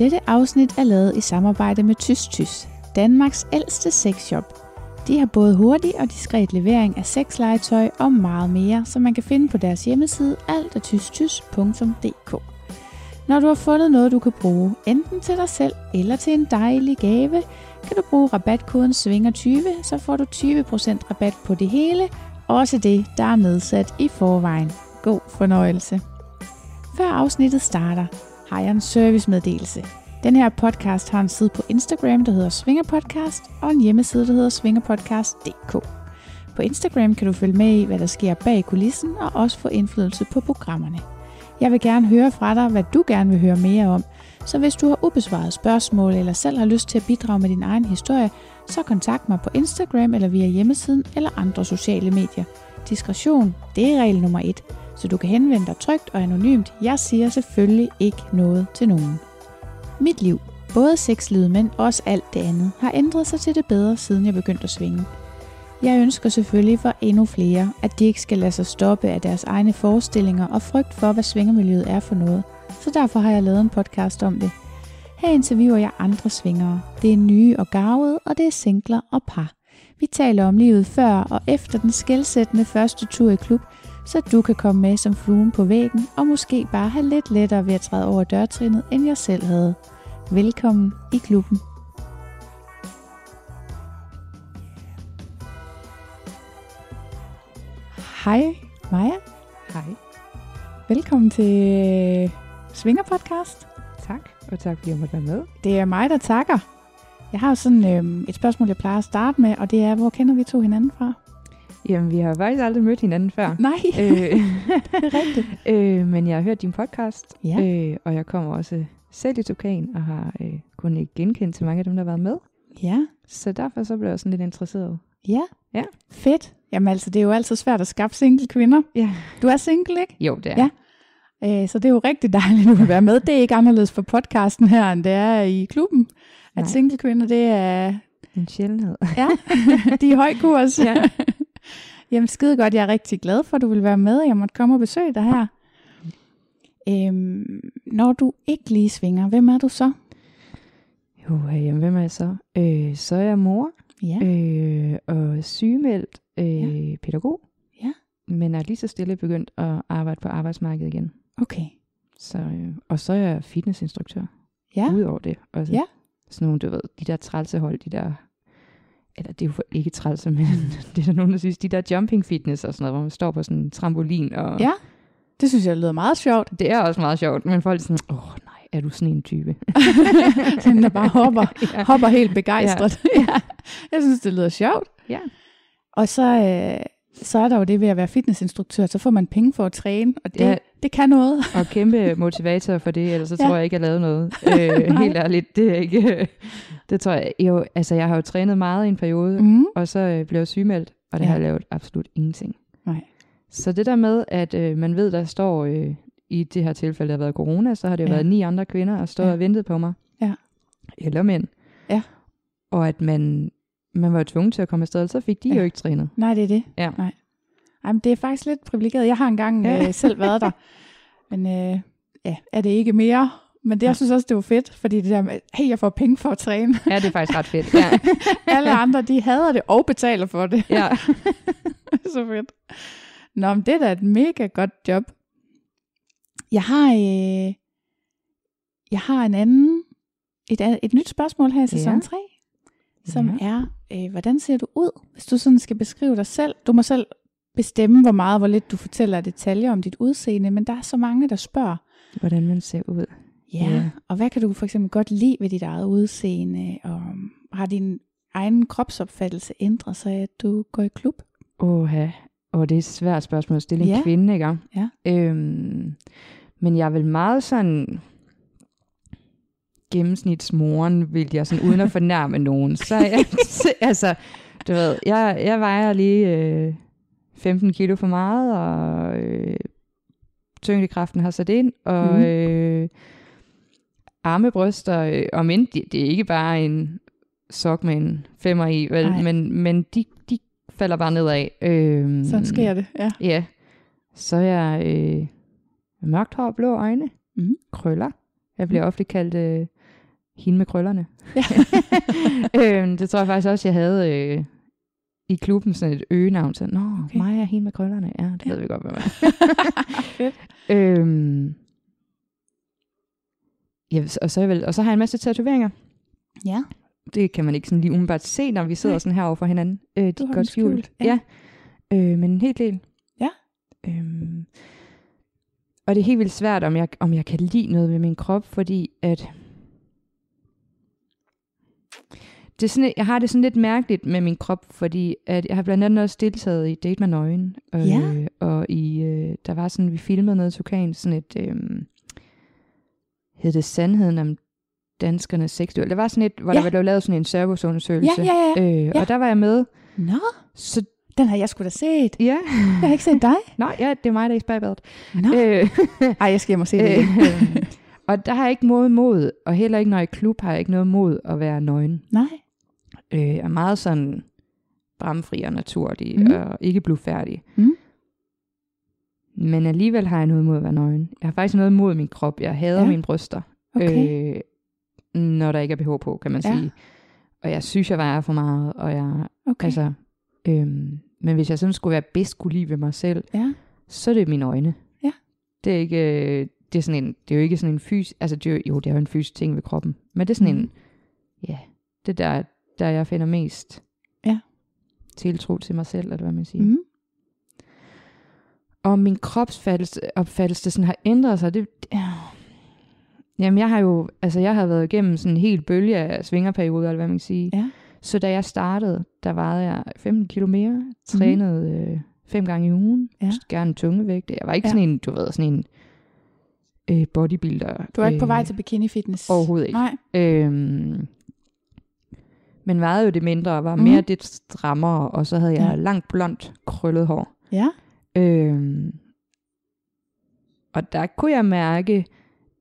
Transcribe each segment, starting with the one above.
Dette afsnit er lavet i samarbejde med Tys Tys, Danmarks ældste sexshop. De har både hurtig og diskret levering af sexlegetøj og meget mere, som man kan finde på deres hjemmeside altertystys.dk. Når du har fundet noget, du kan bruge, enten til dig selv eller til en dejlig gave, kan du bruge rabatkoden SVINGER20, så får du 20% rabat på det hele, også det, der er nedsat i forvejen. God fornøjelse. Før afsnittet starter, har jeg en servicemeddelelse. Den her podcast har en side på Instagram, der hedder Svingerpodcast, og en hjemmeside, der hedder svingerpodcast.dk. På Instagram kan du følge med i, hvad der sker bag kulissen, og også få indflydelse på programmerne. Jeg vil gerne høre fra dig, hvad du gerne vil høre mere om, så hvis du har ubesvaret spørgsmål eller selv har lyst til at bidrage med din egen historie, så kontakt mig på Instagram eller via hjemmesiden eller andre sociale medier. Diskretion, det er regel nummer et, så du kan henvende dig trygt og anonymt. Jeg siger selvfølgelig ikke noget til nogen. Mit liv, både sexlivet, men også alt det andet, har ændret sig til det bedre, siden jeg begyndte at svinge. Jeg ønsker selvfølgelig for endnu flere, at de ikke skal lade sig stoppe af deres egne forestillinger og frygt for, hvad svingermiljøet er for noget. Så derfor har jeg lavet en podcast om det. Her interviewer jeg andre svingere. Det er nye og gavede, og det er singler og par. Vi taler om livet før og efter den skældsættende første tur i klub, så du kan komme med som fluen på væggen og måske bare have lidt lettere ved at træde over dørtrinnet, end jeg selv havde. Velkommen i klubben. Hej Maja. Hej. Velkommen til Svinger Podcast. Tak, og tak fordi jeg måtte være med. Det er mig, der takker. Jeg har sådan øhm, et spørgsmål, jeg plejer at starte med, og det er, hvor kender vi to hinanden fra? Jamen, vi har faktisk aldrig mødt hinanden før. Nej, øh, det er rigtigt. øh, men jeg har hørt din podcast, Ja. øh, og jeg kommer også selv i Tukan, og har øh, kun ikke genkendt til mange af dem, der har været med. Ja, Så derfor så blev jeg sådan lidt interesseret. ja. Ja. Fedt. Jamen altså, det er jo altid svært at skaffe single kvinder. Ja. Du er single, ikke? Jo, det er. Ja. Øh, så det er jo rigtig dejligt, at være med. Det er ikke anderledes for podcasten her, end det er i klubben. At Nej. single kvinder, det er... En sjældenhed. Ja, de er i høj kurs. Ja. Jamen skide godt, jeg er rigtig glad for, at du vil være med, og jeg måtte komme og besøge dig her. Øhm, når du ikke lige svinger, hvem er du så? Jo, jamen, hvem er jeg så? Øh, så er jeg mor, Ja. øh, og sygemeldt øh, pædagog. Ja. Men er lige så stille begyndt at arbejde på arbejdsmarkedet igen. Okay. Så, øh, og så er jeg fitnessinstruktør. Ja. Udover det. Også Ja. Sådan nogle, du ved, de der trælsehold, de der, eller det er jo ikke trælse, men det er der nogen, der synes, de der jumping fitness og sådan noget, hvor man står på sådan en trampolin. Og Ja. Det synes jeg lyder meget sjovt. Det er også meget sjovt, men folk er sådan, åh oh, nej, er du sådan en type? Den der bare hopper, ja. hopper helt begejstret. Ja. ja. Jeg synes, det lyder sjovt. Ja. Og så, øh, så er der jo det ved at være fitnessinstruktør, så får man penge for at træne, og det, Ja. Det kan noget. Og kæmpe motivator for det, ellers så Ja. tror jeg ikke, jeg lavede noget. Øh, helt ærligt, det er ikke... Det tror jeg jo, altså jeg har jo trænet meget i en periode, Mm. og så øh, blev jeg sygemeldt, og det Ja. har jeg lavet absolut ingenting. Nej. Så det der med, at øh, man ved, der står øh, i det her tilfælde, der har været corona, så har det jo Ja. været ni andre kvinder, og stået Ja. og ventet på mig. Ja. Eller mænd. Ja. Og at man, man var tvunget til at komme afsted, så fik de Ja. jo ikke trænet. Nej, det er det. Ja. Nej. Ej, men det er faktisk lidt privilegeret. Jeg har engang Ja. øh, selv været der. Men øh, ja, er det ikke mere? Men det, jeg synes også, det var fedt, fordi det der med, hey, jeg får penge for at træne. Ja, det er faktisk ret fedt. Ja. Alle andre, de hader det og betaler for det. ja. så fedt. Nå, men det er da et mega godt job. Jeg har, øh, jeg har en anden, et, et nyt spørgsmål her i sæson Ja. 3, som Ja. er, øh, hvordan ser du ud, hvis du sådan skal beskrive dig selv? Du må selv bestemme, hvor meget, hvor lidt du fortæller detaljer om dit udseende, men der er så mange, der spørger, Hvordan man ser ud. ja, Ja. og hvad kan du for eksempel godt lide ved dit eget udseende, og har din egen kropsopfattelse ændret sig, at du går i klub? Åh, og det er et svært spørgsmål at stille en Ja. kvinde, ikke? Ja. Øhm, men jeg er vel meget sådan gennemsnitsmoren, vil jeg sådan, uden at fornærme nogen. Så jeg, altså, du ved, jeg, jeg vejer lige øh, 15 kilo for meget, og øh, tyngdekraften har sat ind, og Mhm. øh, armebryster, øh, om end det, det er ikke bare en sok med en femmer i, vel, men, men de, de falder bare nedad. Øhm, Sådan sker det, ja. Ja. Så er jeg øh, mørkt hår og blå øjne. Mhm. Krøller. Jeg bliver ofte kaldt øh, hende med krøllerne. Ja. øhm, det tror jeg faktisk også, jeg havde øh, i klubben sådan et øgenavn. Så, Nå, Okay. mig er hende med krøllerne. Ja, det Ja. ved vi godt, hvad man øhm, ja, og, så er vel, og så har jeg en masse tatoveringer. Ja. Det kan man ikke sådan lige umiddelbart se, når vi sidder Nej. sådan her over for hinanden. Øh, de er godt skjult. ja. Ja. Øh, men en hel del. Ja. Øhm, og det er helt vildt svært, om jeg, om jeg kan lide noget ved min krop, fordi at... Det er sådan, jeg har det sådan lidt mærkeligt med min krop, fordi at jeg har blandt andet også deltaget i Date med Nøgen. Øh, Ja. Og i, øh, der var sådan, vi filmede noget Tukan, sådan et, øh, hed det Sandheden om danskernes sexduel. Der var sådan et, hvor Ja. der blev lavet sådan en serviceundersøgelse. Ja, ja, ja. Øh, Ja. Og der var jeg med. Nå, Så den har jeg sgu da set. ja, Jeg har ikke set dig. nej, ja, det er mig, der er i spejbadet. Nå. Øh, Ej, jeg skal hjem og se det igen. øh, og der har jeg ikke noget mod, og heller ikke når jeg er i klub, har jeg ikke noget mod at være nøgen. Nej. Øh, er meget sådan bramfri og naturlig, mm. og ikke blufærdig. Mhm. Men alligevel har jeg noget mod at være nøgen. Jeg har faktisk noget mod min krop. Jeg hader Ja. mine bryster. Okay. Øh, når der ikke er behov på, kan man Ja. sige. Og jeg synes, jeg vejer for meget, og jeg, okay. altså, øhm, men hvis jeg sådan skulle være bedst kunne lide ved mig selv, ja. så er det mine øjne. Ja. Det er ikke, øh, det er sådan en, det er jo ikke sådan en fys, altså det er, jo- jo, det er jo en fysisk ting ved kroppen, men det er sådan Mhm. en, ja, det der, der jeg finder mest Ja. tiltro til mig selv, eller hvad man siger. Mm. Og min kropsopfattelse opfattelse sådan har ændret sig, det, det Jamen, jeg har jo, altså jeg har været igennem sådan en hel bølge af svingerperioder, eller hvad man kan sige. Ja. Så da jeg startede, der vejede jeg 15 kilo mere, trænede mm. øh, fem gange i ugen. Ja. gerne tungevægt. Jeg var ikke Ja. sådan en, du ved, sådan en øh, bodybuilder. Du er ikke på øh, vej til bikini fitness? Overhovedet ikke. Nej. Øhm, men vejede jo det mindre, og var Mhm. mere mm. det strammere, og så havde jeg Ja. langt blondt, krøllet hår. Ja. Øhm, og der kunne jeg mærke,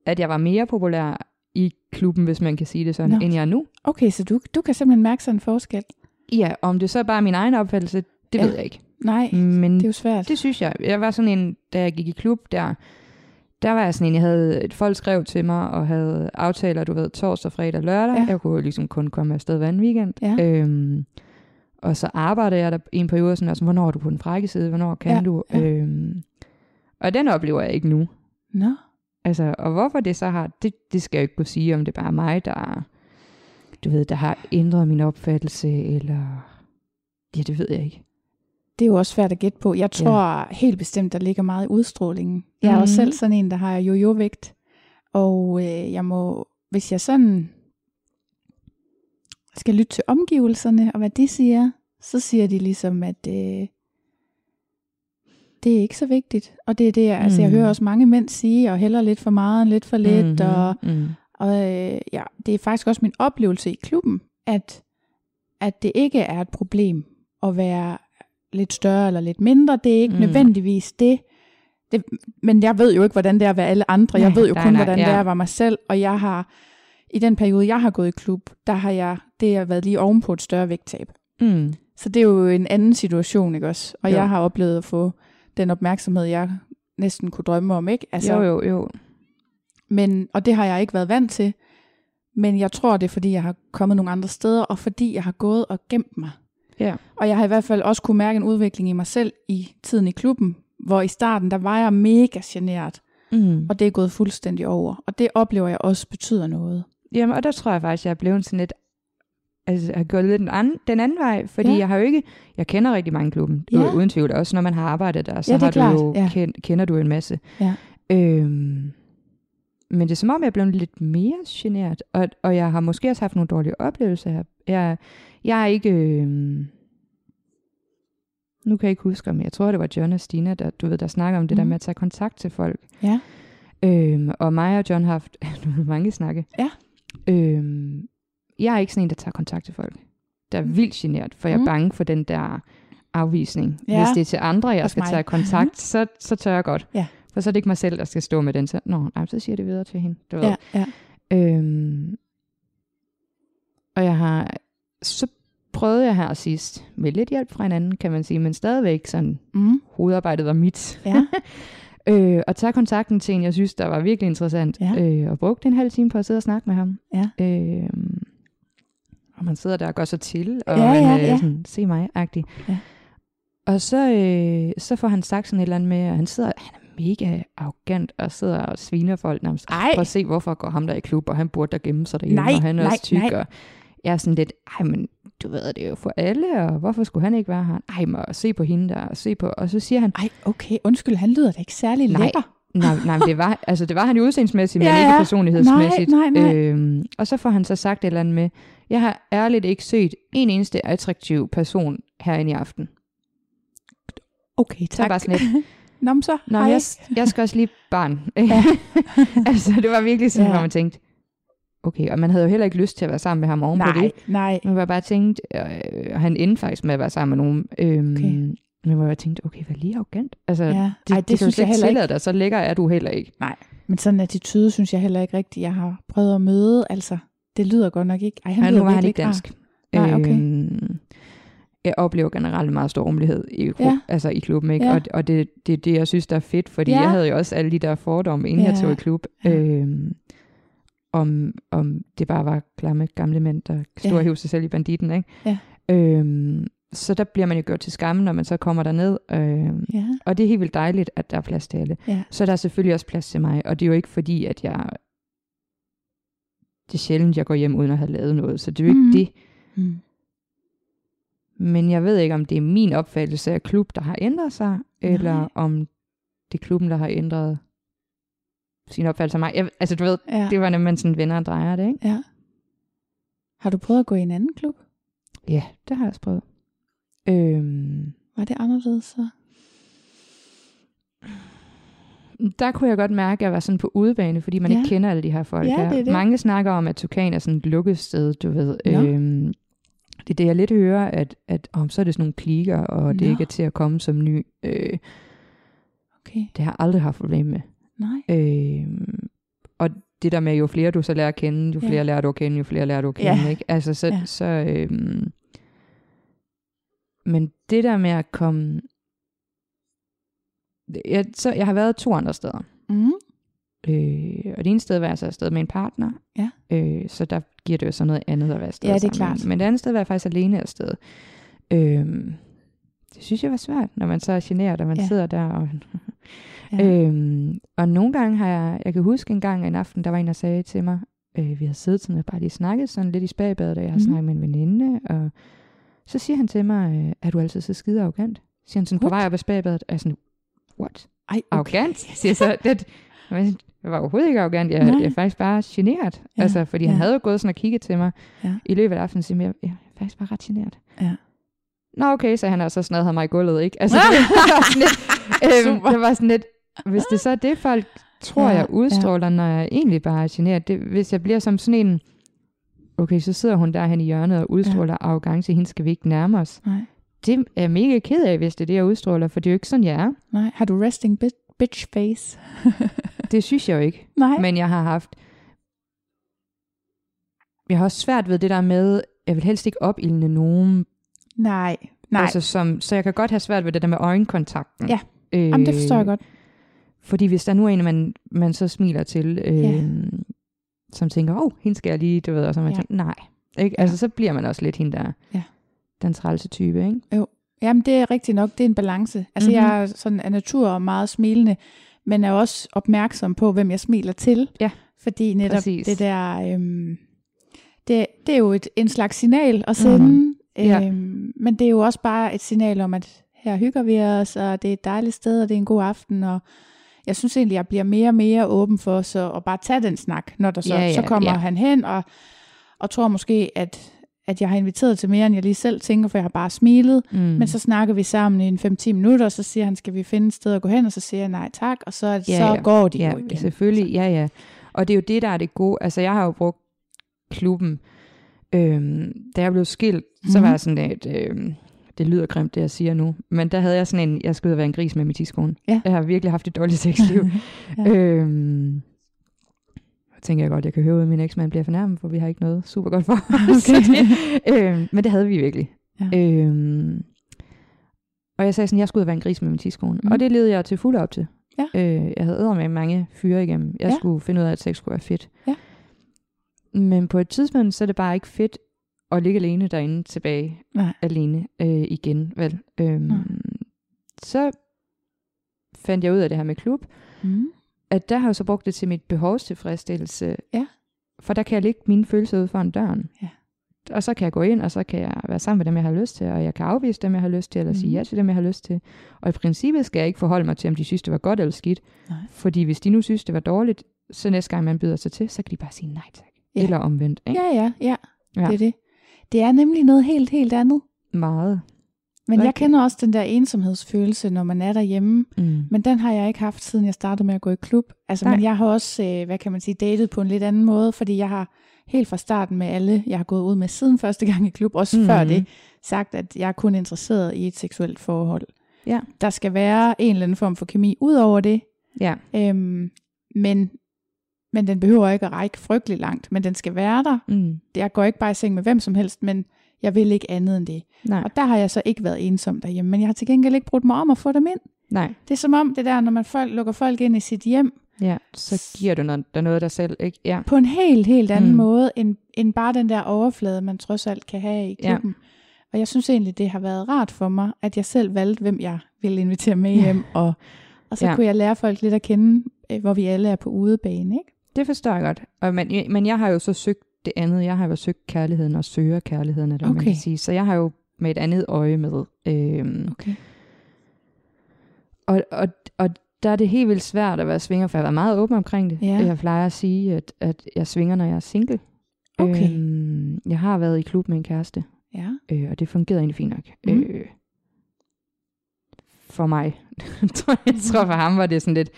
at jeg var mere populær i klubben, hvis man kan sige det sådan, Nå. End jeg er nu. Okay, så du, du kan simpelthen mærke sådan en forskel? Ja, om det så er bare min egen opfattelse, det ja. ved jeg ikke. Nej, Men det er jo svært. det synes jeg. Jeg var sådan en, da jeg gik i klub, der, der var jeg sådan en, jeg havde, et folk skrev til mig, og havde aftaler, du ved, torsdag, fredag, lørdag. Ja. Jeg kunne ligesom kun komme afsted hver en weekend. Ja. Øhm, og så arbejdede jeg der en periode sådan, altså, hvornår er du på den frække side, hvornår kan Ja, du? ja. Øhm, og den oplever jeg ikke nu. Nå. Altså, og hvorfor det så har, det, det skal jeg jo ikke kunne sige, om det bare er mig, der, du ved, der har ændret min opfattelse, eller, ja, det ved jeg ikke. Det er jo også svært at gætte på. Jeg tror ja. helt bestemt, der ligger meget i udstrålingen. Jeg er mm. også Mhm. selv sådan en, der har jojo-vægt. Og øh, jeg må, hvis jeg sådan skal lytte til omgivelserne og hvad de siger, så siger de ligesom, at øh, det er ikke så vigtigt. Og det er det, mm. altså jeg Mm. hører også mange mænd sige, og heller lidt for meget, lidt for lidt. Mm-hmm. Og, mm. og øh, ja, det er faktisk også min oplevelse i klubben, at, at det ikke er et problem at være lidt større eller lidt mindre. Det er ikke mm. Nødvendigvis det. det. Men jeg ved jo ikke, hvordan det er at være alle andre. Jeg Nej, ved jo nej, kun, nej, hvordan det ja. er at være mig selv. Og jeg har, i den periode, jeg har gået i klub, der har jeg, det har været lige ovenpå et større vægttab. Mm. Så det er jo en anden situation, ikke også? Og Jo. jeg har oplevet at få den opmærksomhed, jeg næsten kunne drømme om, ikke? Altså, jo, jo, jo. Men, og det har jeg ikke været vant til. Men jeg tror, det er, fordi jeg har kommet nogle andre steder, og fordi jeg har gået og gemt mig. Ja. Og jeg har i hvert fald også kunne mærke en udvikling i mig selv i tiden i klubben, hvor i starten, der var jeg mega generet, Mm. og det er gået fuldstændig over. Og det oplever jeg også betyder noget. Jamen, og der tror jeg faktisk, jeg er blevet sådan lidt, altså jeg har gået lidt den anden, den anden vej, fordi Ja. jeg har jo ikke, jeg kender rigtig mange klubben, Ja. ja. uden tvivl, også når man har arbejdet der, så Ja, har klart, du jo, ja. ken, kender du en masse. Ja. Øhm, men det er som om, jeg er blevet lidt mere generet, og, og jeg har måske også haft nogle dårlige oplevelser her. Jeg, jeg er ikke, øhm, nu kan jeg ikke huske, om jeg tror, det var John og Stina, der, du ved, der snakker om det Mhm. der med at tage kontakt til folk. Ja. Øhm, og mig og John har haft mange snakke. Ja. Øhm, jeg er ikke sådan en, der tager kontakt til folk. Der er vildt genert, for jeg er Mm. bange for den der afvisning. Ja. Hvis det er til andre, jeg Også skal mig. tage kontakt, så, så tør jeg godt. Ja. For så er det ikke mig selv, der skal stå med den. Så, Nå, nej, så siger jeg det videre til hende. Du ved. Ja, ja. Øhm, og jeg har, så prøvede jeg her sidst, med lidt hjælp fra hinanden, kan man sige, men stadigvæk sådan, Mm. hovedarbejdet var mit. Ja. Øh, og tage kontakten til en, jeg synes, der var virkelig interessant. Ja. Øh, og brugte en halv time på at sidde og snakke med ham. Ja. Øh, og man sidder der og går så til, og Ja, man ja, øh, ja. sådan, se mig-agtig. Ja. Og så, øh, så får han sagt sådan et eller andet med, at han sidder, han er mega arrogant, og sidder og sviner folk nærmest. Ej. Prøv at se, hvorfor går ham der i klub, og han burde der gemme sig derhjemme, Nej, og han er nej, også tyk, nej. og jeg er sådan lidt, ej, men du ved, det er jo for alle, og hvorfor skulle han ikke være her? Ej, men se på hende der, og se på, og så siger han, Ej, okay, undskyld, han lyder da ikke særlig Nej. lækker. Nej, nej, men det var, altså det var han jo udseendsmæssigt, men Ja, ikke ja. personlighedsmæssigt. Nej, nej, nej. Øhm, og så får han så sagt et eller andet med, jeg har ærligt ikke set en eneste attraktiv person herinde i aften. Okay, Så tak. bare sådan lidt, Nå, men så, Nå, hej. jeg, jeg skal også lige barn. altså det var virkelig sådan, Ja. ja. hvor man tænkte, okay, og man havde jo heller ikke lyst til at være sammen med ham oven på Nej, det. nej. Men jeg bare tænkte, øh, og han endte faktisk med at være sammen med nogen. Øhm, Okay. Men hvor jeg tænkte, okay, hvad lige arrogant. Altså, Ja. det, Ej, det, det det synes jeg heller ikke. dig, så lækker er du heller ikke. Men sådan en attitude synes jeg heller ikke rigtigt, jeg har prøvet at møde. Altså, det lyder godt nok ikke. Ej, han Han, lyder nu var han ikke rar. dansk. Nej, okay. Øhm, jeg oplever generelt meget stor rummelighed i, ja. Altså i klubben, ikke? Ja. Og, og det, det er det, jeg synes, der er fedt, fordi Ja. jeg havde jo også alle de der fordomme, inden ja. jeg tog i klub. Ja. Øhm, om, om det bare var klamme gamle mænd, der stod Ja. og hævde sig selv i banditten, ikke? Ja. Øhm, så der bliver man jo gjort til skamme, når man så kommer derned. Øhm, Ja, og det er helt vildt dejligt, at der er plads til alle. ja. Så er der selvfølgelig også plads til mig, og det er jo ikke fordi, at jeg... Det er sjældent, jeg går hjem uden at have lavet noget, så det er jo ikke Mhm. det. Mm. Men jeg ved ikke, om det er min opfattelse af klub, der har ændret sig, Nej. eller om det er klubben, der har ændret sin opfattelse af mig. Jeg, altså, du ved, Ja. det var, når man sådan vender og drejer det, ikke? ja. Har du prøvet at gå i en anden klub? Ja, det har jeg også prøvet. Øhm, Var det anderledes så? der kunne jeg godt mærke, at jeg var sådan på udebane, fordi man Ja. ikke kender alle de her folk Ja, her. det det. Mange snakker om, at Tukan er sådan et lukket sted, du ved. Nå. Øhm, det er det, jeg lidt hører, at, at om så er det sådan nogle klikker, og det Nå. ikke er til at komme som ny. Øh, Okay, det har jeg aldrig haft problem med. Nej. Øh, og det der med, jo flere du så lærer at kende, jo Ja. flere lærer du at kende, jo flere lærer du at kende, Ja. ikke? Altså, så, Ja. ja. så øhm, men det der med at komme, jeg, så, jeg har været to andre steder, Mm. øh, og det ene sted var jeg så afsted med en partner, Ja. øh, så der giver det jo så noget andet at være afsted Ja, det er sammen. klart. Men det andet sted var jeg faktisk alene afsted. Øh, det synes jeg var svært, når man så er generet, og man Ja. ja. sidder der og Ja. Øhm, og nogle gange har jeg, jeg kan huske en gang en aften, der var en, der sagde til mig, øh, vi har siddet sådan og bare lige snakket sådan lidt i spagbadet, og jeg har mm. snakket med en veninde, og så siger han til mig, øh, er du altid så skide arrogant? Siger han sådan på What? vej op ad spagbadet, og jeg er sådan, what? Ej, Arrogant? Siger så, det, jeg var overhovedet ikke arrogant, jeg, Nej. jeg er faktisk bare generet. Ja. Altså, fordi han ja. havde jo gået sådan og kigget til mig Ja. i løbet af aftenen, og siger, jeg, jeg er faktisk bare ret generet. Ja. Nå okay, så han har så snadret mig i gulvet, ikke? Altså, det øhm, det var sådan lidt, hvis det så er det, folk tror, Ja, jeg udstråler, ja. når jeg egentlig bare er generet, det, hvis jeg bliver som sådan en, okay, så sidder hun derhen i hjørnet og udstråler ja. arrogance, hende skal vi ikke nærme os. Nej, Det er jeg mega ked af, hvis det er det, jeg udstråler, for det er jo ikke sådan, jeg er. nej. Har du resting bi- bitch face? Det synes jeg jo ikke. Nej. Men jeg har haft... Jeg har også svært ved det der med, jeg vil helst ikke opildne nogen. Nej, nej. Altså, som, så jeg kan godt have svært ved det der med øjenkontakten. Ja. Øh, Jamen, det forstår jeg godt. Fordi hvis der nu er en, man, man så smiler til, øh, Ja. ja. som tænker, åh, oh, hende skal jeg lige, du ved, og så man Ja. ja. tænker, nej. Ikke? Ja. Altså, så bliver man også lidt hende der, Ja. den trælse type, ikke? Jamen, det er rigtigt nok. Det er en balance. Altså, mm-hmm. Mhm. jeg er sådan af natur meget smilende, men er også opmærksom på, hvem jeg smiler til. Ja, Fordi netop præcis. det der... Øhm, det, det er jo et, en slags signal at sende. Mm. Ja. Øhm, men det er jo også bare et signal om, at her hygger vi os, og det er et dejligt sted, og det er en god aften, og jeg synes egentlig, jeg bliver mere og mere åben for så at bare tage den snak, når der så, Ja, ja, så kommer ja. han hen, og, og tror måske, at, at jeg har inviteret til mere, end jeg lige selv tænker, for jeg har bare smilet. Mm. Men så snakker vi sammen i en 5-10 minutter, og så siger han, skal vi finde et sted at gå hen? Og så siger jeg nej tak, og så, Ja, så ja. går de ja, jo igen. selvfølgelig, ja, ja. Og det er jo det, der er det gode. Altså, jeg har jo brugt klubben. Øhm, da jeg blev skilt, mm-hmm. så Mhm. var jeg sådan lidt, øhm, det lyder grimt, det jeg siger nu, men der havde jeg sådan en, jeg skulle være en gris med mit tidskone. Ja. Jeg har virkelig haft et dårligt sexliv. Ja. øhm, tænker jeg godt, jeg kan høre, at min eksmand bliver fornærmet, for vi har ikke noget super godt for os. Okay. øhm, men det havde vi virkelig. Ja. Øhm, og jeg sagde sådan, jeg skulle være en gris med min tidskone. Mhm. Mm. Og det levede jeg til fuld op til. Ja. Øh, jeg havde med mange fyre igennem. Jeg Ja. skulle finde ud af, at sex skulle være fedt. Ja. Men på et tidspunkt, så er det bare ikke fedt at ligge alene derinde tilbage. Nej. Alene øh, igen, vel? Øhm, Nej. så fandt jeg ud af det her med klub, Mm. at der har jeg så brugt det til mit behovstilfredsstillelse. Ja. For der kan jeg lægge mine følelser ud foran døren. Ja. Og så kan jeg gå ind, og så kan jeg være sammen med dem, jeg har lyst til, og jeg kan afvise dem, jeg har lyst til, eller mm. sige ja til dem, jeg har lyst til. Og i princippet skal jeg ikke forholde mig til, om de synes, det var godt eller skidt. Nej. Fordi hvis de nu synes, det var dårligt, så næste gang man byder sig til, så kan de bare sige nej tak. Ja. Eller omvendt. Ikke? Ja, ja, ja, Ja. det er det. Det er nemlig noget helt, helt andet. Meget. Men jeg Rigtigt. kender også den der ensomhedsfølelse, når man er derhjemme. Mm. Men den har jeg ikke haft, siden jeg startede med at gå i klub. Altså, Nej. men jeg har også, øh, hvad kan man sige, datet på en lidt anden måde, fordi jeg har helt fra starten med alle, jeg har gået ud med siden første gang i klub, også mm. før Mhm. det, sagt, at jeg er kun interesseret i et seksuelt forhold. Ja. Der skal være en eller anden form for kemi ud over det, Ja. øhm, men, men den behøver ikke at række frygtelig langt, men den skal være der. Mm. Jeg går ikke bare i seng med hvem som helst, men jeg vil ikke andet end det. Nej. Og der har jeg så ikke været ensom derhjemme, men jeg har til gengæld ikke brugt mig om at få dem ind. Nej. Det er som om det der, når man folk, lukker folk ind i sit hjem, Ja. Så giver du noget, der noget af dig selv. Ikke? Ja. på en helt, helt anden Mm. måde, end, end bare den der overflade, man trods alt kan have i Ja. klubben. Og jeg synes egentlig, det har været rart for mig, at jeg selv valgte, hvem jeg ville invitere med hjem, og, og så Ja. ja. kunne jeg lære folk lidt at kende, øh, hvor vi alle er på udebane, ikke? Det forstår jeg godt. Og, men, men jeg har jo så søgt det andet. Jeg har jo søgt kærligheden og søger kærligheden, er det, man Okay. kan sige. Så jeg har jo med et andet øje med. Øhm, Okay. og, og, og der er det helt vildt svært at være svinger, for jeg været meget åben omkring det. Ja. Jeg plejer at sige, at, at jeg svinger, når jeg er single. Okay. Øhm, jeg har været i klub med en kæreste, Ja. øh, og det fungerede egentlig fint nok. Mhm. Øh, for mig. jeg tror for ham var det sådan lidt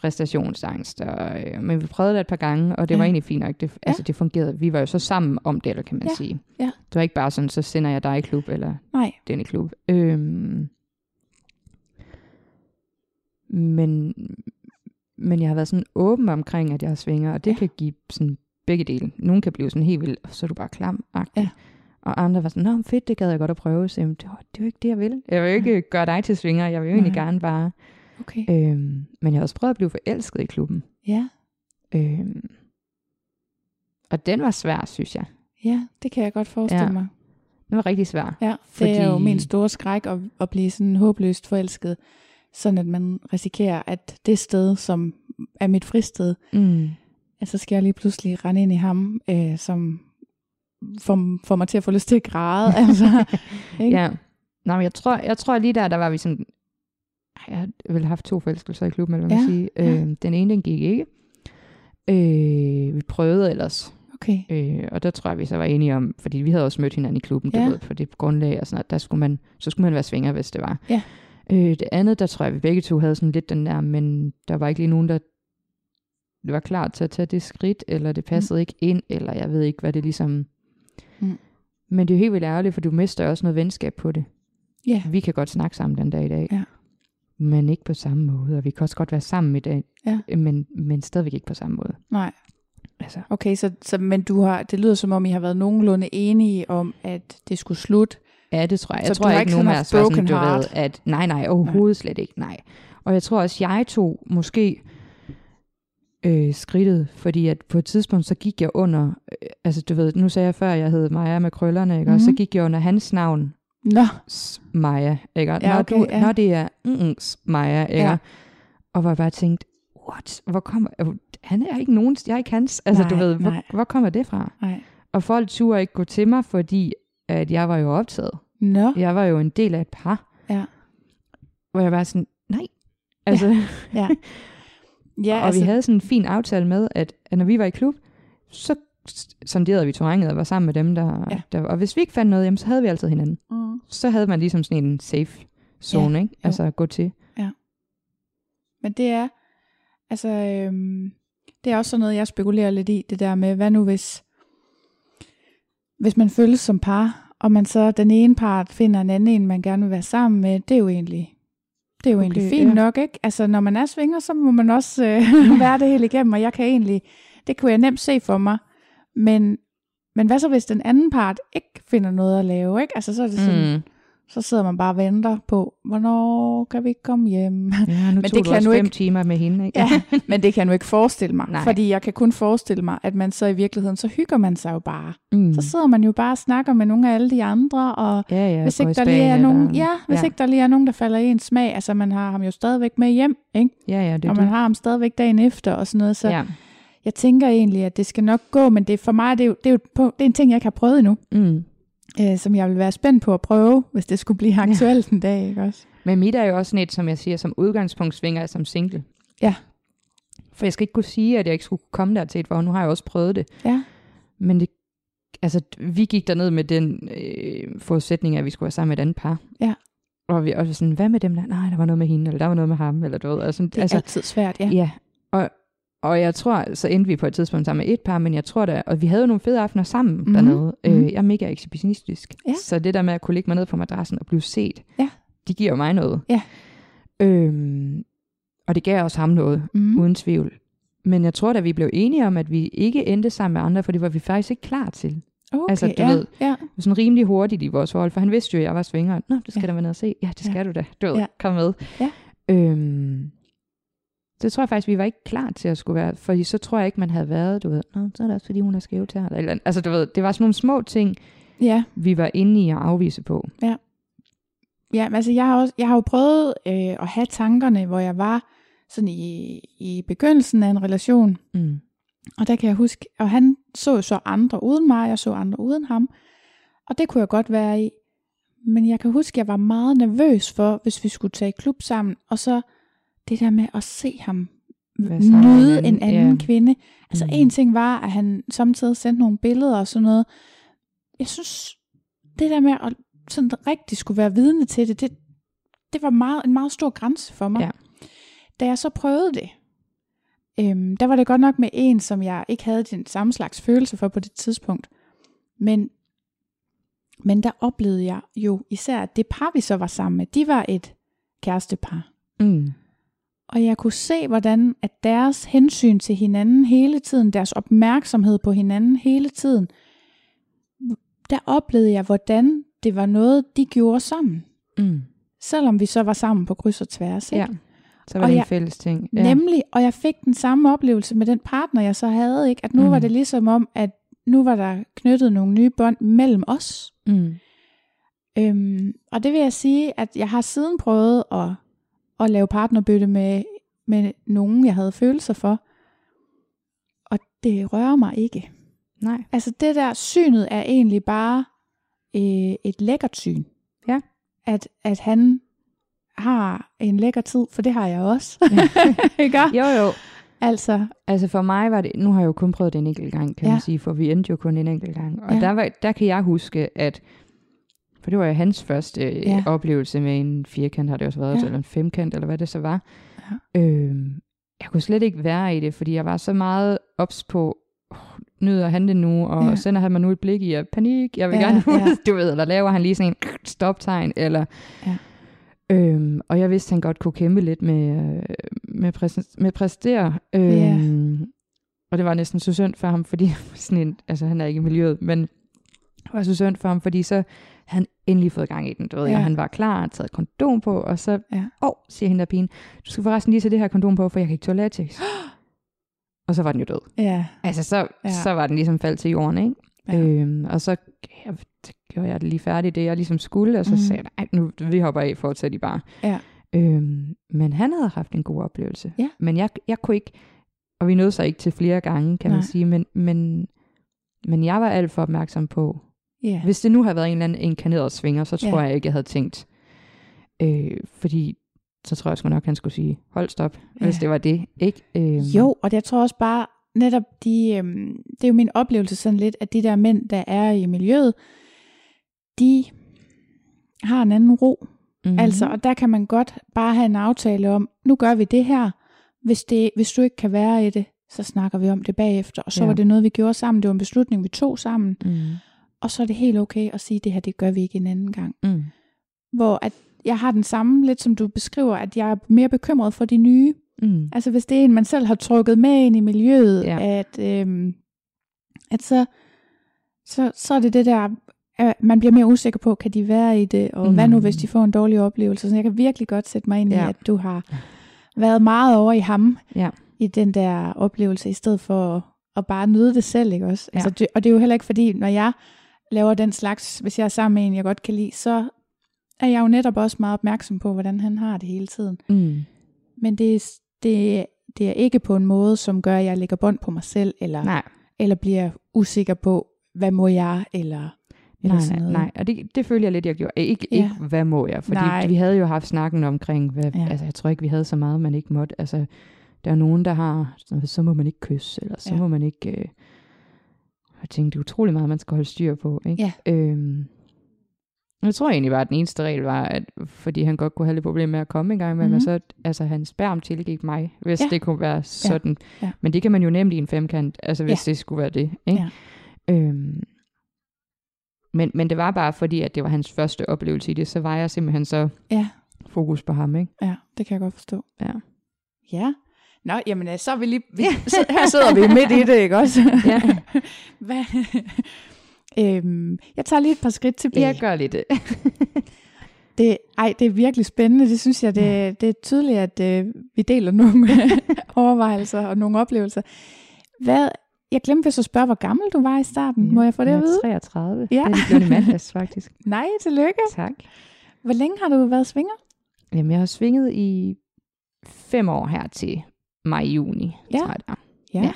præstationsangst. Og, øh, men vi prøvede det et par gange, og det ja. var Ja. egentlig fint nok. Det, altså, det fungerede. Vi var jo så sammen om det, eller kan man Ja. sige. Ja. Det var ikke bare sådan, så sender jeg dig i klub, eller Nej. den i klub. Øhm, men, men jeg har været sådan åben omkring, at jeg svinger, og det ja. Ja. kan give sådan begge dele. Nogle kan blive sådan helt vildt, så er du bare klam Ja. Og andre var sådan, nå fedt, det gad jeg godt at prøve. Så jamen, det, var, det er jo ikke det, jeg vil. Jeg vil jo ikke gøre dig til svinger, jeg vil jo egentlig gerne bare... Okay. Øhm, men jeg har også prøvet at blive forelsket i klubben. Ja. Øhm, og den var svær, synes jeg. Ja, det kan jeg godt forestille Ja. mig. Den var rigtig svær. Ja, Fordi- det er jo min store skræk at, at blive sådan håbløst forelsket, sådan at man risikerer, at det sted, som er mit fristed, Mm. at så skal jeg lige pludselig rende ind i ham, øh, som får, får mig til at få lyst til at græde. altså, ikke? Ja. Nå, men jeg tror, jeg tror lige der, der var vi sådan... Jeg har vel haft to forelskelser i klubben, eller hvad man Ja, sige. ja. Øh, den ene, den gik ikke. Øh, vi prøvede ellers. Okay. Øh, og der tror jeg, vi så var enige om, fordi vi havde også mødt hinanden i klubben, Ja. du ved, på det grundlag og sådan noget, der skulle man, så skulle man være svinger, hvis det var. Ja. Øh, det andet, der tror jeg, vi begge to havde sådan lidt den der, men der var ikke lige nogen, der var klar til at tage det skridt, eller det passede mm. ikke ind, eller jeg ved ikke, hvad det ligesom... Mm. Men det er jo helt vildt ærgerligt, for du mister også noget venskab på det. Ja. Vi kan godt snakke sammen den dag i dag. Ja. Men ikke på samme måde, og vi kan også godt være sammen i dag, Ja. men, men stadigvæk ikke på samme måde. Nej. Altså, Okay, så, så, men du har, det lyder som om, I har været nogenlunde enige om, at det skulle slutte. Ja, det tror jeg. Så Jeg du tror har ikke, nogen af os var sådan, du ved, at nej, nej, overhovedet slet ikke, nej. Og jeg tror også, jeg tog måske øh, skridtet, fordi at på et tidspunkt, så gik jeg under, øh, altså du ved, nu sagde jeg før, jeg hed Maja med krøllerne, ikke? Mm-hmm. og så Mhm. gik jeg under hans navn, Nå, Maja, ikke? Ja, når, okay, du, ja. når det er mm, Maja, ikke? Ja. og hvor jeg bare tænkt, what, hvor kommer, øh, han er ikke nogen, jeg er ikke hans, altså du Nej, ved, hvor, nej. hvor kommer det fra? nej. Og folk turde ikke gå til mig, fordi at jeg var jo optaget. Nå, Jeg var jo en del af et par. Ja. Hvor jeg var sådan, nej. Altså, ja, ja, og altså, vi havde sådan en fin aftale med, at, at når vi var i klub, så sonderede vi terrænet og var sammen med dem, der, Ja. der og hvis vi ikke fandt noget, jamen, så havde vi altid hinanden. mm. Så havde man ligesom sådan en safe zone, Ja, ikke? jo. Altså at gå til. Men det er, altså, øhm, det er også sådan noget, jeg spekulerer lidt i, det der med, hvad nu hvis, hvis man føles som par, og man så den ene part finder en anden en, man gerne vil være sammen med, det er jo egentlig, det er jo Okay, egentlig fint ja. nok, ikke? Altså, når man er svinger, så må man også øh, være det hele igennem, og jeg kan egentlig, det kunne jeg nemt se for mig, men, men hvad så hvis den anden part ikke finder noget at lave, ikke? Altså, så er det sådan, mm. Så sidder man bare og venter på, hvornår kan vi komme hjem? Ja, nu Men det kan også nu fem ikke- timer med hende, ikke? Ja, men det kan jeg nu ikke forestille mig, Nej. fordi jeg kan kun forestille mig, at man så i virkeligheden, så hygger man sig jo bare. Mm. Så sidder man jo bare og snakker med nogle af alle de andre, og ja, ja, hvis ikke der lige er nogen, eller- ja, hvis ja. ikke der lige er nogen, der falder i en smag, altså man har ham jo stadigvæk med hjem, ikke? Ja, ja, det er og man det. har ham stadigvæk dagen efter og sådan noget, så Ja. Jeg tænker egentlig, at det skal nok gå, men det for mig, det er jo, det er jo på, det er en ting, jeg ikke har prøvet endnu, Mm. øh, som jeg vil være spændt på at prøve, hvis det skulle blive aktuelt en dag, ikke også? Men mit er jo også sådan et, som jeg siger, som udgangspunkt svinger jeg som single. Ja. For jeg skal ikke kunne sige, at jeg ikke skulle komme der til et, for nu har jeg også prøvet det. Ja. Men det, altså, vi gik derned med den øh, forudsætning, at vi skulle være sammen med et andet par. Ja. Og vi også sådan, hvad med dem der? Nej, der var noget med hende, eller der var noget med ham, eller du ved. Altså, Det er altså, altid svært, ja. ja. Og, og jeg tror, så endte vi på et tidspunkt sammen med et par, men jeg tror da, og vi havde jo nogle fede aftener sammen Mhm. mm-hmm. dernede. Mhm. Øh, jeg er mega ekshibitionistisk. Ja. Så det der med at kunne ligge mig ned på madrassen og blive set, Ja. det giver mig noget. Ja. Øhm, og det gav også ham noget, Mm. mm. uden tvivl. Men jeg tror da, vi blev enige om, at vi ikke endte sammen med andre, for det var vi faktisk ikke klar til. Okay, altså, du ja, ved, ja. Sådan rimelig hurtigt i vores forhold, for han vidste jo, at jeg var svinger. Nå, det skal Ja. der være ned og se. Ja, det skal Ja. du da. Du ved, ja. kom med. Ja. Øhm, det tror jeg faktisk, vi var ikke klar til at skulle være, fordi så tror jeg ikke, man havde været, du ved, Nå, så er det også, fordi hun er skæv til eller. Altså, du ved, det var sådan nogle små ting, Ja, vi var inde i at afvise på. ja men altså jeg har, også, jeg har jo prøvet øh, at have tankerne, hvor jeg var sådan i, i begyndelsen af en relation, Mm. og der kan jeg huske, og han så jo så andre uden mig, jeg så andre uden ham, og det kunne jeg godt være i. Men jeg kan huske, at jeg var meget nervøs for, hvis vi skulle tage i klub sammen, og så det der med at se ham nyde en en anden, ja. kvinde. Altså Mm. en ting var, at han samtidig sendte nogle billeder og sådan noget. Jeg synes, det der med at sådan rigtig skulle være vidne til det, det, det var meget, en meget stor grænse for mig. Ja. Da jeg så prøvede det, øhm, der var det godt nok med en, som jeg ikke havde den samme slags følelse for på det tidspunkt. Men, men der oplevede jeg jo især, at det par, vi så var sammen med, de var et kærestepar. Mm. Og jeg kunne se, hvordan at deres hensyn til hinanden hele tiden, deres opmærksomhed på hinanden hele tiden, der oplevede jeg, hvordan det var noget, de gjorde sammen. Mm. Selvom vi så var sammen på kryds og tværs. Ikke? Ja, så var Og det en jeg- fælles ting. Ja. Nemlig, og jeg fik den samme oplevelse med den partner, jeg så havde. Ikke? At nu Mm. var det ligesom om, at nu var der knyttet nogle nye bånd mellem os. Mm. Øhm, og det vil jeg sige, at jeg har siden prøvet at, at lave partnerbytte med, med nogen, jeg havde følelser for. Og det rører mig ikke. Nej. Altså det der synet er egentlig bare øh, et lækkert syn. Ja. At, at han har en lækker tid, for det har jeg også. Ikke? Jo, jo. Altså, Altså for mig var det, nu har jeg jo kun prøvet det en enkelt gang, kan Ja. man sige, for vi endte jo kun en enkelt gang. Og ja. der, var, der kan jeg huske, at, for det var jo hans første Ja. ja. oplevelse med en firkant, har det også været, Ja. eller en femkant, eller hvad det så var. Ja. Øhm, jeg kunne slet ikke være i det, fordi jeg var så meget ops på, oh, nyder han det nu, og Ja. sender han mig nu et blik i, og panik, jeg vil Ja, gerne ja. du ved, eller laver han lige sådan en stoptegn, eller... Ja. Øhm, og jeg vidste, at han godt kunne kæmpe lidt med, øh, med, præs- med præstere. Øhm, Ja. Og det var næsten så synd for ham, fordi sådan en, altså han er ikke i miljøet, men det var så synd for ham, fordi så han endelig fået gang i den, du ved, Ja. ja. og han var klar, taget et kondom på, og så, Ja. åh, oh, siger hende der pigen, du skal forresten lige tage det her kondom på, for jeg kan ikke tåle latex. og så var den jo død. ja. Altså, så, Ja. ja. så var den ligesom faldt til jorden, ikke? Ja. Ja. Øhm, og så så gjorde jeg det lige færdigt, det jeg ligesom skulle, og så mm. sagde jeg, "Ej, nu vi hopper af, fortsæt I bare. Ja. Øhm, men han havde haft en god oplevelse. Ja. Men jeg, jeg kunne ikke, og vi nåede så ikke til flere gange, kan Nej. man sige, men, men, men jeg var alt for opmærksom på, ja. hvis det nu havde været en eller anden inkarneret svinger, så tror Ja. jeg ikke, jeg havde tænkt, øh, fordi så tror jeg sgu nok, han skulle sige, hold stop, Ja. hvis det var det, ikke? Øhm, Jo, og jeg tror også bare, netop de, øhm, det er jo min oplevelse sådan lidt, at de der mænd, der er i miljøet, de har en anden ro. mm-hmm. Altså, og der kan man godt bare have en aftale om, nu gør vi det her. Hvis, det, hvis du ikke kan være i det, så snakker vi om det bagefter. Og så. Ja. var det noget, vi gjorde sammen. Det var en beslutning, vi tog sammen. Mm. Og så er det helt okay at sige, det her, det gør vi ikke en anden gang. Mm. Hvor at jeg har den samme, lidt som du beskriver, at jeg er mere bekymret for de nye. Mm. Altså hvis det er en, man selv har trukket med ind i miljøet, Ja. at, øhm, at så, så, så er det det der, øh, man bliver mere usikker på, kan de være i det, og mm. hvad nu, Mm. hvis de får en dårlig oplevelse. Så jeg kan virkelig godt sætte mig ind i, Ja. at du har været meget over i ham, Ja. i den der oplevelse, i stedet for at, at bare nyde det selv, ikke også? Ja. Altså, det, og det er jo heller ikke fordi, når jeg laver den slags, hvis jeg er sammen med en, jeg godt kan lide, så er jeg jo netop også meget opmærksom på, hvordan han har det hele tiden. Mm. Men det er, det, det er ikke på en måde, som gør, at jeg lægger bånd på mig selv, eller, Nej, eller bliver usikker på, hvad må jeg, eller, eller nej, sådan noget. nej. Og det, det føler jeg lidt, jeg gjorde. Ikke, Ja. ikke hvad må jeg? Fordi Nej. vi havde jo haft snakken omkring, hvad, Ja. altså jeg tror ikke, vi havde så meget, man ikke måtte. Altså, der er nogen, der har, så må man ikke kysse, eller så ja. må man ikke... Øh, jeg tænkte, det er utrolig meget, man skal holde styr på. Ikke? Ja. Øhm, jeg tror egentlig bare, at den eneste regel var, at fordi han godt kunne have lidt problemer med at komme en gang Mhm. mm-hmm. så altså, hans sperm tilgik mig, hvis Ja. ja. det kunne være sådan. Ja. Men det kan man jo nemt i en femkant, altså hvis Ja. det skulle være det. Ikke? Ja. Øhm, men, men det var bare fordi, at det var hans første oplevelse i det, så var jeg simpelthen så Ja, fokus på ham. Ikke? ja, det kan jeg godt forstå. Ja. Ja. Nå, jamen, øh, så er vi lige... Vi, så, her sidder vi midt i det, ikke også? Ja. Hvad? øhm, jeg tager lige et par skridt tilbage. Jeg gør lidt det. Det, ej, det er virkelig spændende. Det synes jeg, det, det er tydeligt, at øh, vi deler nogle overvejelser og nogle oplevelser. Hvad, jeg glemte vist at spørge, hvor gammel du var i starten. Må jeg få det at vide? 33. Ja. Ja. Det er lige blevet i mandags, faktisk. Nej, tillykke. Tak. Hvor længe har du været svinger? Jamen, jeg har svinget i fem år her til maj-juni, Ja. tror jeg det. Ja. Ja.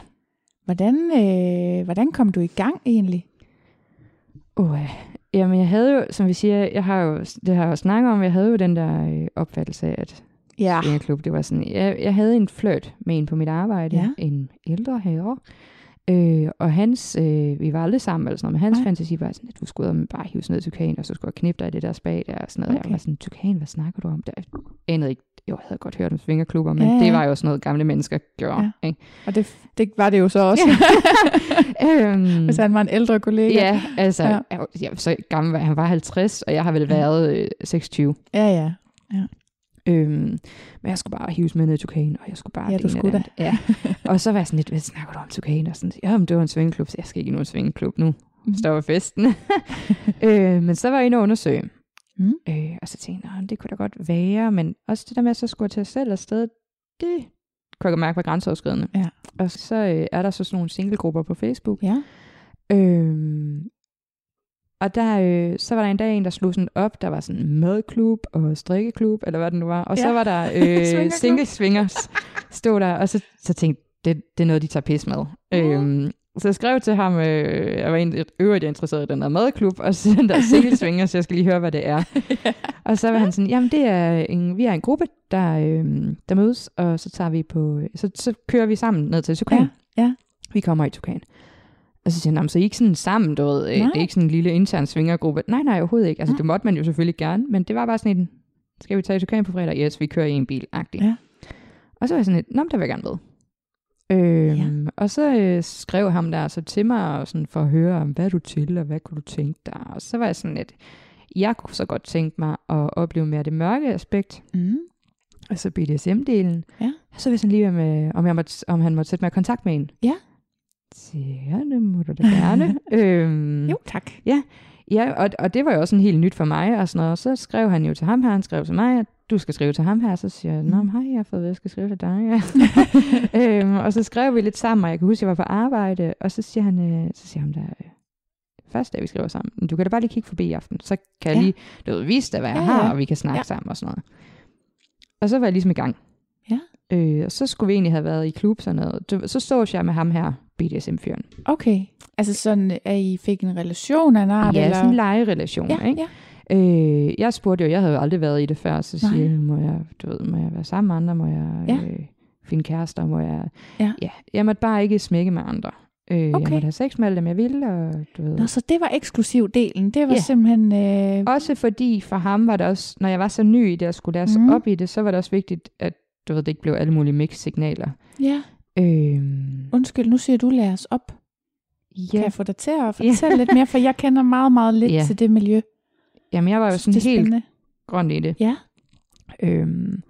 Hvordan, øh, hvordan kom du i gang egentlig? Uh, jamen, jeg havde jo, som vi siger, jeg har jo, det har jeg jo snakket om, jeg havde jo den der øh, opfattelse af, at Ja. svingerklub, det var sådan, jeg, jeg havde en flirt med en på mit arbejde, Ja. en ældre herre, øh, og hans, øh, vi var aldrig sammen eller sådan noget, men hans. Nej. fantasi var sådan, at du skulle ud og bare hive sådan noget tukan, og så skulle jeg knippe dig i det der spag der, og sådan noget. Okay. Jeg var sådan, tukan, hvad snakker du om? Der, anede ikke, jo, jeg havde godt hørt om svingerklubber, men Ja, ja, ja. det var jo sådan noget, gamle mennesker gjorde. Ja. Ikke? Og det, det var det jo så også, øhm, hvis han var en ældre kollega. ja, altså, Ja. ja. Jeg, så gammel, var- han var 50, og jeg har vel været øh, 26. Ja, ja. Øhm, men jeg skulle bare hives med ned i tukanen, og jeg skulle bare... Ja, du skulle andet. Ja. og så var jeg sådan lidt, hvad snakker du om tukanen? Og sådan, ja, men det var en svingeklub, så jeg skal ikke i nogen svingeklub nu. Mhm. Stopper festen. øh, men så var jeg inde og undersøge. Mm. Øh, og så tænkte jeg, "Nå, det kunne da godt være, men også det der med, at så skulle jeg til at selv afsted, det kunne jeg mærke var grænseoverskridende. Ja. Og så øh, er der så sådan nogle singlegrupper på Facebook. Ja. Øhm, og der, øh, så var der en dag en, der slog sådan op, der var sådan madklub og strikkeklub, eller hvad det nu var. Og ja. Så var der øh, single swingers, stod der, og så, så tænkte det, det er noget, de tager pis med. Øhm, så jeg skrev til ham, øh, jeg var egentlig øvrigt interesseret i den der madklub, og så den der single swingers, så jeg skal lige høre, hvad det er. Og så var han sådan, jamen det er en, vi er en gruppe, der, øh, der mødes, og så tager vi på, så, så kører vi sammen ned til Tukan. Ja, ja. Vi kommer i Tukan. Og så siger han, "Nå, men så I ikke sådan sammen, du ved, øh, Nej. det er ikke sådan en lille intern svingergruppe. Nej, nej, overhovedet ikke. Altså Nej. det måtte man jo selvfølgelig gerne, men det var bare sådan en, skal vi tage i Tukan på fredag? Yes, vi kører i en bil, agtigt. Ja. Og så var jeg sådan lidt, nå, der vil jeg gerne med. Øhm, Og så øh, skrev ham der så til mig og sådan for at høre, om hvad du til, og hvad kunne du tænke dig? Og så var jeg sådan lidt, jeg kunne så godt tænke mig at opleve mere det mørke aspekt, Mm. altså BDSM-delen. Ja. Så vil jeg sådan lige med, om, jeg måtte, om han måtte sætte mig i kontakt med en. Ja. Så ja, det må du da gerne. øhm, Jo, tak. Ja, og, og det var jo også en helt nyt for mig og sådan noget. Og så skrev han jo til ham her, han skrev til mig, at du skal skrive til ham her. Så siger jeg, nå, men hej, jeg har fået at jeg skal skrive til dig. Ja. øhm, og så skrev vi lidt sammen, og jeg kan huske, at jeg var på arbejde, og så siger han, øh, så siger han der, øh, første dag vi skriver sammen, "Men du kan da bare lige kigge forbi i aften, så kan jeg Ja. lige, du ved, vise dig, hvad jeg Ja, har, ja. og vi kan snakke Ja. sammen og sådan noget. Og så var jeg ligesom i gang. Ja. Øh, og så skulle vi egentlig have været i klub sådan noget. Så stod jeg med ham her, BDSM-fyren. Okay. Altså sådan, at I fik en relation af en art? Ja, eller? sådan en legerelation, ja, ikke? ja. Øh, jeg spurgte jo, jeg havde jo aldrig været i det før, så siger jeg, må jeg, du ved, må jeg være sammen med andre, må jeg Ja. øh, finde kærester, må jeg... Ja. ja. Jeg måtte bare ikke smække med andre. Øh, Jeg Okay. måtte have sex med alle dem, jeg ville, og du ved... Nå, så det var eksklusiv delen. Det var Ja. simpelthen... Øh, Også fordi for ham var det også, når jeg var så ny i det, og skulle lære sig Mhm. op i det, så var det også vigtigt, at du ved, det ikke blev alle mulige mix-signaler. ja. Øh, Undskyld, nu siger du, os op. Kan ja, jeg få dig til at fortælle lidt mere? For jeg kender meget, meget lidt Ja. til det miljø. Jamen jeg var jo Så sådan helt spændende. grøn i det. Ja. Øhm,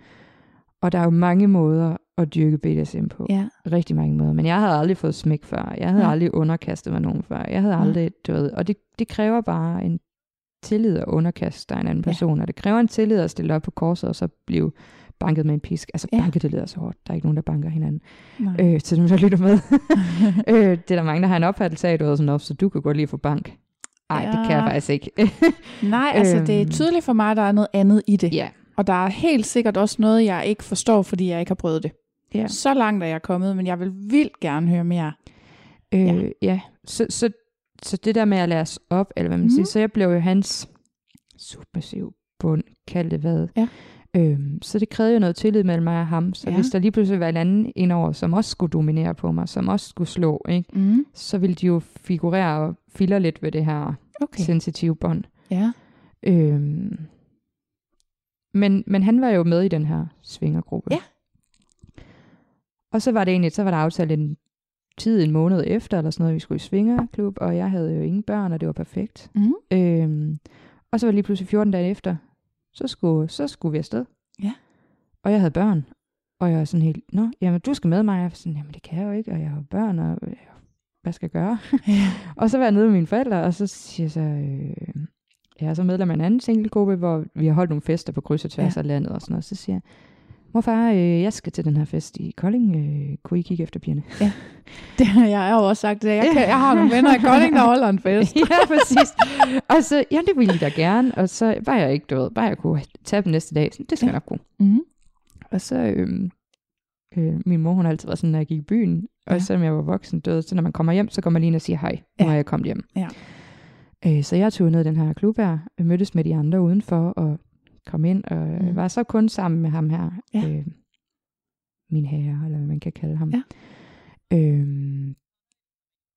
og der er jo mange måder at dyrke BDSM på. Ja. Rigtig mange måder. Men jeg havde aldrig fået smæk før. Jeg havde Nej. aldrig underkastet mig nogen før. Jeg havde Nej. aldrig, du ved, og det, det kræver bare en tillid at underkaste dig en anden Ja. person, og det kræver en tillid at stille op på korset, og så blive banket med en pisk. Altså Ja. banket, det lyder så hårdt. Der er ikke nogen, der banker hinanden. Nej. Øh, til dem, der lytter med. øh, det er der mange, der har en opfattelse af, du ved sådan, "Nå, så du kan godt lide at få bank. Nej, ja. det kan jeg faktisk ikke. Nej, altså det er Øhm. tydeligt for mig, at der er noget andet i det. ja. Og der er helt sikkert også noget, jeg ikke forstår, fordi jeg ikke har prøvet det. Ja. Så langt er jeg kommet, men jeg vil vildt gerne høre mere. Øh, Ja. ja. Så, så, så det der med at lære os op, eller hvad man Mhm. mm. siger, så jeg blev jo hans submissiv bund, kald det hvad. Ja. Øhm, så det krævede jo noget tillid mellem mig og ham. Så Ja. hvis der lige pludselig var en anden indover, som også skulle dominere på mig, som også skulle slå, ikke? Mm. så ville de jo figurere og file lidt ved det her Okay. sensitive bånd. Ja. Øhm, men, men han var jo med i den her svingergruppe. Ja. Og så var det egentlig, så var der aftalt en tid en måned efter, eller sådan noget, vi skulle i svingerklub, og jeg havde jo ingen børn, og det var perfekt. Mm. Øhm, og så var det lige pludselig 14 dage efter, så skulle, så skulle vi afsted. Ja. Og jeg havde børn, og jeg var sådan helt, nå, jamen du skal med mig. Jeg var sådan, jamen det kan jeg jo ikke, og jeg har børn, og øh, hvad skal jeg gøre? Ja. Og så var jeg nede med mine forældre, og så siger jeg så, øh, jeg er så medlem af en anden singelgruppe, hvor vi har holdt nogle fester på kryds og tværs ja. af landet og sådan noget. Så siger jeg, morfar, øh, jeg skal til den her fest i Kolding. Øh, kunne I kigge efter pigerne? Det har jeg jo også sagt. Jeg, kan, jeg har nogle venner i Kolding, der holder en fest. ja, præcis. og så, ja, det ville de da gerne. Og så var jeg ikke, du ved, bare jeg kunne tage dem næste dag. Så, det skal Ja. jeg nok kunne. Mm. Og så, øh, øh, min mor, hun har altid været sådan, når jeg gik i byen, og Ja. ja. selvom jeg var voksen, ved, så når man kommer hjem, så går man lige ind og siger hej. Ja. er jeg kommet hjem. Ja. Øh, så jeg tog ned i den her klub her, og mødtes med de andre udenfor, og kom ind, og Mm. mm. var så kun sammen med ham her. Ja. Øh, min herre, eller hvad man kan kalde ham. Ja. Øh,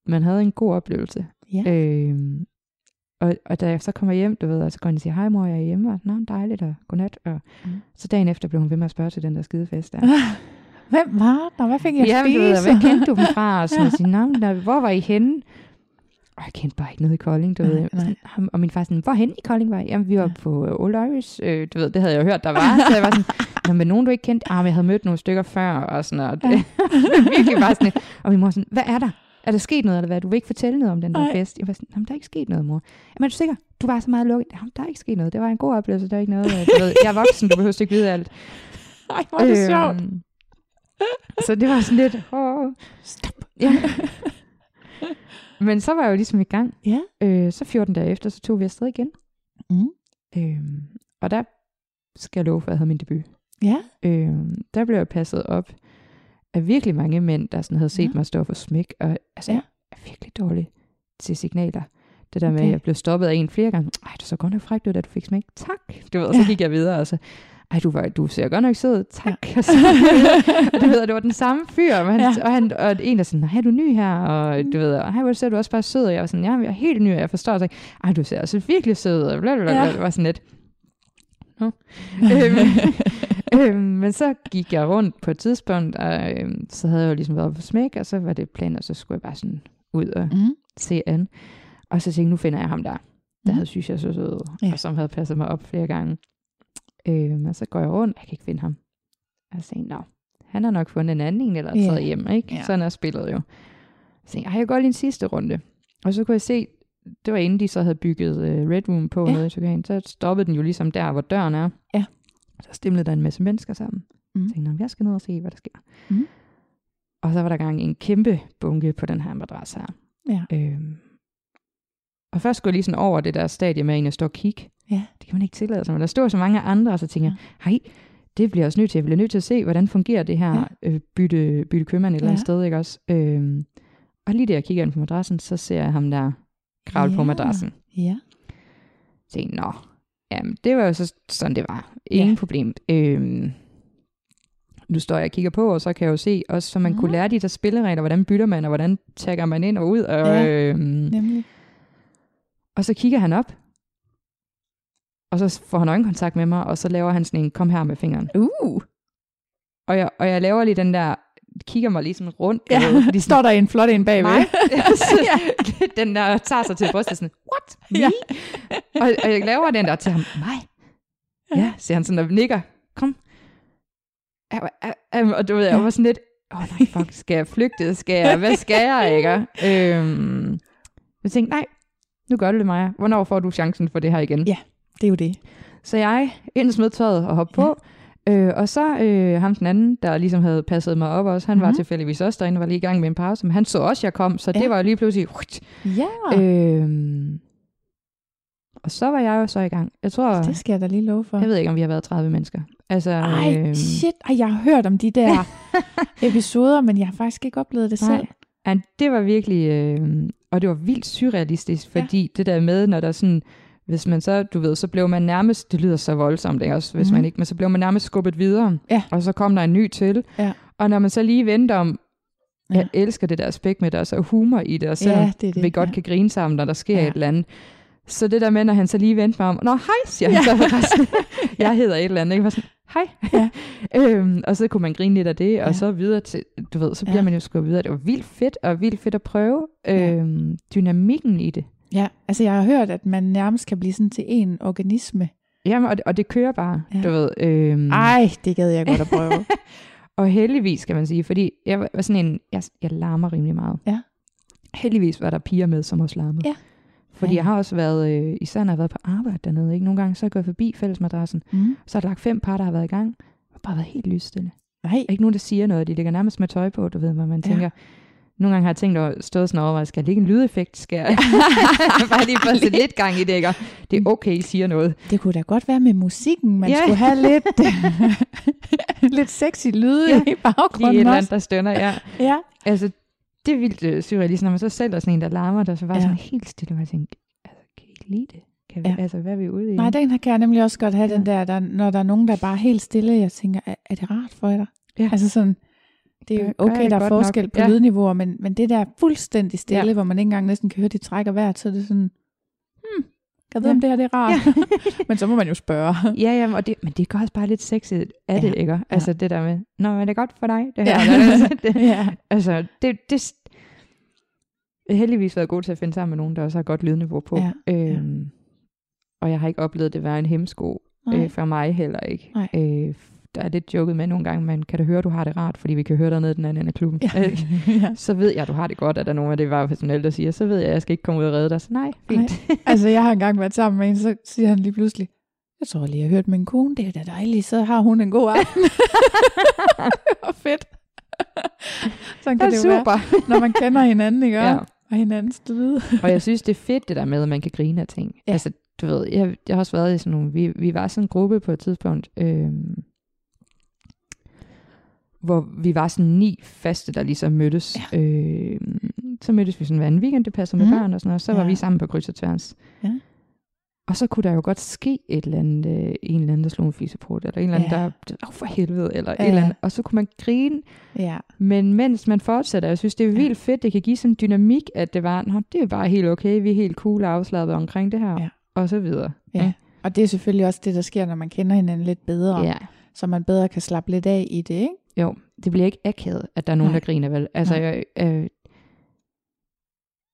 man havde en god oplevelse. Ja. Øh, og, og da jeg så kommer hjem, du ved, og så går hun og siger, hej mor, jeg er hjemme, og nå, dejligt, og godnat. Og Mm. så dagen efter blev hun ved med at spørge til den der skidefest der. Hvem var der? Hvad fik jeg ja, men du ved, spise? hvad kendte du dem fra? Og sådan, og sige, "Nå, men der- hvor var I henne? Og jeg kendte bare ikke noget i Kolding, du Nej, ved. nej. Sådan, og min far sådan, hvorhen i Kolding var I? Jamen, vi var Ja. på uh, Old Irish, øh, du ved, det havde jeg jo hørt, der var. Så jeg var sådan, Nå, men nogen du ikke kendte? Ah, men jeg havde mødt nogle stykker før, og sådan noget. Det, virkelig bare sådan, og min mor sådan, hvad er der? Er der sket noget, eller hvad? Du vil ikke fortælle noget om den der Nej. fest? Jeg var sådan, jamen, der er ikke sket noget, mor. Jamen, er du sikker? Du var så meget lukket. Jamen, der er ikke sket noget. Det var en god oplevelse. Der er ikke noget. øh, Du ved, jeg er voksen, du behøver ikke vide alt. Ej, hvor er det sjovt. Øhm, Så det var sådan lidt, åh, Stop. Ja. Men så var jeg jo ligesom i gang. Ja. Øh, så 14 dage efter, så tog vi afsted igen. Mm. Øh, og der skal jeg love for, at jeg havde min debut. Ja. Øh, der blev jeg passet op af virkelig mange mænd, der sådan havde set Ja. mig stå for smæk. Og altså, Ja. jeg er virkelig dårlig til signaler. Det der med, Okay. at jeg blev stoppet af en flere gange. Ej, du så godt nok frækt ud, da du fik smæk. Tak. Du ved, og så Ja. gik jeg videre, og så, ej, du, var, du ser godt nok sød. Tak. Ja. Og, så, og du ved, det var den samme fyr, og, han, Ja. og, han, og en der sådan, nej, er du ny her? Og du ved, og hej, hvor ser du også bare sød. Og jeg var sådan, ja, jeg er helt ny, og jeg forstår. Så, ikke, ej, du ser altså virkelig sød. Og bla, bla, bla, Ja. Det var sådan lidt, Nå. øhm, øhm, men så gik jeg rundt på et tidspunkt, og øhm, så havde jeg jo ligesom været på smæk, og så var det planen, og så skulle jeg bare sådan ud og Mm. se an. Og så tænkte jeg, nu finder jeg ham der, der Mhm. havde synes jeg så sød, ja. og som havde passet mig op flere gange. Øhm, og så går jeg rundt, jeg kan ikke finde ham. Og så tænkte jeg, nå, han har nok fundet en anden en, eller taget hjem, ikke? Ja. Sådan er spillet jo. Så tænkte jeg, "Ej, jeg går lige en sidste runde. Og så kunne jeg se, det var inden de så havde bygget uh, Red Room på ja. nede i Turkan, så stoppede den jo ligesom der, hvor døren er. Ja. Så stemlede der en masse mennesker sammen. Mm. Jeg tænkte, "Nå, jeg skal ned og se, hvad der sker. Mm. Og så var der gang en kæmpe bunke på den her madras her. Ja. Øhm, og først skulle jeg lige sådan over det der stadie med, at jeg står og kigge. Ja. Det kan man ikke tillade sig, men der stod så mange andre, og så tænker jeg, hej, det bliver jeg også nødt til. Jeg bliver nødt til at se, hvordan fungerer det her ja. øh, bytte, bytte købmand et eller andet Ja. sted, ikke også? Øhm, og lige da jeg kigger ind på madrassen, så ser jeg ham der kravle på Ja. madrassen. Ja. Tænkte, nå, jamen det var jo så sådan, det var. Ingen Ja. ja. problem. Øhm, nu står jeg og kigger på, og så kan jeg jo se, også så man Mhm. kunne lære de der spilleregler, hvordan bytter man, og hvordan tagger man ind og ud. Og, Ja. øhm, Nemlig. og så kigger han op, og så får han øjenkontakt med mig, og så laver han sådan en, kom her med fingeren. Uh. Og jeg, og jeg laver lige den der, kigger mig lige sådan rundt. Ja, ved, fordi de står der en flot en bagved. mig. så, den der tager sig til brystet sådan, what? Me? Ja. og, og jeg laver den der til ham, mig? Ja, siger han sådan og nikker, kom. og du ved, jeg var sådan lidt, åh oh, nej, fuck, skal jeg flygte? Skal jeg, hvad skal jeg, ikke? Øhm, jeg tænkte, nej, nu gør du det, Maja. Hvornår får du chancen for det her igen? Ja. Det er jo det. Så jeg ind smed tøjet og hoppe på, Øh, og så øh, ham den anden, der ligesom havde passet mig op også, han mm. var Mhm. tilfældigvis også derinde, var lige i gang med en pause, men han så også, jeg kom, så Ja. det var jo lige pludselig... Ja, øh, og så var jeg jo så i gang. Jeg tror, det skal jeg da lige love for. jeg ved ikke, om vi har været 30 mennesker. Altså, Ej, øh, shit. Ej, jeg har hørt om de der episoder, men jeg har faktisk ikke oplevet det Nej. selv. Ja, det var virkelig, øh, og det var vildt surrealistisk, Ja. fordi det der med, når der sådan, hvis man så, du ved, så blev man nærmest, det lyder så voldsomt, ikke også, hvis Mhm. man ikke, men så blev man nærmest skubbet videre, Ja. og så kom der en ny til, Ja. og når man så lige vendte om, Ja. jeg elsker det der aspekt med, der er så humor i det, og selvom Ja, det det. vi godt ja. kan grine sammen, når der sker Ja. et eller andet, så det der med, når han så lige vendte mig om, Nå, hej, siger han Ja. så. var jeg hedder et eller andet, ikke? Jeg var sådan, hej. Ja. øhm, og så kunne man grine lidt af det, og Ja. så videre til, du ved, så bliver Ja. man jo skubbet videre. Det var vildt fedt, og vildt fedt at prøve Ja. øhm, dynamikken i det. Ja, altså jeg har hørt, at man nærmest kan blive sådan til en organisme. Jamen, og, det, og det kører bare, Ja. du ved. Øhm, Ej, det gad jeg godt at prøve. Og heldigvis, kan man sige, fordi jeg var sådan en, jeg, jeg larmer rimelig meget. Ja. Heldigvis var der piger med, som også larmede. Ja. Fordi jeg har også været, øh, især når jeg har været på arbejde dernede, ikke? Nogle gange så er jeg forbi fællesmadrassen, mm. så er der lagt fem par, der har været i gang, og bare været helt lysstille. Nej, er ikke nogen, der siger noget, de ligger nærmest med tøj på, du ved, hvor man Ja. tænker, nogle gange har jeg tænkt over, stået sådan over, skal jeg lægge en lydeffekt? Skal jeg bare lige få lidt, lidt gang i det, ikke? Det er okay, I siger noget. det kunne da godt være med musikken. Man Ja. skulle have lidt, lidt sexy lyde Ja. i Lige et baggrunden eller andet, der stønner, ja. Ja. Altså, det er vildt øh, surrealistisk, når man så selv er sådan en, der larmer, der så var Ja. sådan helt stille, og jeg tænkte, altså, kan I ikke lide det? Kan vi, Ja. Altså, hvad er vi ude i? Nej, den kan jeg nemlig også godt have, Ja. den der, der, når der er nogen, der er bare helt stille, jeg tænker, er, er det rart for dig? Ja. Altså sådan, det er jo okay, der er godt nok? forskel på Ja. lydniveauer, men, men det der fuldstændig stille, Ja. hvor man ikke engang næsten kan høre, de trækker vejret, så er det sådan, hmm, jeg vide, Ja. om det her det er rart? men så må man jo spørge. Ja, jamen, og det, men det gør også bare lidt sexet af Ja. det, ikke? Altså det der med, nå, er det godt for dig? Det her, Ja. Altså, det, ja. altså, det, det, heldigvis været god til at finde sammen med nogen, der også har godt lydniveau på. Ja, Øhm, Og jeg har ikke oplevet det være en hemsko øh, for mig heller ikke. Nej. Øh, der er lidt joket med nogle gange, men kan du høre, du har det rart, fordi vi kan høre dig ned i den anden ende af klubben. Ja. Ja. så ved jeg, at du har det godt, at der er nogen af det var professionelle, der siger, så ved jeg, at jeg skal ikke komme ud og redde dig. Så nej, fint. Altså, jeg har engang været sammen med en, så siger han lige pludselig, jeg tror lige, jeg har hørt min kone, det er da dejligt, så har hun en god aften. det var fedt. Sådan kan Det det, er jo super. være, når man kender hinanden, ikke? Ja. Og hinandens lyde. Og jeg synes, det er fedt, det der med, at man kan grine af ting. Ja. Altså, du ved, jeg, jeg har også været i sådan nogle, vi, vi var sådan en gruppe på et tidspunkt, øh, hvor vi var sådan ni faste, der ligesom mødtes. Ja. Øh, så mødtes vi sådan hver anden weekend, det passer med Mhm. børn og sådan noget, så var Ja. vi sammen på kryds og tværs. Ja. Og så kunne der jo godt ske et eller andet, øh, en eller anden, der slog en fiseprut, eller en eller anden, Ja. der, åh for helvede, eller Ja, et eller ja. andet. Og så kunne man grine, Ja. men mens man fortsætter, jeg synes, det er Ja. vildt fedt, det kan give sådan en dynamik, at det var, Nå, det er bare helt okay, vi er helt cool og afslappet omkring det her, Ja. og så videre. ja. Og det er selvfølgelig også det, der sker, når man kender hinanden lidt bedre, ja. så man bedre kan slappe lidt af i det, ikke? Jo, det bliver ikke akavet, at der er nogen, Nej. der griner vel. Altså, Nej. jeg, øh,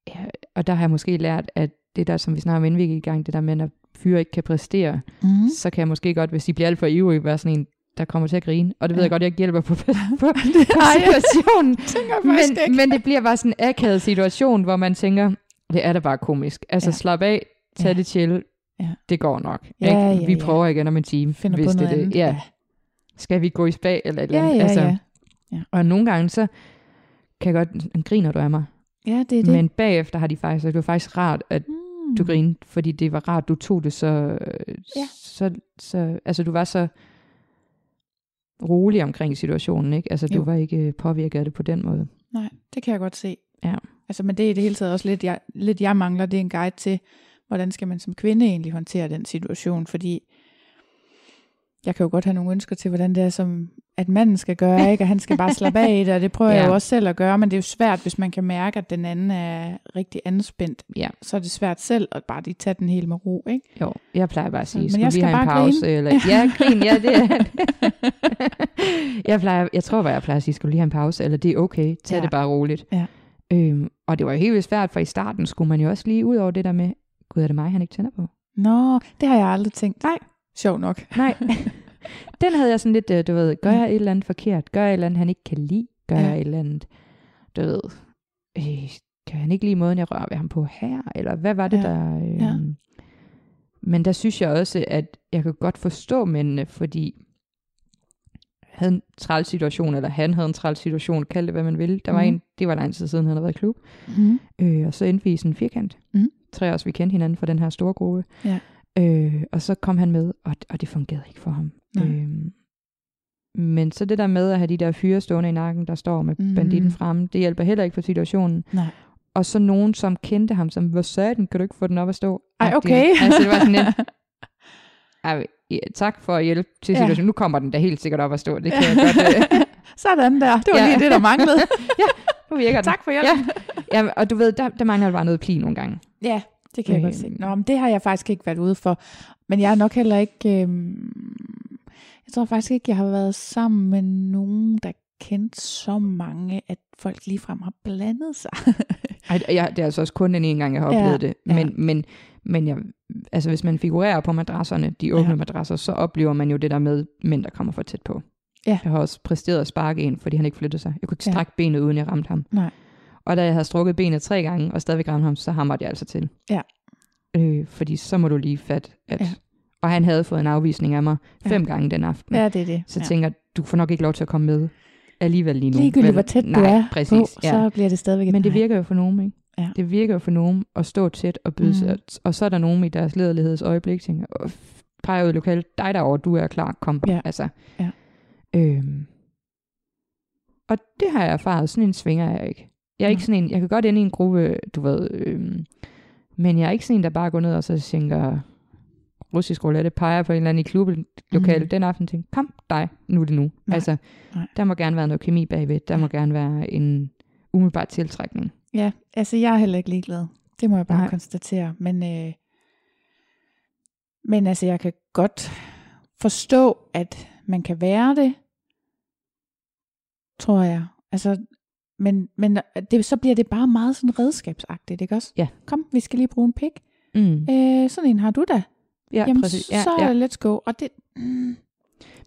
ja, og der har jeg måske lært, at det der, som vi snakker om gik i gang, det der med, at fyre ikke kan præstere, Mm. så kan jeg måske godt, hvis de bliver alt for ivrige, være sådan en, der kommer til at grine. Og det ved jeg godt, jeg ikke hjælper på, på, på situationen. men, ikke. men det bliver bare sådan en akavet situation, hvor man tænker, det er da bare komisk. Altså Ja. slap af, tag Ja. det chill, Ja. det går nok. Ja, ikke? ja, vi prøver igen om en time, Finder hvis det er det. Ja. Skal vi gå i spa eller et eller Ja, andet? ja, altså, ja. Og nogle gange så kan jeg godt, griner du af mig. Ja, det er det. Men bagefter har de faktisk, sagt, det var faktisk rart, at mm. du grinede, fordi det var rart, du tog det så, Ja. så, så altså du var så rolig omkring situationen, ikke? Altså du Jo. var ikke øh, påvirket af det på den måde. Nej, det kan jeg godt se. Ja. Altså, men det er i det hele taget også lidt, jeg, lidt, jeg mangler, det er en guide til, hvordan skal man som kvinde egentlig håndtere den situation, fordi jeg kan jo godt have nogle ønsker til, hvordan det er, som at manden skal gøre, ikke? og han skal bare slappe af i det, og det prøver ja. jeg jo også selv at gøre, men det er jo svært, hvis man kan mærke, at den anden er rigtig anspændt, Ja. så er det svært selv at bare lige tage den helt med ro, ikke? Jo, jeg plejer bare at sige, Men skal jeg vi skal have en pause? grine. Eller, ja, grin, ja, det er jeg, plejer, jeg tror bare, jeg plejer at sige, skal du lige have en pause? Eller det er okay, tag ja. det bare roligt. Ja. Øhm, og det var jo helt vildt svært, for i starten skulle man jo også lige ud over det der med, gud, er det mig, han ikke tænder på? Nå, det har jeg aldrig tænkt. Nej. Sjov nok. Nej. Den havde jeg sådan lidt, øh, du ved, gør jeg et eller andet forkert? Gør jeg et eller andet, han ikke kan lide? Gør Ja. jeg et eller andet, du ved, øh, kan han ikke lide måden, jeg rører ved ham på her? Eller hvad var det, Ja. der... Øh, Ja. Men der synes jeg også, at jeg kan godt forstå mændene, fordi havde en træls situation, eller han havde en træls situation, kald det hvad man vil. Der var Mhm. en, det var lang tid siden, han havde været i klub. Mm. Øh, og så endte vi i sådan en firkant. Mhm. Tre os, vi kendte hinanden fra den her store gruppe. Ja. Øh, og så kom han med, og, og det fungerede ikke for ham. Nej. Øh, men så det der med at have de der fyre stående i nakken, der står med Mhm. banditten fremme, det hjælper heller ikke på situationen. Nej. Og så nogen, som kendte ham, som, hvor satan, kan du ikke få den op at stå? Ej, okay. Altså, det var sådan lidt, ej, ja, tak for at hjælpe til Ja. situationen. Nu kommer den da helt sikkert op at stå. Det kan jeg godt. Øh, Sådan der. Det var Ja. lige det, der manglede. nu virker den. tak for hjælpen. Ja, og du ved, der, der mangler bare noget pli nogle gange. Ja, det kan jeg Øh. godt se. Nå, men det har jeg faktisk ikke været ude for. Men jeg er nok heller ikke... Øhm, jeg tror faktisk ikke, jeg har været sammen med nogen, der kendte så mange, at folk ligefrem har blandet sig. Ej, jeg, det er altså også kun den ene gang, jeg har Ja, oplevet det. ja. Men, men, men jeg, altså, hvis man figurerer på madrasserne, de åbne Ja. madrasser, så oplever man jo det der med mænd, der kommer for tæt på. Ja. Jeg har også præsteret at sparke en, fordi han ikke flyttede sig. Jeg kunne ikke Ja. strække benet, uden jeg ramte ham. Nej. Og da jeg havde strukket benet tre gange, og stadigvæk ramte ham, så hamrede jeg altså til. Ja. Øh, fordi så må du lige fat, at... Ja. Og han havde fået en afvisning af mig fem Ja. gange den aften. Ja, det er det. Så ja. tænker du får nok ikke lov til at komme med alligevel lige nu. Ligegyldigt, hvor tæt Nej, du er præcis, på, ja. så bliver det stadigvæk Men det virker jo for nogen, ikke? Ja. Det virker jo for nogen at stå tæt og byde mm. Og så er der nogen i deres lederlighedsøjeblik, tænker, og peger ud i lokalet, dig derovre, du er klar, kom. Ja. Altså. Ja. Øhm. Og det har jeg erfaret, sådan en svinger jeg ikke. Jeg er ikke Nej. sådan en, jeg kan godt ende i en gruppe, du ved, øhm, men jeg er ikke sådan en, der bare går ned og så tænker, russisk roulette, peger på en eller anden i klubben lokale Mhm. den aften, tænker, kom dig, nu er det nu. Nej. Altså, Nej. der må gerne være noget kemi bagved, der må gerne være en umiddelbar tiltrækning. Ja, altså jeg er heller ikke ligeglad. Det må jeg bare. Nej. konstatere. Men, øh, men altså jeg kan godt forstå, at man kan være det, tror jeg. Altså, men, men det, så bliver det bare meget sådan redskabsagtigt, ikke også? Ja. Kom, vi skal lige bruge en pik. Mm. Øh, sådan en har du da. Ja, Jamen, præcis. Ja, så ja. let's go. Og det, mm,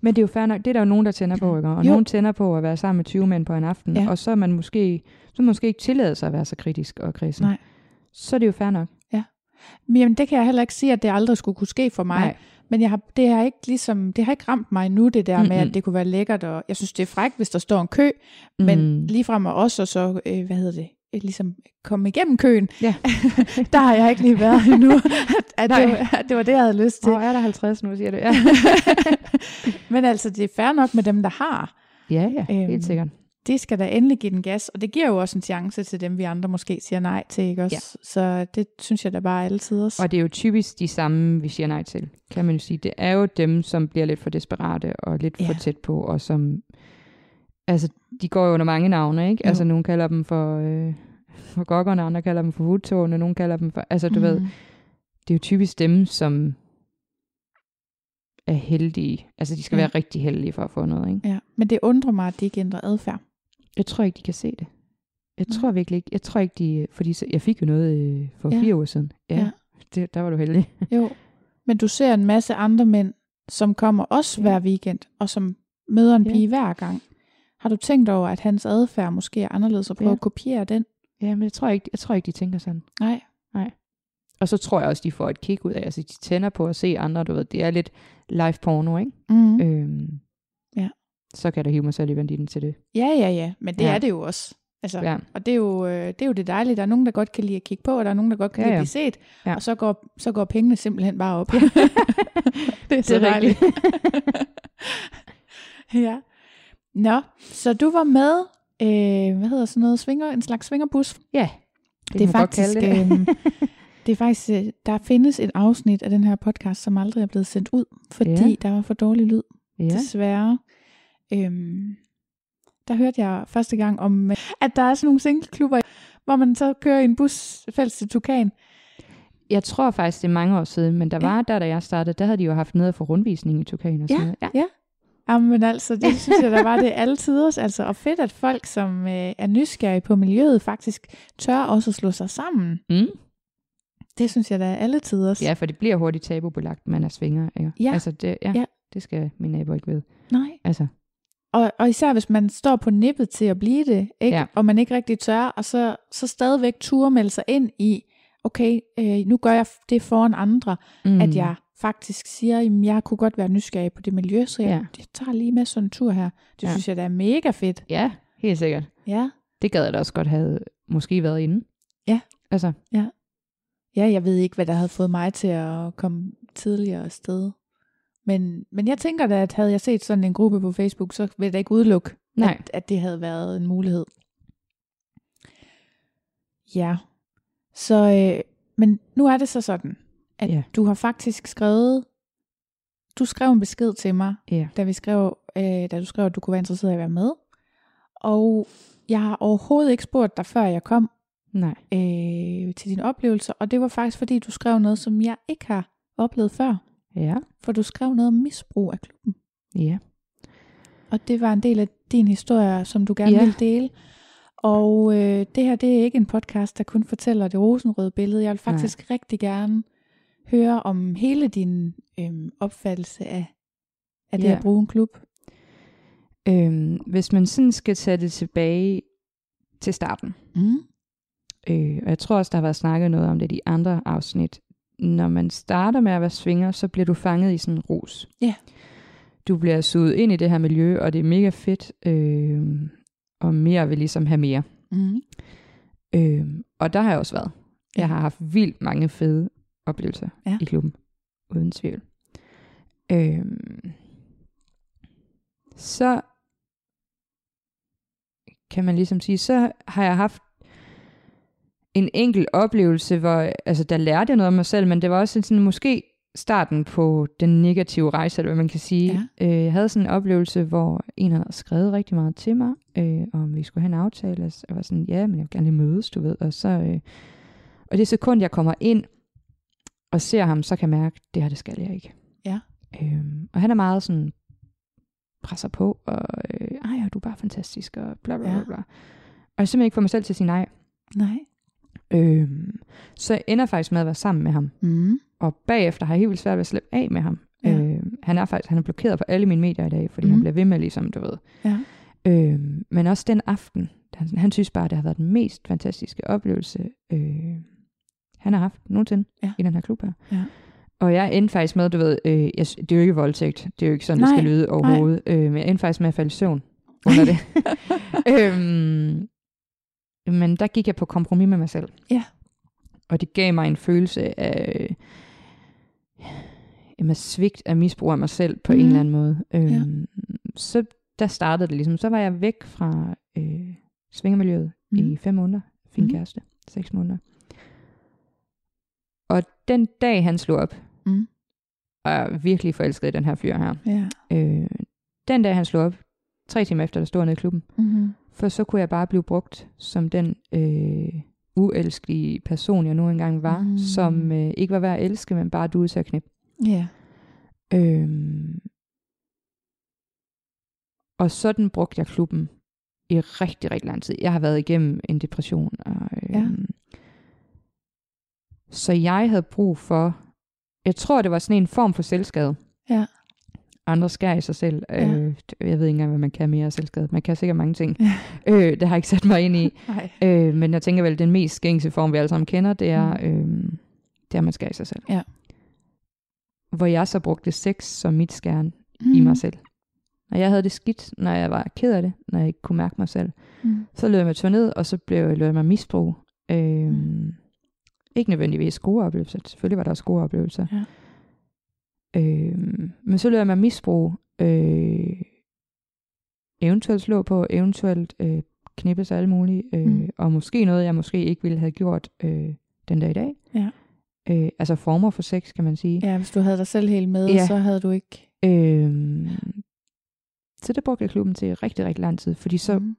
Men det er jo fair nok, det er der jo nogen, der tænder på, ikke? Og Jo. nogen tænder på at være sammen med 20 mænd på en aften, Ja. og så er man måske, så måske ikke tillade sig at være så kritisk og kredsen. Nej. Så er det jo fair nok. men jamen, det kan jeg heller ikke sige, at det aldrig skulle kunne ske for mig. Nej. Men jeg har, det, har ikke ligesom, det har ikke ramt mig nu, det der mm-hmm. med, at det kunne være lækkert. Og jeg synes, det er frækt, hvis der står en kø. Men Mm. ligefrem også, og så, øh, hvad hedder det, øh, ligesom komme igennem køen. Ja. der har jeg ikke lige været endnu. at, at, det, var, at det var det, jeg havde lyst til. Åh, er der 50 nu, siger du? Ja, Men altså, det er fair nok med dem, der har. ja, ja Øhm, helt sikkert. De skal da endelig give den gas, og det giver jo også en chance til dem, vi andre måske siger nej til, ikke også? Ja. Så det synes jeg da bare altid også. Og det er jo typisk de samme, vi siger nej til, kan man jo sige. Det er jo dem, som bliver lidt for desperate og lidt Ja. for tæt på, og som, altså, de går jo under mange navne, ikke? Jo. Altså, nogle kalder dem for, øh, for gokkerne, andre kalder dem for hudtårne, nogle kalder dem for, altså, du mm. ved, Mhm. det er jo typisk dem, som er heldige. Altså, de skal Ja. være rigtig heldige for at få noget, ikke? Ja, men det undrer mig, at de ikke ændrer adfærd. Jeg tror ikke, de kan se det. Jeg Nej. tror virkelig ikke. Jeg tror ikke, de... Fordi jeg fik jo noget øh, for Ja. fire uger siden. Ja, Ja. Det, der var du heldig. Jo, men du ser en masse andre mænd, som kommer også Ja. hver weekend, og som møder en Ja. pige hver gang. Har du tænkt over, at hans adfærd måske er anderledes, og prøve Ja. at kopiere den? Ja, men jeg tror ikke, jeg tror ikke de tænker sådan. Nej. Og så tror jeg også, de får et kick ud af, altså de tænder på at se andre, du ved, det er lidt live porno, ikke? Mm. Øhm, Ja. Så kan der hive mig selv i vandinen til det. Ja, ja, ja, men det Ja. er det jo også. Altså, Ja. Og det er, jo, øh, det er jo det dejlige. Der er nogen, der godt kan lide at kigge på, og der er nogen, der godt kan Ja, lide at blive set. Ja. Og så går, så går pengene simpelthen bare op. det er så Det er dejligt. ja. Nå, så du var med, øh, hvad hedder sådan noget, svinger, en slags svingerbus. Ja, Det, det er faktisk, det. øh, det er faktisk, øh, der findes et afsnit af den her podcast, som aldrig er blevet sendt ud, fordi Ja. der var for dårlig lyd, ja. desværre. Øhm, der hørte jeg første gang om, at der er sådan nogle singleklubber, hvor man så kører i en bus fælles til Tukan. Jeg tror faktisk, det er mange år siden, men der Ja. var, der da jeg startede, der havde de jo haft nede for rundvisning i Tukan og sådan noget. Ja. Jamen altså, det synes jeg, der var det alle tider. Altså, og fedt, at folk, som øh, er nysgerrige på miljøet, faktisk tør også at slå sig sammen. Mm. Det synes jeg, der er alle tider. Ja, for det bliver hurtigt tabubelagt, man er svinger. Ikke? Ja. Altså det, ja. Ja. Det skal min nabo ikke vide. Nej. Altså, Og, og især hvis man står på nippet til at blive det, ikke? Ja. og man ikke rigtig tør, og så, så stadigvæk turde melde sig ind i, okay, øh, nu gør jeg det foran andre, mm, at jeg faktisk siger, at jeg kunne godt være nysgerrig på det miljø, så jeg, Ja. ja. jeg tager lige med sådan en tur her. Det Ja. ja. synes jeg, der er mega fedt. Ja, helt sikkert. Ja. Det gad jeg da også godt have måske været inde. Ja. Altså, Ja, jeg ved ikke, hvad der havde fået mig til at komme tidligere afsted. Men, men jeg tænker da, at havde jeg set sådan en gruppe på Facebook, så ville det ikke udelukke, Nej. At, at det havde været en mulighed. Ja, så, øh, men nu er det så sådan, at Ja. du har faktisk skrevet, du skrev en besked til mig, ja. da vi skrev, øh, da du skrev, at du kunne være interesseret i at være med. Og jeg har overhovedet ikke spurgt dig, før jeg kom Nej. øh, til din oplevelse, og det var faktisk fordi, du skrev noget, som jeg ikke har oplevet før. Ja. For du skrev noget om misbrug af klubben. Ja. Og det var en del af din historie, som du gerne Ja. ville dele. Og øh, det her, det er ikke en podcast, der kun fortæller det rosenrøde billede. Jeg vil faktisk Nej. rigtig gerne høre om hele din øh, opfattelse af, af det Ja. at bruge en klub. Øhm, hvis man sådan skal tage det tilbage til starten, Mm. øh, og jeg tror også, der har været snakket noget om det i de andre afsnit, når man starter med at være svinger, så bliver du fanget i sådan en rus. Ja. Du bliver suget ind i det her miljø, og det er mega fedt, øh, og mere vil ligesom have mere. Mm. Øh, og der har jeg også været. Jeg har haft vildt mange fede oplevelser Ja. i klubben, uden tvivl. Øh, så kan man ligesom sige, så har jeg haft en enkelt oplevelse, hvor altså, der lærte jeg noget om mig selv, men det var også sådan, måske starten på den negative rejse, eller hvad man kan sige. Ja. Øh, jeg havde sådan en oplevelse, hvor en havde skrevet rigtig meget til mig, øh, om vi skulle have en aftale, og jeg var sådan, ja, men jeg vil gerne lige mødes, du ved, og så, øh, og det sekund, jeg kommer ind og ser ham, så kan jeg mærke, det her, det skal jeg ikke. Ja. Øhm, og han er meget sådan, presser på, og øh, ej, du er bare fantastisk, og bla bla bla. Bla. Og jeg simpelthen ikke får mig selv til at sige nej. Nej. Øhm, så jeg ender faktisk med at være sammen med ham. Mm. Og bagefter har jeg helt vildt svært ved at slippe af med ham. Ja. Øhm, han er faktisk han er blokeret på alle mine medier i dag, fordi mm. Han bliver ved med ligesom, du ved. Ja. Øhm, men også den aften, han, han synes bare, det har været den mest fantastiske oplevelse, øh, han har haft nogensinde Ja. i den her klub her. Ja. Og jeg endte faktisk med, du ved, øh, jeg, det er jo ikke voldtægt, det er jo ikke sådan, Nej, det skal lyde overhovedet, øh, men jeg endte faktisk med at falde i søvn under det. øhm, men der gik jeg på kompromis med mig selv. Ja. Og det gav mig en følelse af, jamen, svigt af misbrug af mig selv på mm. en Mhm. eller anden måde. Øhm, Så der startede det ligesom. Så var jeg væk fra øh, svingermiljøet mm. Mhm. i fem måneder. Fin Mhm. kæreste. Seks måneder. Og den dag, han slog op, Mm. og jeg er virkelig forelsket i den her fyr her. Ja. Øh, den dag, han slog op, tre timer efter, der stod nede i klubben, Mm-hmm. For så kunne jeg bare blive brugt som den øh, uelskelige person, jeg nu engang var, Mm. som øh, ikke var værd at elske, men bare duede til at knippe. Ja. Øhm, og sådan brugte jeg klubben i rigtig, rigtig lang tid. Jeg har været igennem en depression. Og, øhm, Ja. Så jeg havde brug for, jeg tror, det var sådan en form for selvskade. Ja. Andre skær i sig selv. Ja. Øh, jeg ved ikke engang, hvad man kan mere selvskade. Man kan sikkert mange ting. Ja. Øh, det har jeg ikke sat mig ind i. Øh, men jeg tænker vel, den mest gængse form, vi alle sammen kender, det er, Mm. øh, det er, at man skærer i sig selv. Ja. Hvor jeg så brugte sex som mit skærn Mm. i mig selv. Når jeg havde det skidt, når jeg var ked af det, når jeg ikke kunne mærke mig selv, Mm. så løb jeg mig tør ned, og så blev jeg løb mig misbrug. Øhm, Mm. Ikke nødvendigvis gode oplevelser. Selvfølgelig var der også gode oplevelser. Ja. Øhm, men så løb jeg mig misbrug. Øh, eventuelt slå på, eventuelt øh, knippes og alle mulige. Øh, Mm. Og måske noget, jeg måske ikke ville have gjort øh, den dag i dag. Ja. Øh, altså former for sex, kan man sige. Ja, hvis du havde dig selv helt med, Ja. så havde du ikke... Øhm, så det brugte jeg klubben til rigtig, rigtig lang tid, fordi så, Mm.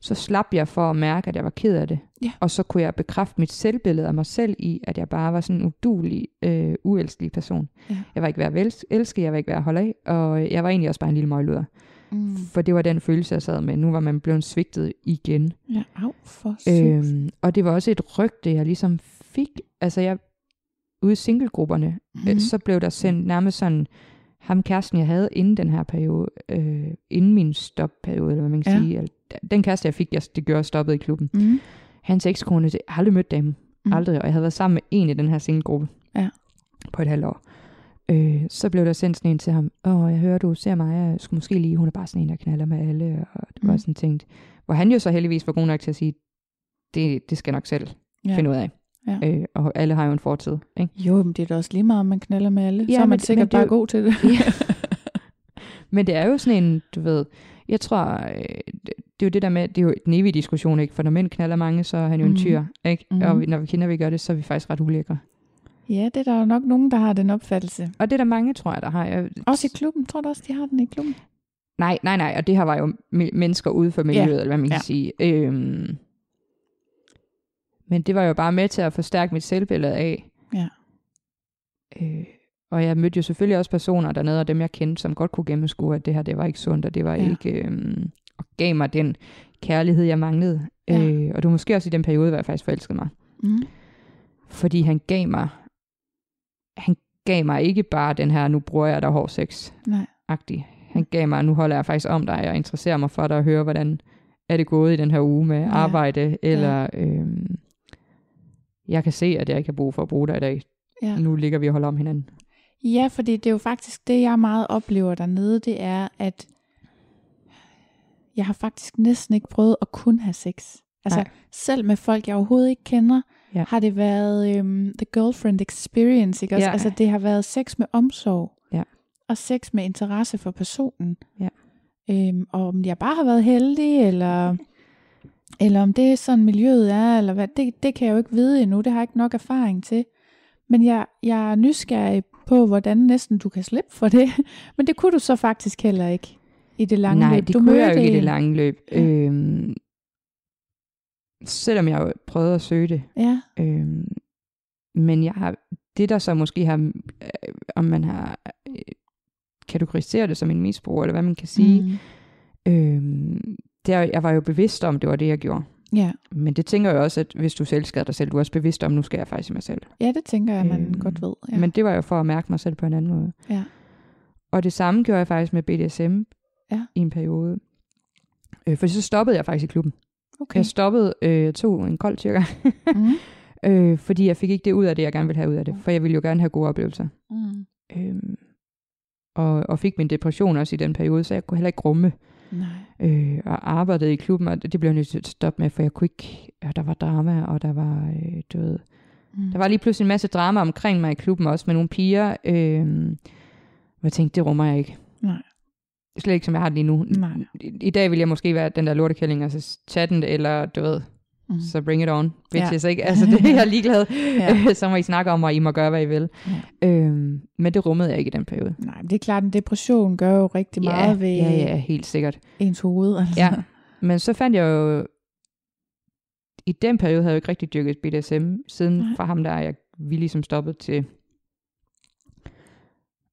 Så slap jeg for at mærke, at jeg var ked af det. Ja. Og så kunne jeg bekræfte mit selvbillede af mig selv i, at jeg bare var sådan en udulig, øh, uelskelig person. Ja. Jeg var ikke værd at elske, jeg var ikke værd at holde af, og jeg var egentlig også bare en lille møgluder. Mm. For det var den følelse, jeg sad med. Nu var man blevet svigtet igen. Ja, au, for. Øhm, og det var også et rygte, jeg ligesom fik. Altså jeg, ude i singlegrupperne, Mhm. mm. så blev der sendt nærmest sådan ham kæresten, jeg havde inden den her periode, øh, inden min stopperiode, eller hvad man kan Ja. sige, den kæreste, jeg fik, jeg, det gjorde, jeg stoppede i klubben. Mm. Hans ekskone, jeg har aldrig mødt dem. Mm. Aldrig, og jeg havde været sammen med en i den her singelgruppe. Ja. På et halvt år. Øh, så blev der sendt sådan en til ham, åh, jeg hører, du ser mig, jeg skulle måske lige, hun er bare sådan en, der knaller med alle, og det var Mm. sådan tænkt. Hvor han jo så heldigvis var god nok til at sige, det, det skal nok selv Ja. ja. finde ud af. Ja. Øh, og alle har jo en fortid, ikke? Jo, men det er da også lige meget, om man knaller med alle. Ja, så er man men- sikkert men det bare god til det. Men det er jo sådan en, du ved, jeg tror, øh, det, det er jo det der med, det er jo en evig diskussion, ikke? For når mænd knaller mange, så er han jo Mhm. en tyr, ikke? Mhm. Og når vi kender, vi gør det, så er vi faktisk ret ulækre. ja, det er der jo nok nogen, der har den opfattelse. Og det er der mange, tror jeg, der har. Jeg, Også i klubben. Tror du også, de har den i klubben? Nej, nej, nej, og det her var jo mennesker ude for miljøet, Ja. eller hvad man kan Ja. sige. Øhm, men det var jo bare med til at forstærke mit selvbillede af. Ja. Øh, og jeg mødte jo selvfølgelig også personer dernede, og dem jeg kendte, som godt kunne gennemskue, at det her, det var ikke sundt, og det var Ja. ja. ikke, øhm, og gav mig den kærlighed, jeg manglede. Ja. Øh, og det var måske også i den periode, hvor jeg faktisk forelskede mig. Mm. Fordi han gav mig, han gav mig ikke bare den her, nu bruger jeg dig hård sex, Nej. agtig. Han gav mig, nu holder jeg faktisk om dig, og interesserer mig for dig, og høre, hvordan er det gået i den her uge med Ja. arbejde, eller øhm, jeg kan se, at jeg ikke har brug for at bruge dig i dag. Ja. Nu ligger vi og holder om hinanden. Ja, fordi det er jo faktisk det, jeg meget oplever dernede, det er, at jeg har faktisk næsten ikke prøvet at kun have sex. Altså, Nej. selv med folk, jeg overhovedet ikke kender, Ja. har det været øhm, the girlfriend experience, ikke også? Ja. Altså, det har været sex med omsorg. Ja. Og sex med interesse for personen. Ja. Øhm, og om jeg bare har været heldig, eller, eller om det er sådan miljøet er, eller hvad, det, det kan jeg jo ikke vide endnu, det har jeg ikke nok erfaring til. Men jeg, jeg er nysgerrig på, hvordan næsten du kan slippe for det. Men det kunne du så faktisk heller ikke i det lange Nej, løb. det du kunne jeg jo ikke i det lange løb. Ja. Øhm, selvom jeg jo prøvede at søge det. Ja, Øhm, men jeg har, det der så måske har, øh, om man har øh, kategoriseret det som en misbrug, eller hvad man kan sige, Mm. øhm, det er, jeg var jo bevidst om, det var det, jeg gjorde. Ja. Men det tænker jeg også, at hvis du selv skader dig selv, du er også bevidst om, nu skal jeg faktisk i mig selv. ja, det tænker jeg, man Øhm, godt ved. Ja. Men det var jo for at mærke mig selv på en anden måde. Ja. Og det samme gjorde jeg faktisk med BDSM Ja. i en periode. Øh, for så stoppede jeg faktisk i klubben. Okay. Jeg stoppede, øh, tog en kold tyrker, Mm. øh, fordi jeg fik ikke det ud af det, jeg gerne ville have ud af det. For jeg ville jo gerne have gode oplevelser. Mm. Øhm, og, og fik min depression også i den periode, så jeg kunne heller ikke rumme. Nej. Øh, og arbejdede i klubben, og det blev jeg nødt til at stoppe med, for jeg kunne ikke, ja, der var drama, og der var, øh, du ved, Mm. der var lige pludselig en masse drama omkring mig i klubben, også med nogle piger, øh, hvor jeg tænkte, det rummer jeg ikke. Nej. Slet ikke, som jeg har det lige nu. Nej. I, I dag vil jeg måske være den der lortekælling, altså tage den, eller du ved, Mm. så bring it on, bitches, Ja. ikke? Altså, det er jeg ligeglad. Ja. Så må I snakke om, og I må gøre, hvad I vil. Ja. Øhm, men det rummede jeg ikke i den periode. Nej, men det er klart, en depression gør jo rigtig ja, meget ved ja, ja, helt sikkert. ens hoved. Altså. Ja. Men så fandt jeg jo, i den periode havde jeg jo ikke rigtig dyrket BDSM, siden Nej. fra ham der, jeg vi ligesom stoppet til.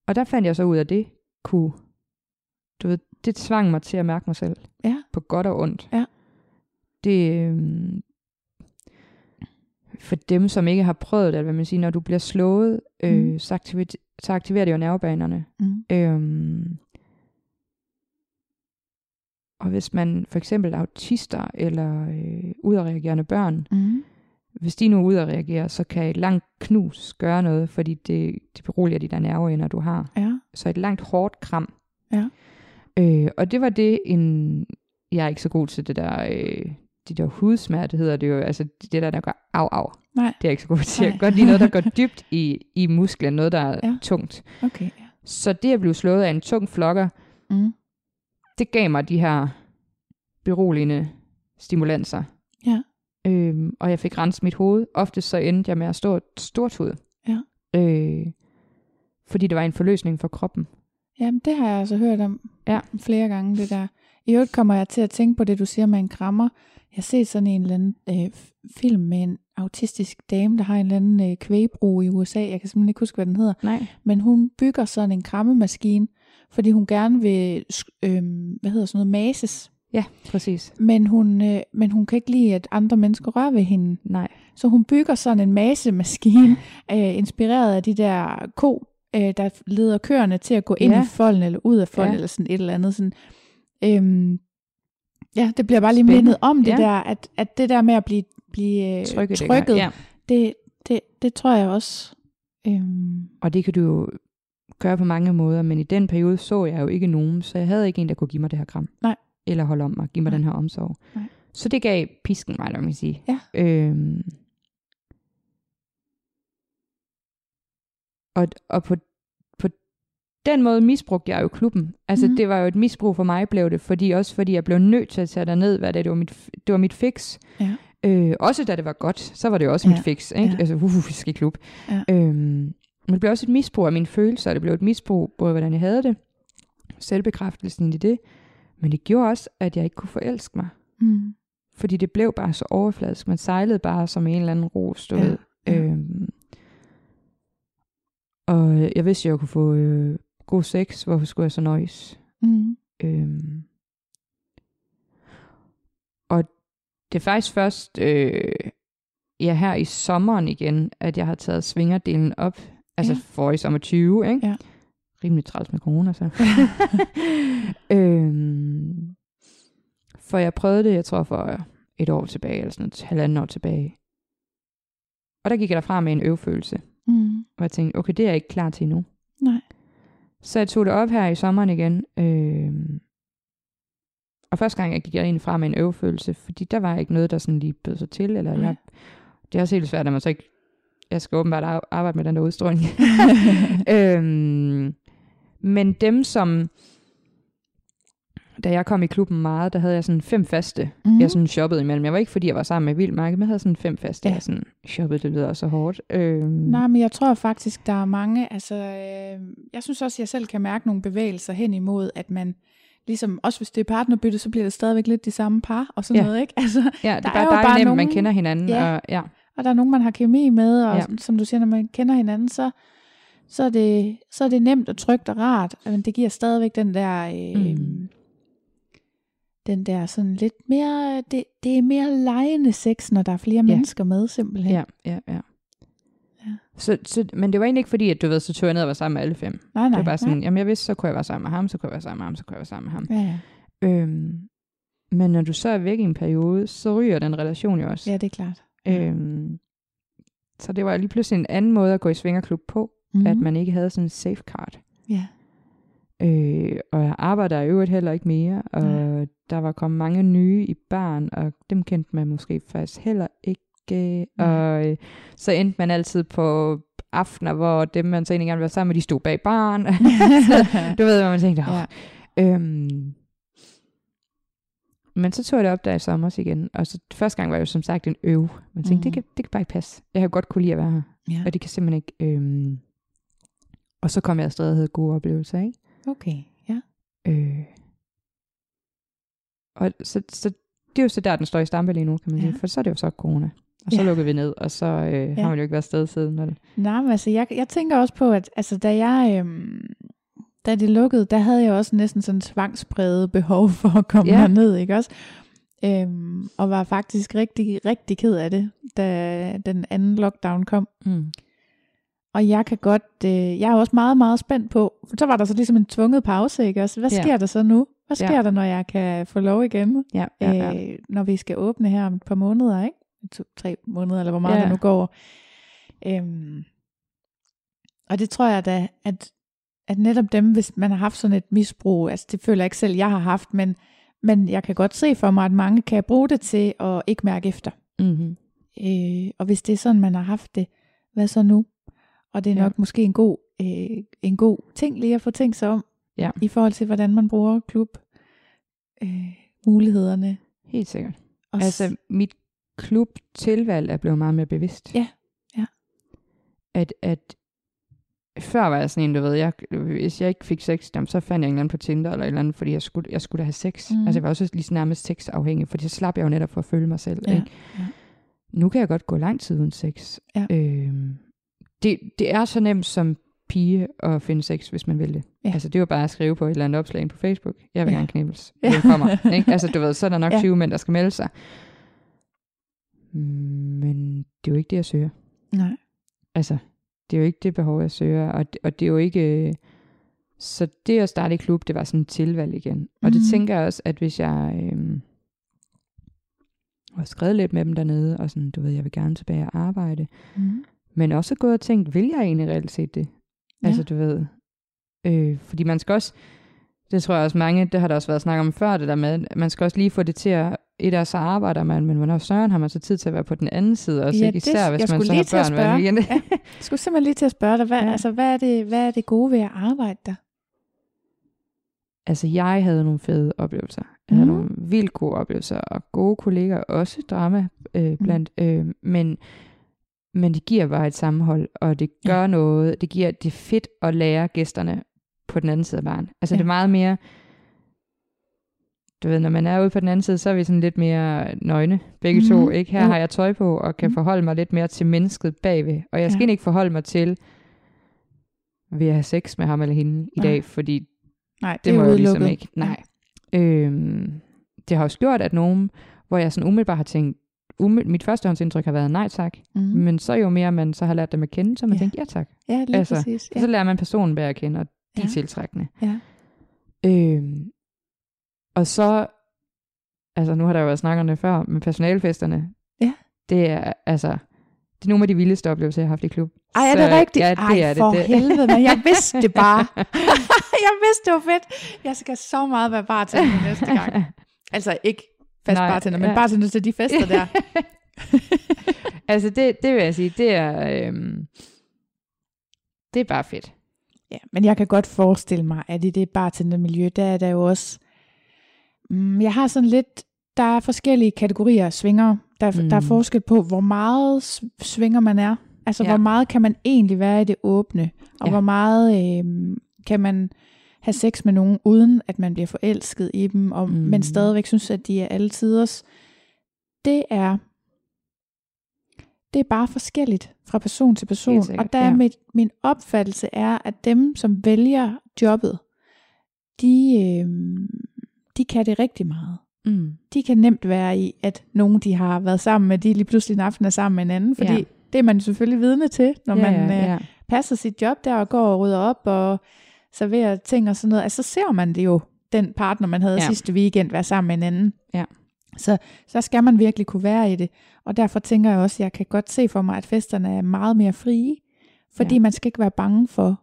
Og der fandt jeg så ud af, at det kunne, du ved, det tvang mig til at mærke mig selv. Ja. På godt og ondt. Ja. Det, øhm, for dem, som ikke har prøvet det, hvad man siger, når du bliver slået, øh, Mhm. så, aktiverer, så aktiverer det jo nervebanerne. Mm. Øhm, og hvis man for eksempel er autister eller øh, udadreagerende børn, Mm. hvis de nu udadreagerer, så kan et langt knus gøre noget, fordi det, det beroliger de der nerveender, du har. Ja. Så et langt hårdt kram. Ja. Øh, og det var det, en, jeg er ikke så god til det der, øh, de der hudsmerte hedder det jo, altså det der, der gør af, af. Nej. Det er ikke så god til. Jeg kan godt lide noget, der går dybt i, i musklen, noget, der er Ja. tungt. Okay. Ja. Så det at blive slået af en tung flokker, Mm. det gav mig de her beroligende stimulanser. Ja. Øhm, og jeg fik renset mit hoved. Ofte så endte jeg med at stå stortud. Ja. Øh, fordi det var en forløsning for kroppen. Jamen, det har jeg altså hørt om Ja. flere gange, det der. I øvrigt kommer jeg til at tænke på det, du siger med en krammer. Jeg har set sådan en eller anden øh, film med en autistisk dame, der har en eller anden øh, kvægbro i USA. Jeg kan simpelthen ikke huske, hvad den hedder. Nej. Men hun bygger sådan en krammemaskine, fordi hun gerne vil, øh, hvad hedder sådan noget, mases. Ja, præcis. Men hun, øh, men hun kan ikke lide, at andre mennesker rører ved hende. Nej. Så hun bygger sådan en masemaskine, øh, inspireret af de der ko øh, der leder køerne til at gå ind Ja. i folden, eller ud af folden, Ja. eller sådan et eller andet. Sådan. Øhm, ja, det bliver bare lige Spændende. mindet om det Ja. der, at, at det der med at blive, blive øh, Trykket. trykket, Ja. det, det, det tror jeg også. Øhm, Og det kan du jo gøre på mange måder, men i den periode så jeg jo ikke nogen, så jeg havde ikke en, der kunne give mig det her kram. Nej. Eller holde om mig, give mig Nej. den her omsorg. Nej. Så det gav pisken mig, når man sige. Ja. Øhm, og, og på den måde misbrugte jeg jo klubben. Altså mm. det var jo et misbrug for mig, blev det, fordi også fordi jeg blev nødt til at tage ned, hvad det, det var mit, det var mit fix. Ja. Øh, også da det var godt, så var det jo også Ja. mit fix. Ikke? Ja. Altså, uh, vi skal i klub. Ja. Øhm, men det blev også et misbrug af mine følelser, det blev et misbrug, både hvordan jeg havde det, selvbekræftelsen i det, men det gjorde også, at jeg ikke kunne forelske mig. mm, Fordi det blev bare så overfladisk. Man sejlede bare som en eller anden ros, du Ja, ved. ja. Øhm, og jeg vidste, at jeg kunne få øh, god sex. Hvorfor skulle jeg så nøjes? mm, Øhm, og det er faktisk først øh, ja, her i sommeren igen, at jeg har taget svingerdelen op. Altså Ja. for i sommer 20, ikke? Ja. Rimelig træls med corona, så. øhm, for jeg prøvede det, jeg tror for et år tilbage, eller sådan et halvandet år tilbage. Og der gik jeg derfra med en øvfølelse, mm, og jeg tænkte, okay, det er jeg ikke klar til endnu. nej. Så jeg tog det op her i sommeren igen. Øh, og første gang, jeg gik jeg egentlig fra med en øvefølelse, fordi der var ikke noget, der sådan lige bød sig til. Eller jeg, det er også helt svært, at man så ikke... Jeg skal åbenbart ar- arbejde med den der udstråling. øhm, men dem, som... Da jeg kom i klubben meget, der havde jeg sådan fem faste, Mm. jeg sådan shoppede imellem. Jeg var ikke, fordi jeg var sammen med Vild Marked, men jeg havde sådan fem faste, Ja. jeg sådan shoppede, det lyder så hårdt. Øhm, Nej, men jeg tror faktisk, der er mange, altså, øh, jeg synes også, jeg selv kan mærke nogle bevægelser hen imod, at man, ligesom, også hvis det er partnerbytte, så bliver det stadigvæk lidt de samme par, og sådan Ja. noget, ikke? Altså, ja, det der er er bare jo dejligt bare nemt, nogen- man kender hinanden. Ja. Og, ja. og der er nogen, man har kemi med, og ja. som du siger, når man kender hinanden, så, så, er, det, så er det nemt og trygt og rart, men det giver stadigvæk den der, øh, Mm. Den der sådan lidt mere, det, det er mere lejende sex, når der er flere Ja. mennesker med, simpelthen. Ja, ja, ja. Ja. Så, så, men det var egentlig ikke fordi, at du ved, så tog jeg ned og var sammen med alle fem. Nej, det nej, var bare sådan, nej. jamen jeg vidste, så kunne jeg være sammen med ham, så kunne jeg være sammen med ham, så kunne jeg være sammen med ham. Ja, ja. Øhm, men når du så er væk i en periode, så ryger den relation jo også. ja, det er klart. Øhm, så det var lige pludselig en anden måde at gå i svingerklub på, Mm. mm. at man ikke havde sådan en safeguard. Ja. Øh, og jeg arbejder i øvrigt heller ikke mere, og Nej. der var kommet mange nye i barn, og dem kendte man måske faktisk heller ikke. Nej. Og øh, så endte man altid på aftener, hvor dem, man så egentlig gerne ville være sammen med, de stod bag barn. du ved, hvad man tænkte. ja. Ja. Øhm, men så tog jeg det op der i sommer igen, og så første gang var det jo som sagt en øv. Man tænkte, mm. det, kan, det kan bare ikke passe. Jeg har godt kunne lide at være her, ja. og det kan simpelthen ikke... Øhm, og så kom jeg afsted og havde gode oplevelser, ikke? Okay, ja. Øh, og så, så det er jo så der, den står i stampe lige nu, kan man Ja. sige. For så er det jo så corona. Og så Ja. lukker vi ned, og så øh, ja. har man jo ikke været afsted siden. Når det, Nej, men altså, jeg, jeg tænker også på, at altså, da jeg... Øhm, da det lukkede, der havde jeg også næsten sådan tvangspræget behov for at komme ja. herned, ikke også? Øhm, og var faktisk rigtig, rigtig ked af det, da den anden lockdown kom. mm. Og jeg kan godt, øh, jeg er også meget, meget spændt på, for så var der så ligesom en tvunget pause, ikke også? Hvad Ja. sker der så nu? Hvad sker Ja. der, når jeg kan få lov igen? ja, ja, ja. øh, når vi skal åbne her om et par måneder, ikke? To, tre måneder, eller hvor meget Ja. ja. det nu går. Øhm, og det tror jeg da, at, at netop dem, hvis man har haft sådan et misbrug, altså det føler jeg ikke selv, jeg har haft, men, men jeg kan godt se for mig, at mange kan bruge det til at ikke mærke efter. Mm-hmm. Øh, og hvis det er sådan, man har haft det, hvad så nu? Og det er Ja. nok måske en god, øh, en god ting lige at få tænkt sig om, Ja. i forhold til, hvordan man bruger klub øh, mulighederne. Helt sikkert. Og Altså, mit klubtilvalg er blevet meget mere bevidst. Ja, ja. At, at før var jeg sådan en, du ved, jeg, hvis jeg ikke fik sex, jamen, så fandt jeg en eller anden på Tinder eller et eller andet, fordi jeg skulle, jeg skulle da have sex. Mm. Altså, jeg var også lige så nærmest sexafhængig, fordi så slap jeg jo netop for at føle mig selv. Ja, Ikke? ja. Nu kan jeg godt gå lang tid uden sex. Ja. Øhm, det, det er så nemt som pige at finde sex, hvis man vil det. Ja. Altså, det er jo bare at skrive på et eller andet opslag på Facebook. Jeg vil Ja. gerne knæbles. Ja. Ja. kommer. Ikke? Altså, du ved, så er der nok Ja. 20 mænd, der skal melde sig. Men det er jo ikke det, jeg søger. Nej. Altså, det er jo ikke det behov, jeg søger, og, det- og det er jo ikke... øh, Så det at starte i klub, det var sådan et tilvalg igen. Og det Mhm. tænker jeg også, at hvis jeg øh, har skrevet lidt med dem dernede, og sådan, du ved, jeg vil gerne tilbage og arbejde, Mm. Men også gået og tænkt, vil jeg egentlig reelt set det? Ja. Altså, du ved. Øh, fordi man skal også, det tror jeg også mange, det har der også været snak om før, det der med, at man skal også lige få det til at, et af så arbejder man, men hvornår søren har man så tid til at være på den anden side også, Ja, ikke? det- Især jeg hvis man så lige har børn hver weekend. Ja. Jeg skulle simpelthen lige til at spørge dig, hvad, Ja. altså, hvad, er det, hvad er det gode ved at arbejde der? Altså, jeg havde nogle fede oplevelser. Jeg havde Mhm. nogle vildt gode oplevelser, og gode kolleger, også drama øh, blandt. Øh, men, men det giver bare et sammenhold, og det gør ja. noget. Det giver det fedt at lære gæsterne på den anden side af baren. Altså, Ja. det er meget mere... Du ved, når man er ude på den anden side, så er vi sådan lidt mere nøgne, begge mm-hmm. to. Mhm. Ikke? Her Jo. har jeg tøj på, og kan Mhm. forholde mig lidt mere til mennesket bagved. Og jeg skal Ja. ikke forholde mig til, vil jeg have sex med ham eller hende i dag, fordi Nej, det, det, må jeg ligesom ikke. Nej. Øhm, det har også gjort, at nogen, hvor jeg sådan umiddelbart har tænkt, umiddel, mit førstehåndsindtryk har været nej tak, Mm. men så jo mere man så har lært dem at kende, så man Ja. ja. tænkt ja tak. Ja, lige altså, præcis. Ja. Så lærer man personen bedre at kende, og de Ja. tiltrækkende. Ja. Øhm, og så, altså nu har der jo været snak om det før, med personalfesterne. Ja. Det er altså, det er nogle af de vildeste oplevelser, jeg har haft i klub. Ej, er Så, det rigtigt? Ja, det Ej, er for det. helvede, men jeg vidste det bare. jeg vidste, det var fedt. Jeg skal så meget være bartender næste gang. Altså ikke fast Nej, bartender, men ja. bartender til de fester der. altså det, det vil jeg sige, det er, øhm, det er bare fedt. Ja, men jeg kan godt forestille mig, at i det bartendermiljø, der er der jo også... Mm, jeg har sådan lidt... Der er forskellige kategorier af svinger. Der, mm. Mm. der er forskel på, hvor meget svinger man er. Altså. Ja. hvor meget kan man egentlig være i det åbne? Og Ja. hvor meget øh, kan man have sex med nogen, uden at man bliver forelsket i dem, og, mm. Men stadigvæk synes, at de er alle tiders. Det er det er bare forskelligt fra person til person. Sikkert, og der er ja. mit, min opfattelse er, at dem, som vælger jobbet, de, øh, de kan det rigtig meget. Mm. De kan nemt være i, at nogen, de har været sammen med, de lige pludselig en aften er sammen med en anden, fordi Ja. det er man selvfølgelig vidne til, når ja, man ja, øh, ja. passer sit job der og går og rydder op og serverer ting og sådan noget. Altså så ser man det jo, den partner, man havde Ja. sidste weekend, være sammen med en anden. Ja. Så, så skal man virkelig kunne være i det. Og derfor tænker jeg også, at jeg kan godt se for mig, at festerne er meget mere frie. Fordi Ja. man skal ikke være bange for,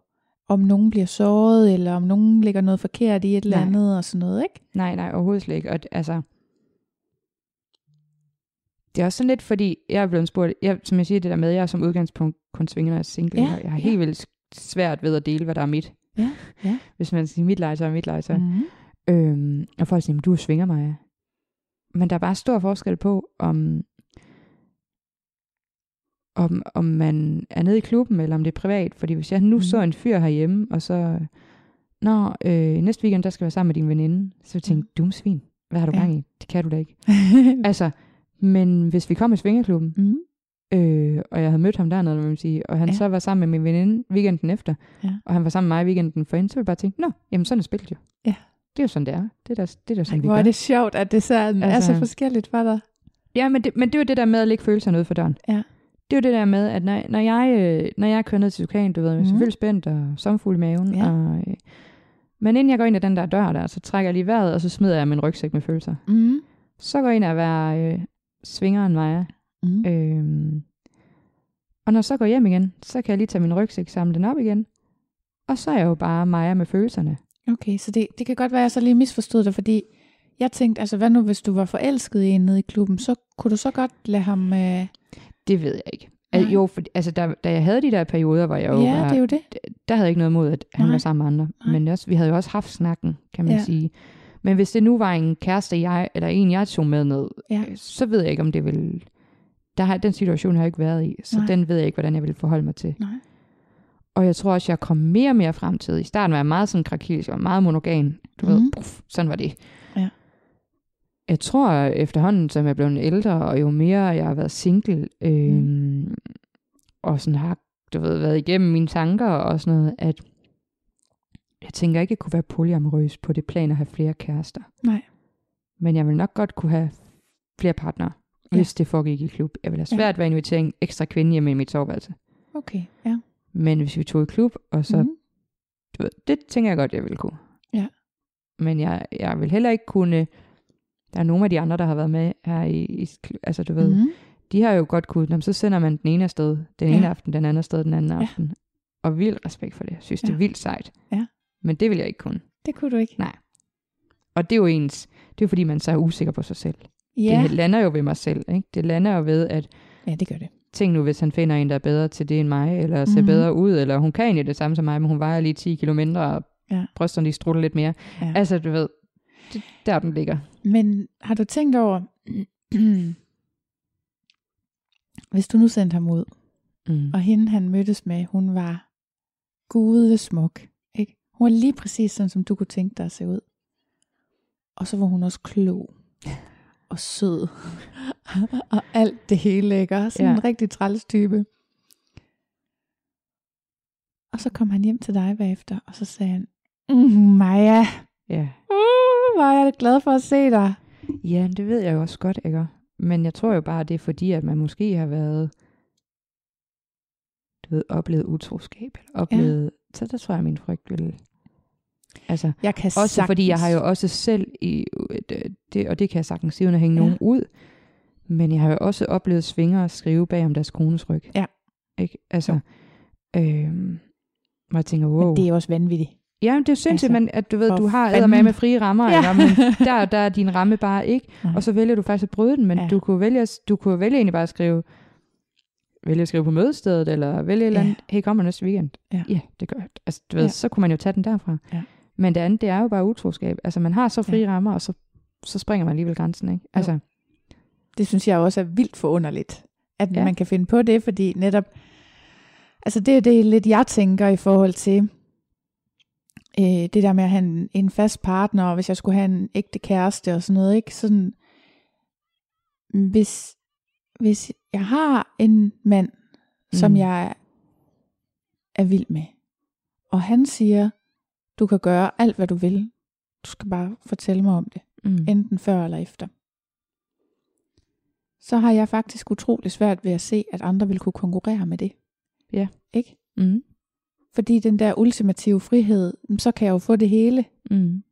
om nogen bliver såret, eller om nogen lægger noget forkert i et eller Nej. andet og sådan noget, ikke? Nej, nej, overhovedet slet ikke. Og altså, det er også sådan lidt, fordi jeg er blevet spurgt, jeg, som jeg siger det der med, jeg er som udgangspunkt kun svinger, er single. Ja, Ja, jeg har ja. helt vildt svært ved at dele, hvad der er mit. Ja, ja. Hvis man siger mit legetøj, mit legetøj. Mm. Mm. Øhm, og folk siger, "Men du er svinger mig. Men der er bare stor forskel på, om, om, om man er nede i klubben, eller om det er privat. Fordi hvis jeg nu Mhm. så en fyr herhjemme, og så, Nå, øh, næste weekend, der skal jeg være sammen med din veninde, så vil jeg en svin. Hvad har du Ja. gang i? Det kan du da ikke. Altså, men hvis vi kom i svingerklubben, mm. Øh, og jeg havde mødt ham dernede, man sige, og han Ja. så var sammen med min veninde weekenden efter, Ja. og han var sammen med mig weekenden forinden, så ville jeg bare tænke, nå, jamen sådan er spillet jo. Ja. Det er jo sådan, det er. Det er da, det er da sådan, Ej, vi hvor gør. er det sjovt, at det så er, altså, er så Altså- forskelligt for dig. Ja, men det, men det er jo det der med at lægge følelserne ud for døren. Ja. Det er jo det der med, at når, når, jeg, øh, når jeg kører ned til Tukan, du ved, jeg er Mhm. selvfølgelig spændt og sommerfugl i maven. Ja. Og, øh, men inden jeg går ind ad den der dør der, så trækker jeg lige vejret, og så smider jeg min rygsæk med følelser. Mm. Så går jeg ind og være øh, svingeren Maja. Mm. Øhm, og når jeg så går hjem igen, så kan jeg lige tage min rygsæk, samle den op igen. Og så er jeg jo bare Maja med følelserne. Okay, så det, det kan godt være, at jeg så lige misforstod dig, fordi jeg tænkte, altså hvad nu, hvis du var forelsket i en nede i klubben, så kunne du så godt lade ham... Øh... Det ved jeg ikke. Al, Nej. jo, for, altså da, da jeg havde de der perioder, hvor jeg jo Ja, var, det er jo det. der havde jeg ikke noget imod, at han Nej. var sammen med andre. Nej. Men også, vi havde jo også haft snakken, kan man Ja. sige. Men hvis det nu var en kæreste, jeg, eller en, jeg tog med ned, Ja. så ved jeg ikke, om det vil... Der har, den situation har jeg ikke været i, så Nej. Den ved jeg ikke, hvordan jeg vil forholde mig til. Nej. Og jeg tror også, jeg kom mere og mere frem til. I starten var jeg meget sådan krakilisk, var meget monogan. Du mm. ved, Mhm. puff, sådan var det. Ja. Jeg tror efterhånden, som jeg er blevet ældre, og jo mere jeg har været single, øh, mm. og sådan har du ved, været igennem mine tanker og sådan noget, at jeg tænker ikke, jeg kunne være polyamorøs på det plan at have flere kærester. Nej. Men jeg vil nok godt kunne have flere partnere, Ja. hvis det foregik i klub. Jeg vil have Ja. svært ved at invitere en ekstra kvinde hjemme i mit soveværelse. Okay, ja. Men hvis vi tog i klub, og så, mm. Mhm. du ved, det tænker jeg godt, jeg ville kunne. Ja. Men jeg, jeg vil heller ikke kunne, der er nogle af de andre, der har været med her i, i altså du ved, mm. Mhm. de har jo godt kunnet, "Nå, men så sender man den ene afsted, den ene Ja. aften, den anden afsted, den anden Ja. aften. Og vild respekt for det. Jeg synes, det er Ja. vildt sejt. Ja. Men det vil jeg ikke kunne. Det kunne du ikke. Og det er jo ens, det er jo fordi, man så er usikker på sig selv. Ja, Det lander jo ved mig selv. Ikke? Det lander jo ved, at ja det gør det. tænk nu, hvis han finder en, der er bedre til det end mig, eller ser Mhm. bedre ud, eller hun kan egentlig det samme som mig, men hun vejer lige 10 kilo mindre, og Ja. brysterne lige strutter lidt mere. Ja. Altså, du ved, det, der den ligger. Men har du tænkt over, hvis du nu sendte ham ud, Mm. og hende han mødtes med, hun var gudesmuk. Ikke? Hun var lige præcis sådan, som du kunne tænke dig at se ud. Og så var hun også klog og sød. og alt det hele, ikke? Sådan Ja. en rigtig træls type. Og så kom han hjem til dig bagefter, og så sagde han, mm, Maja, Ja. uh, hvor er jeg glad for at se dig. ja, det ved jeg jo også godt, ikke? Men jeg tror jo bare, det er fordi, at man måske har været, du ved, oplevet utroskab, eller oplevet, ja. så der tror jeg, min frygt vil... Altså, Jeg kan Også sagtens. fordi jeg har jo også selv, i, det, det, og det kan jeg sagtens sige, uden at hænge Ja. nogen ud, men jeg har jo også oplevet svinger skrive bag om deres kones ryg. Ja. Ikke? Altså, øhm, hvor jeg tænker, wow. Men det er også vanvittigt. ja, det er jo sindssygt, altså, men, at du ved, du har med med frie rammer, Ja. ja. men der, der er din ramme bare ikke, Nej. og så vælger du faktisk at bryde den, men Ja. du, kunne vælge, du kunne vælge egentlig bare at skrive, vælge at skrive på mødestedet, eller vælge et eller Ja. andet, hey, kommer næste weekend. Ja. ja det gør jeg. Altså, du ved, ja. så kunne man jo tage den derfra. Ja. Men det andet, det er jo bare utroskab. Altså, man har så frie ja. rammer, og så, så springer man alligevel grænsen, ikke? Altså, Det synes jeg også er vildt forunderligt, at ja. Man kan finde på det, fordi netop, altså det er det lidt, jeg tænker i forhold til øh, det der med at have en, en fast partner, og hvis jeg skulle have en ægte kæreste og sådan noget, ikke? Sådan, hvis, hvis jeg har en mand, som Mm. jeg er vild med, og han siger, du kan gøre alt, hvad du vil, du skal bare fortælle mig om det mm. enten før eller efter. Så har jeg faktisk utrolig svært ved at se, at andre vil kunne konkurrere med det. Ja. Ikke? Mm. Fordi den der ultimative frihed, så kan jeg jo få det hele. Mm.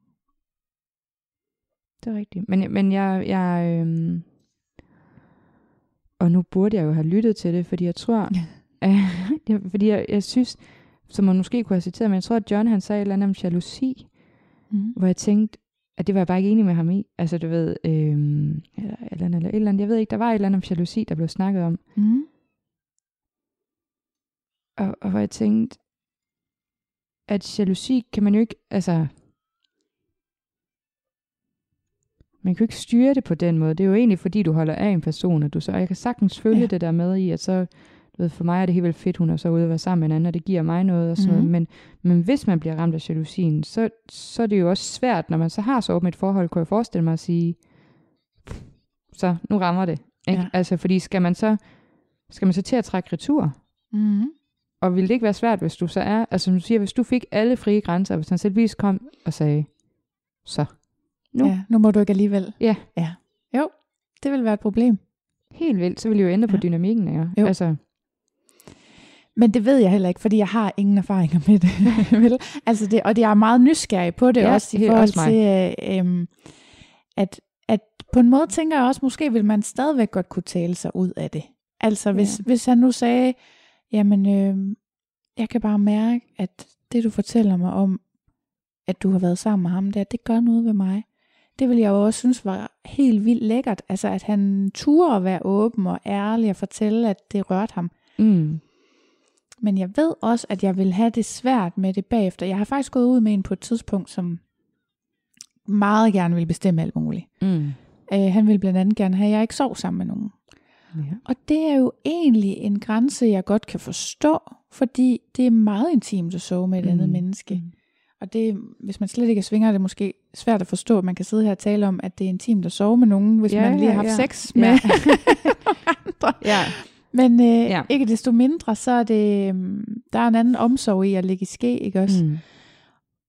Det er rigtigt. Men, men jeg, jeg øhm, og nu burde jeg jo have lyttet til det, fordi jeg tror, ja, fordi jeg, jeg synes, som man måske kunne have citeret, men jeg tror, at John han sagde et eller andet om jalousi, Mm. hvor jeg tænkte, at det var jeg bare ikke enig med ham i. Altså du ved, øhm, eller, eller, eller et eller andet, jeg ved ikke, der var et eller andet om jalousi, der blev snakket om, Mm. og, og hvor jeg tænkte, at jalousi kan man jo ikke, altså, man kan jo ikke styre det på den måde. Det er jo egentlig, fordi du holder af en person, og du så, og jeg kan sagtens følge Ja. det der med i, at så, du ved, for mig er det helt vildt fedt, hun er så ude at være sammen med en anden, og det giver mig noget og sådan Mhm. noget. Men, men hvis man bliver ramt af jalousien, så, så er det jo også svært, når man så har så åbent et forhold, kunne jeg forestille mig at sige, så nu rammer det. Ikke? Ja. Altså, fordi skal man så, skal man så til at trække retur? Mm. Og ville det ikke være svært, hvis du så er, altså som du siger, hvis du fik alle frie grænser, hvis han selvvis kom og sagde, så, nu. Ja, nu må du ikke alligevel. Ja. ja. Jo, det vil være et problem. helt vildt, så ville det jo ændre ja. Ja. på dynamikken, ikke? Jo. Altså, Men det ved jeg heller ikke, fordi jeg har ingen erfaringer med det. vel? altså det og det er meget nysgerrig på det Ja, også i forhold også mig. til, øh, øhm, at, at på en måde tænker jeg også, måske vil man stadigvæk godt kunne tale sig ud af det. Altså hvis, Ja. hvis han nu sagde, jamen øh, jeg kan bare mærke, at det du fortæller mig om, at du har været sammen med ham der, det gør noget ved mig. Det vil jeg jo også synes var helt vildt lækkert. Altså at han turde at være åben og ærlig og fortælle, at det rørte ham. mm, Men jeg ved også, at jeg vil have det svært med det bagefter. Jeg har faktisk gået ud med en på et tidspunkt, som meget gerne vil bestemme alt muligt. mm. Øh, han vil blandt andet gerne have, at jeg ikke sov sammen med nogen. Ja. Og det er jo egentlig en grænse, jeg godt kan forstå, fordi det er meget intimt at sove med et mm. andet menneske. Mm. Og det, hvis man slet ikke er svinger, er det måske svært at forstå, at man kan sidde her og tale om, at det er intimt at sove med nogen, hvis Ja, man lige har haft ja. sex med Ja. andre. ja. Men øh, Ja. ja. ikke desto mindre, så er det, øhm, der er en anden omsorg i at ligge i ske, ikke også? Mm.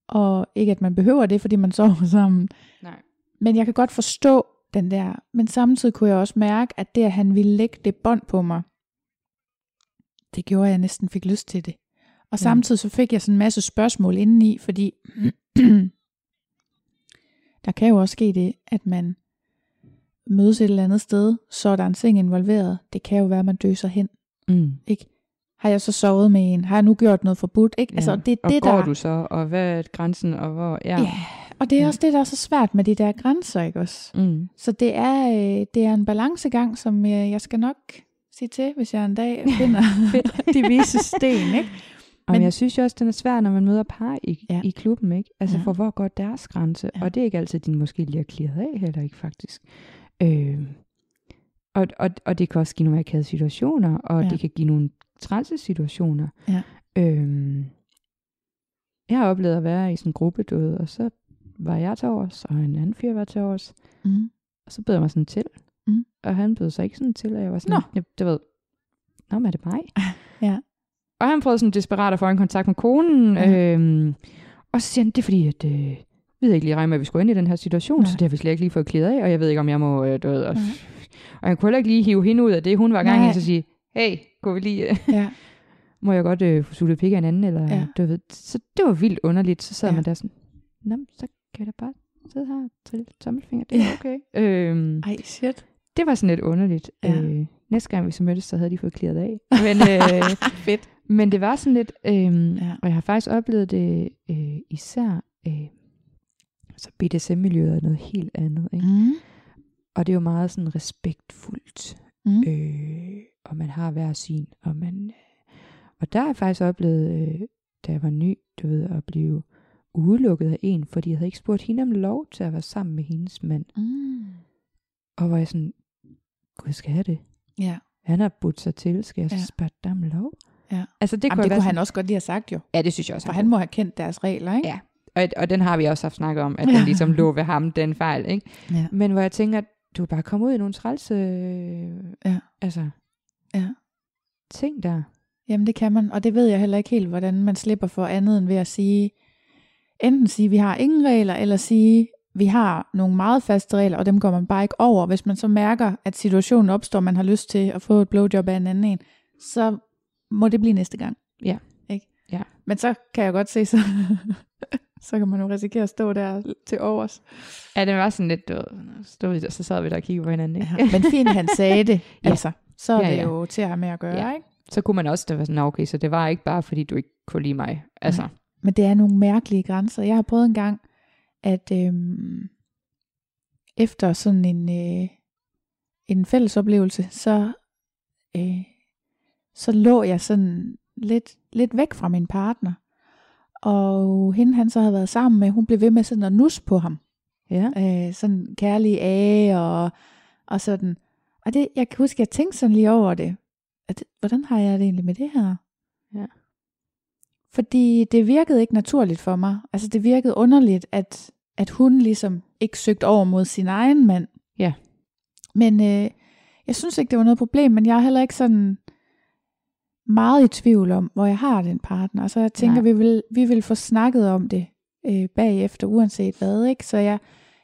Og ikke at man behøver det, fordi man sover sammen. Nej. Men jeg kan godt forstå den der. Men samtidig kunne jeg også mærke, at det, at han ville lægge det bånd på mig, det gjorde, at jeg næsten fik lyst til det. Og samtidig så fik jeg sådan en masse spørgsmål indeni, fordi der kan jo også ske det, at man mødes et eller andet sted, så er der en seng involveret. Det kan jo være, at man døser hen. Mm. Ikke? Har jeg så sovet med en? Har jeg nu gjort noget forbudt? Ikke? Ja. Altså, det er og det, går der... du så, og hvad er grænsen, og hvor... Ja. Ja, og det er Ja. også det, der er så svært med de der grænser, ikke også? Mm. Så det er, øh, det er en balancegang, som øh, jeg skal nok sige til, hvis jeg en dag finder de vise sten, ikke? Men- Men, jeg synes jo også, den er svær, når man møder par i, Ja. i klubben, ikke? Altså, Ja. for hvor går deres grænse? Ja. Og det er ikke altid, de måske lige har klaret af, heller ikke faktisk. Øh, og, og, og det kan også give nogle akavede situationer, og Ja. det kan give nogle trælse situationer. Ja. Øh, jeg har oplevet at være i sådan en gruppe, du ved, og så var jeg til overs, og en anden fyr var til overs, Mm. og så bød jeg mig sådan til. Mm. Og han bød sig ikke sådan til, og jeg var sådan, Nå. Nå. du ved, Nå, men er det mig? Ja. Og han prøvede sådan desperat at få en kontakt med konen. Ja. Øhm, og så siger han, det er fordi, at øh, vi havde ikke lige regnet med, at vi skulle ind i den her situation, Nej. Så det har vi slet ikke lige fået klædet af, og jeg ved ikke, om jeg må, øh, du ved, og, og han kunne heller ikke lige hive hende ud af det, hun var gang i, så sige, hey, kunne vi lige, øh, Ja. må jeg godt øh, få suttet pik af en anden, eller Ja. ja. du ved, så det var vildt underligt, så sad Ja. ja. man der sådan, Nå, så kan jeg da bare sidde her trille tommelfinger, det er okay. øhm, Ej, shit. det var sådan lidt underligt. Ja. Øh, næste gang vi så mødtes, så havde de fået klaret af. Men, øh, Fedt. men det var sådan lidt, Ja. ja. og jeg har faktisk oplevet det øh, især, øh, så BDSM-miljøet er noget helt andet. Ikke? Mm. Og det er jo meget sådan respektfuldt, Mm. øh, og man har hver sin, og man, øh, og der har jeg faktisk oplevet, øh, da jeg var ny, du ved, at blive udelukket af en, fordi jeg havde ikke spurgt hende om lov til at være sammen med hendes mand. Mm. Og var jeg sådan, gud, skal jeg det? Ja. Han har budt sig til, skal jeg så Ja. spørge dig om lov? Ja. Altså det Jamen, kunne, det være kunne sådan, han også godt lige have sagt jo. Ja, det synes jeg også. For han må have kendt deres regler, ikke? Ja. Og, og den har vi også haft snakket om, at Ja. den ligesom lå ved ham, den fejl, ikke? Ja. Men hvor jeg tænker, at du er bare kommet ud i nogle trælse, Ja. altså, Ja. ting der. Jamen det kan man, og det ved jeg heller ikke helt, hvordan man slipper for andet end ved at sige, enten sige, vi har ingen regler, eller sige, vi har nogle meget faste regler, og dem går man bare ikke over. Hvis man så mærker, at situationen opstår, man har lyst til at få et blowjob af en anden en, så må det blive næste gang. Ja. Ikke? Ja. Men så kan jeg godt se, så, så kan man jo risikere at stå der til overs. Ja, det var sådan lidt, du stod vi der, så sad vi der og kiggede på hinanden, ikke? Ja. Men fint, han sagde det. Ja. Altså, så er Ja, det ja. jo til at have med at gøre, Ja. ikke? Så kunne man også, det var sådan, "Nå, okay, så det var ikke bare, fordi du ikke kunne lide mig. Altså, Men det er nogle mærkelige grænser. Jeg har prøvet en gang, at øhm, efter sådan en, øh, en fælles oplevelse, så, øh, så lå jeg sådan lidt, lidt væk fra min partner. Og hende han så havde været sammen med, hun blev ved med sådan at nus på ham. ja. Øh, sådan kærlig af og, og sådan. Og det, jeg kan huske, jeg tænkte sådan lige over det. At, hvordan har jeg det egentlig med det her? Ja. Fordi det virkede ikke naturligt for mig. Altså det virkede underligt, at, at hun ligesom ikke søgte over mod sin egen mand. Ja. Men øh, jeg synes ikke, det var noget problem, men jeg er heller ikke sådan meget i tvivl om, hvor jeg har den partner. Så jeg tænker, Nej. vi vil, vi vil få snakket om det øh, bagefter, uanset hvad. Ikke? Så jeg,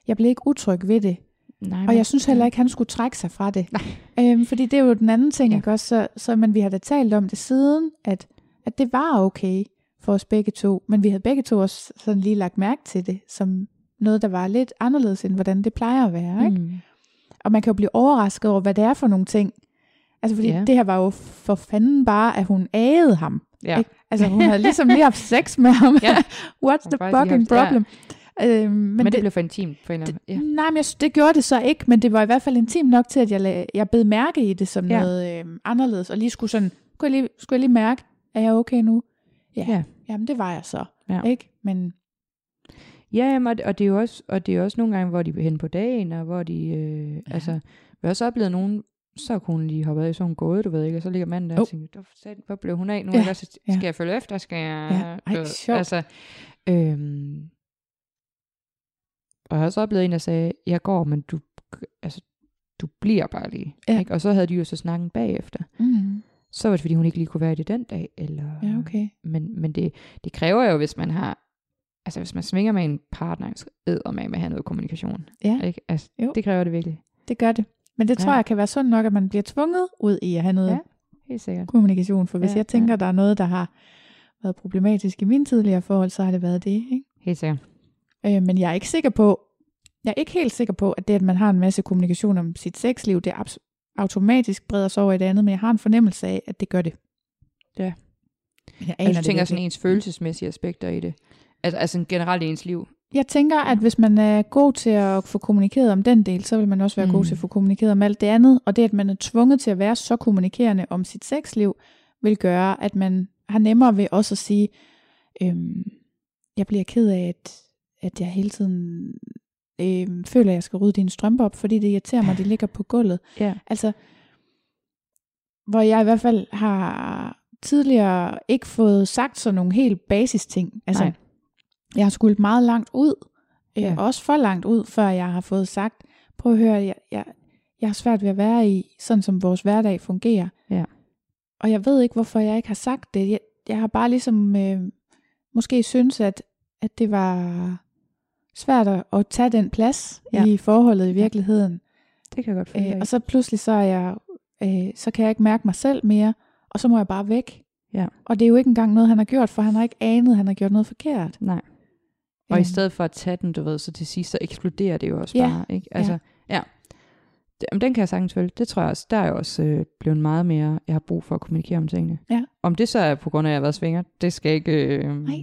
jeg blev ikke utryg ved det. Nej, Og jeg synes heller ikke, han skulle trække sig fra det. Nej. Øhm, fordi det er jo den anden ting, Ja. ikke også? Så, så, men vi har da talt om det siden, at, at det var okay for os begge to. Men vi havde begge to også sådan lige lagt mærke til det, som noget, der var lidt anderledes, end hvordan det plejer at være. Ikke? Mm. Og man kan jo blive overrasket over, hvad det er for nogle ting. Altså fordi Ja. det her var jo for fanden bare, at hun agede ham. Ja. Ikke? Altså hun havde ligesom lige haft sex med ham. Ja. What's the fucking haft- ja. problem? Øhm, men, Men, men det, blev for intimt på en eller anden. Ja. Nej, men jeg, det gjorde det så ikke, men det var i hvert fald intimt nok til, at jeg, lag, jeg bed mærke i det som Ja. noget øh, anderledes, og lige skulle sådan, skulle jeg lige, skulle jeg lige mærke, er jeg okay nu? Ja, Ja. ja. jamen det var jeg så, Ja. ikke? Men Ja, jamen, og, det- og, det er jo også, og det er også nogle gange, hvor de er hen på dagen, og hvor de, øh, ja. altså, vi har også oplevet nogen, så kunne hun lige hoppe af, så hun gået, du ved ikke, og så ligger manden der og Oh. tænker, "Hvor blev hun af nu? Ja, Ikke? også, ja. skal jeg følge efter? Skal jeg... Ja, ej, sjovt. Altså, øhm, og jeg har også oplevet en, der sagde, jeg går, men du, altså, du bliver bare lige. Ja. Ikke? Og så havde de jo så snakken bagefter. mm, Så var det, fordi hun ikke lige kunne være i det den dag. Eller, ja, okay. Men, men det, det kræver jo, hvis man har, altså hvis man svinger med en partner, så æder med at have noget kommunikation. Ja, Ikke? Altså, Jo. det kræver det virkelig. det gør det. Men det tror Ja. jeg kan være sundt nok, at man bliver tvunget ud i at have noget Ja. Helt sikkert. kommunikation, for hvis Ja, jeg tænker, ja. der er noget, der har været problematisk i mine tidligere forhold, så har det været det. Ikke? Helt sikkert. Øh, men jeg er ikke sikker på, jeg er ikke helt sikker på, at det, at man har en masse kommunikation om sit sexliv, det automatisk breder sig over i det andet, men jeg har en fornemmelse af, at det gør det. Ja. Men jeg Altså, aner jeg tænker det sådan ens følelsesmæssige aspekter i det. Altså, altså generelt i ens liv. Jeg tænker, at hvis man er god til at få kommunikeret om den del, så vil man også være mm. god til at få kommunikeret om alt det andet. Og det, at man er tvunget til at være så kommunikerende om sit sexliv, vil gøre, at man har nemmere ved også at sige, øhm, jeg bliver ked af, at, at jeg hele tiden øhm, føler, at jeg skal rydde dine strømper op, fordi det irriterer mig, at de ligger på gulvet. Ja. Altså, hvor jeg i hvert fald har tidligere ikke fået sagt sådan nogle helt basis ting. Altså, Nej. Jeg har skulle meget langt ud, øh, Ja. også for langt ud, før jeg har fået sagt, prøv at høre, jeg, jeg, jeg har svært ved at være i, sådan som vores hverdag fungerer. Ja. Og jeg ved ikke, hvorfor jeg ikke har sagt det. Jeg, jeg har bare ligesom øh, måske synes, at, at det var svært at, at tage den plads Ja. i forholdet i virkeligheden. Det kan jeg godt følge Øh, og så pludselig så er jeg, øh, så kan jeg ikke mærke mig selv mere, og så må jeg bare væk. Ja. Og det er jo ikke engang noget, han har gjort, for han har ikke anet, at han har gjort noget forkert. Nej. Og i Øhm, stedet for at tage den, du ved, så til sidst, så eksploderer det jo også Ja. bare, ikke? Altså, ja. ja. Jamen, den kan jeg sagtens følge. Det tror jeg også. Der er jeg også øh, blevet meget mere, jeg har brug for at kommunikere om tingene. Ja. Om det så er på grund af, at jeg har været svinger, det skal ikke... Øh, Nej.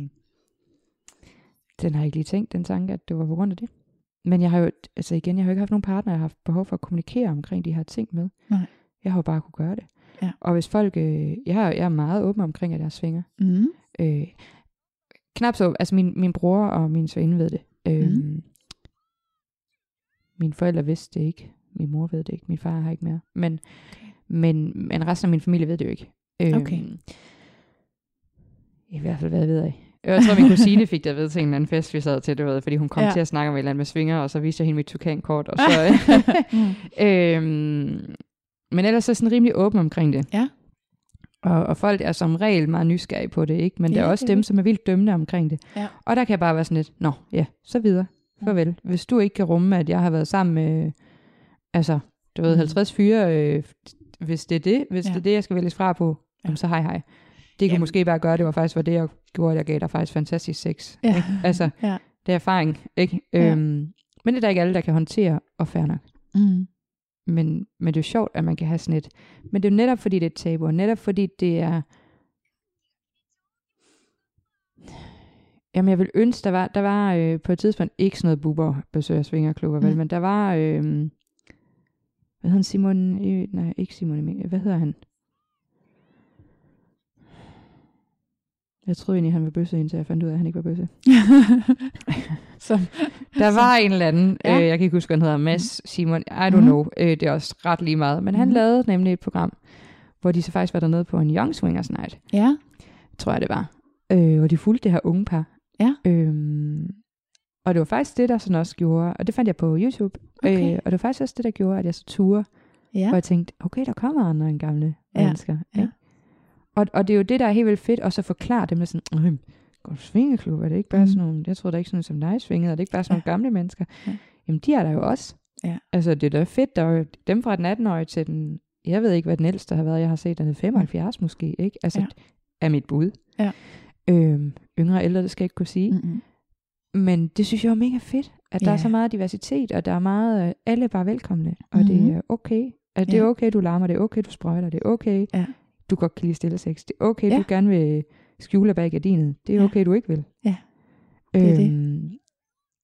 Den har jeg ikke lige tænkt, den tanke, at det var på grund af det. Men jeg har jo, altså igen, jeg har jo ikke haft nogen partner, jeg har haft behov for at kommunikere omkring de her ting med. Nej. Jeg har jo bare kunne gøre det. Ja. Og hvis folk, øh, jeg, er, jeg er meget åben omkring, at jeg er svinger. Mm. Øh, knap så, altså min, min bror og min sveninde ved det. Øh, Mhm. mm. Mine forældre vidste det ikke. Min mor ved det ikke. Min far har ikke mere. Men, Okay. men, men resten af min familie ved det jo ikke. Øh, Okay. I hvert fald, hvad jeg ved af. Jeg tror, min kusine fik det vide til en eller anden fest, vi sad til, du ved, fordi hun kom Ja. til at snakke om et eller andet med svinger, og så viste jeg hende mit tukankort, og så... Øhm, men ellers er jeg sådan rimelig åben omkring det. Ja. Og, og folk er som regel meget nysgerrige på det, ikke? Men ja, der er også dem, som er vildt dømmende omkring det. Ja. Og der kan jeg bare være sådan lidt, nå, ja, så videre. Farvel. Hvis du ikke kan rumme, at jeg har været sammen med, altså, du ved, Mm. 50 fyre, øh, hvis det er det, hvis Ja. det er det, jeg skal vælges fra på, Ja. så hej hej. Det kunne Jamen. måske bare gøre, at det var faktisk var det, jeg gjorde, at jeg gav dig faktisk fantastisk sex. Ja. Ikke? Altså, Ja. det er erfaring, ikke? Ja. Øhm, men det er der ikke alle, der kan håndtere, og fair nok. Mm. Men, men det er jo sjovt, at man kan have sådan et. Men det er jo netop, fordi det er et tabu, og netop fordi det er... Jamen, jeg vil ønske, der var, der var øh, på et tidspunkt ikke sådan noget buber besøg af svingerklubber, vel, Mm. men der var... Øh, hvad hedder han? Simon... Øh, nej, ikke Simon Emil. Hvad hedder han? Jeg troede egentlig, han var bøsse, indtil jeg fandt ud af, at han ikke var bøsse. Som, Der var en eller anden, Ja. øh, jeg kan ikke huske, hvad han hedder, Mads Simon, I don't Mhm. know, øh, det er også ret lige meget, men han Mhm. lavede nemlig et program, hvor de så faktisk var dernede på en Young Swingers Night, ja. tror jeg det var, øh, hvor de fulgte det her unge par. Ja. Øhm, og det var faktisk det, der sådan også gjorde, og det fandt jeg på YouTube, Okay. øh, og det var faktisk også det, der gjorde, at jeg så turde, Ja. hvor jeg tænkte, okay, der kommer andre end gamle ja. mennesker. Ja. Ikke? Og, og det er jo det, der er helt vildt fedt, også at forklare dem, der sådan, "Øhm, går du svingeklub? Er det ikke bare Mm. sådan nogle, jeg tror da ikke sådan som dig svingede, er det ikke bare sådan Ja. nogle gamle mennesker? Ja. Jamen, de er der jo også. Ja. Altså, det er da fedt, der er jo dem fra den 18-årige til den, jeg ved ikke, hvad den ældste har været, jeg har set, den er 75 måske, ikke? Altså, Ja. er mit bud. Ja. Øhm, yngre og ældre, det skal jeg ikke kunne sige. Mm. Mm-mm. Men det synes jeg er mega fedt, at der er Ja. så meget diversitet, og der er meget, øh, alle er bare velkomne, og Mhm. det er okay. At det er okay, du larmer, det er okay, du sprøjter, det er okay, Ja. Du godt kan lide stille sex, det er okay, Ja. du gerne vil skjule bag gardinet, det er Ja. okay, du ikke vil. Ja. Det er det. Øhm,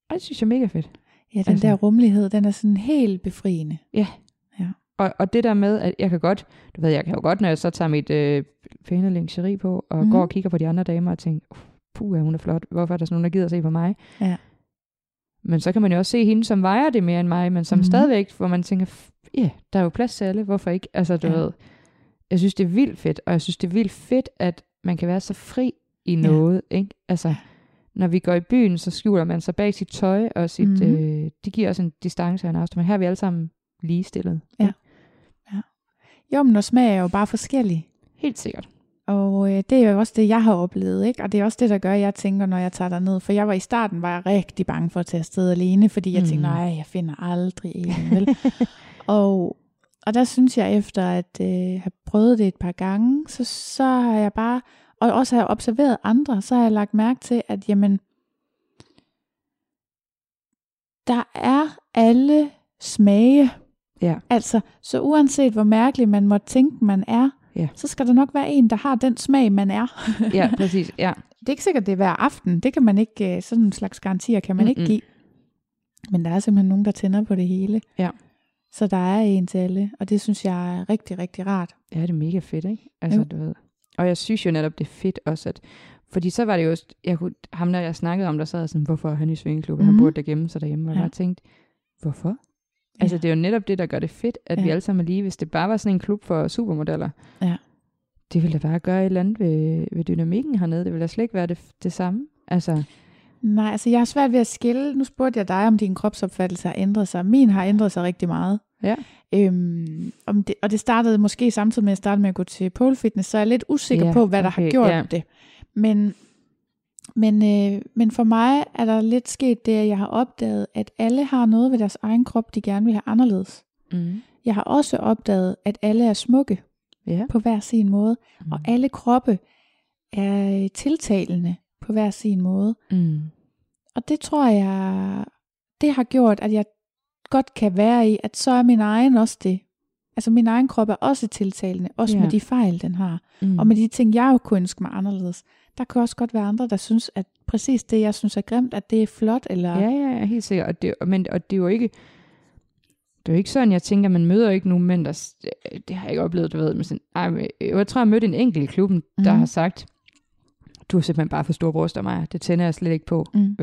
Og det synes jeg er mega fedt. Ja, den Altså- der rummelighed, den er sådan helt befriende. Og, og det der med, at jeg kan godt, du ved, jeg kan jo godt, når jeg så tager mit øh, pæne lingerie på, og mm. går og kigger på de andre damer og tænker, uh, puh, hun er flot, hvorfor er der sådan nogen, der gider at se på mig? Ja. Men så kan man jo også se hende, som vejer det mere end mig, men som mm. stadigvæk, hvor man tænker, "F- ja, yeah, der er jo plads til alle, hvorfor ikke? Altså, du Ja. ja. ved, jeg synes, det er vildt fedt, og jeg synes, det er vildt fedt, at man kan være så fri i Ja. noget, ikke? Altså, Ja. når vi går i byen, så skjuler man sig bag sit tøj, og sit, Mhm. mm. øh, det giver også en distance og en afstand, men her er vi alle sammen ligestillet. Ja. ikke? Jo, men og smag er jo bare forskellig. Helt sikkert. Og øh, det er jo også det, jeg har oplevet, ikke? Og det er også det, der gør, at jeg tænker, når jeg tager derned. For jeg var i starten, var jeg rigtig bange for at tage afsted alene, fordi jeg mm. tænkte, Mm. nej, jeg finder aldrig en, vel? og, og der synes jeg, efter at øh, have prøvet det et par gange, så, så har jeg bare og også har observeret andre, så har jeg lagt mærke til, at jamen, der er alle smage. Ja. Altså, så uanset hvor mærkelig man måtte tænke, man er, Ja. så skal der nok være en, der har den smag, man er. Ja, præcis. Ja. Det er ikke sikkert, det er hver aften. Det kan man ikke, øh, sådan en slags garantier kan man Mm-mm. ikke give. Men der er simpelthen nogen, der tænder på det hele. Ja. Så der er en til alle, og det synes jeg er rigtig, rigtig rart. Ja, det er mega fedt, ikke? Altså, Jo. du ved. Og jeg synes jo netop, det er fedt også, at... Fordi så var det jo... Jeg kunne, ham, der jeg snakkede om, der sad sådan, hvorfor er han i svingeklubben? Mm-hmm. Mhm. Han burde da gemme sig derhjemme. Og Ja. jeg tænkte, hvorfor? Altså, Ja. det er jo netop det, der gør det fedt, at ja. vi alle sammen er lige. Hvis det bare var sådan en klub for supermodeller, Ja. det ville da bare gøre et eller andet ved, ved dynamikken hernede. Det ville da slet ikke være det, det samme. Altså, Nej, altså jeg har svært ved at skille. Nu spurgte jeg dig, om din kropsopfattelse har ændret sig. Min har ændret sig rigtig meget. Ja. Øhm, om det, og det startede måske samtidig med, at jeg startede med at gå til pole fitness, så jeg er lidt usikker Ja, på, hvad der har gjort ja. det. Men, men, øh, men for mig er der lidt sket det, at jeg har opdaget, at alle har noget ved deres egen krop, de gerne vil have anderledes. mm. Jeg har også opdaget, at alle er smukke ja. på hver sin måde, Mm. og alle kroppe er tiltalende på hver sin måde. Mm. Og det tror jeg, det har gjort, at jeg godt kan være i, at så er min egen også det. Altså min egen krop er også tiltalende, også Ja. med de fejl, den har. Mm. Og med de ting, jeg jo kunne ønske mig anderledes. Der kan også godt være andre, der synes, at præcis det, jeg synes er grimt, at det er flot, eller... Ja, ja, ja, helt sikkert. Og det, men, og det er jo ikke... Det er jo ikke sådan, jeg tænker, man møder ikke nogen mænd, der... Det har jeg ikke oplevet, du ved. Men sådan, ej, men jeg tror, jeg mødte en enkelt i klubben, mm. der Mhm. har sagt, du har simpelthen bare for store bryster, mig. Det tænder jeg slet ikke på. Mm.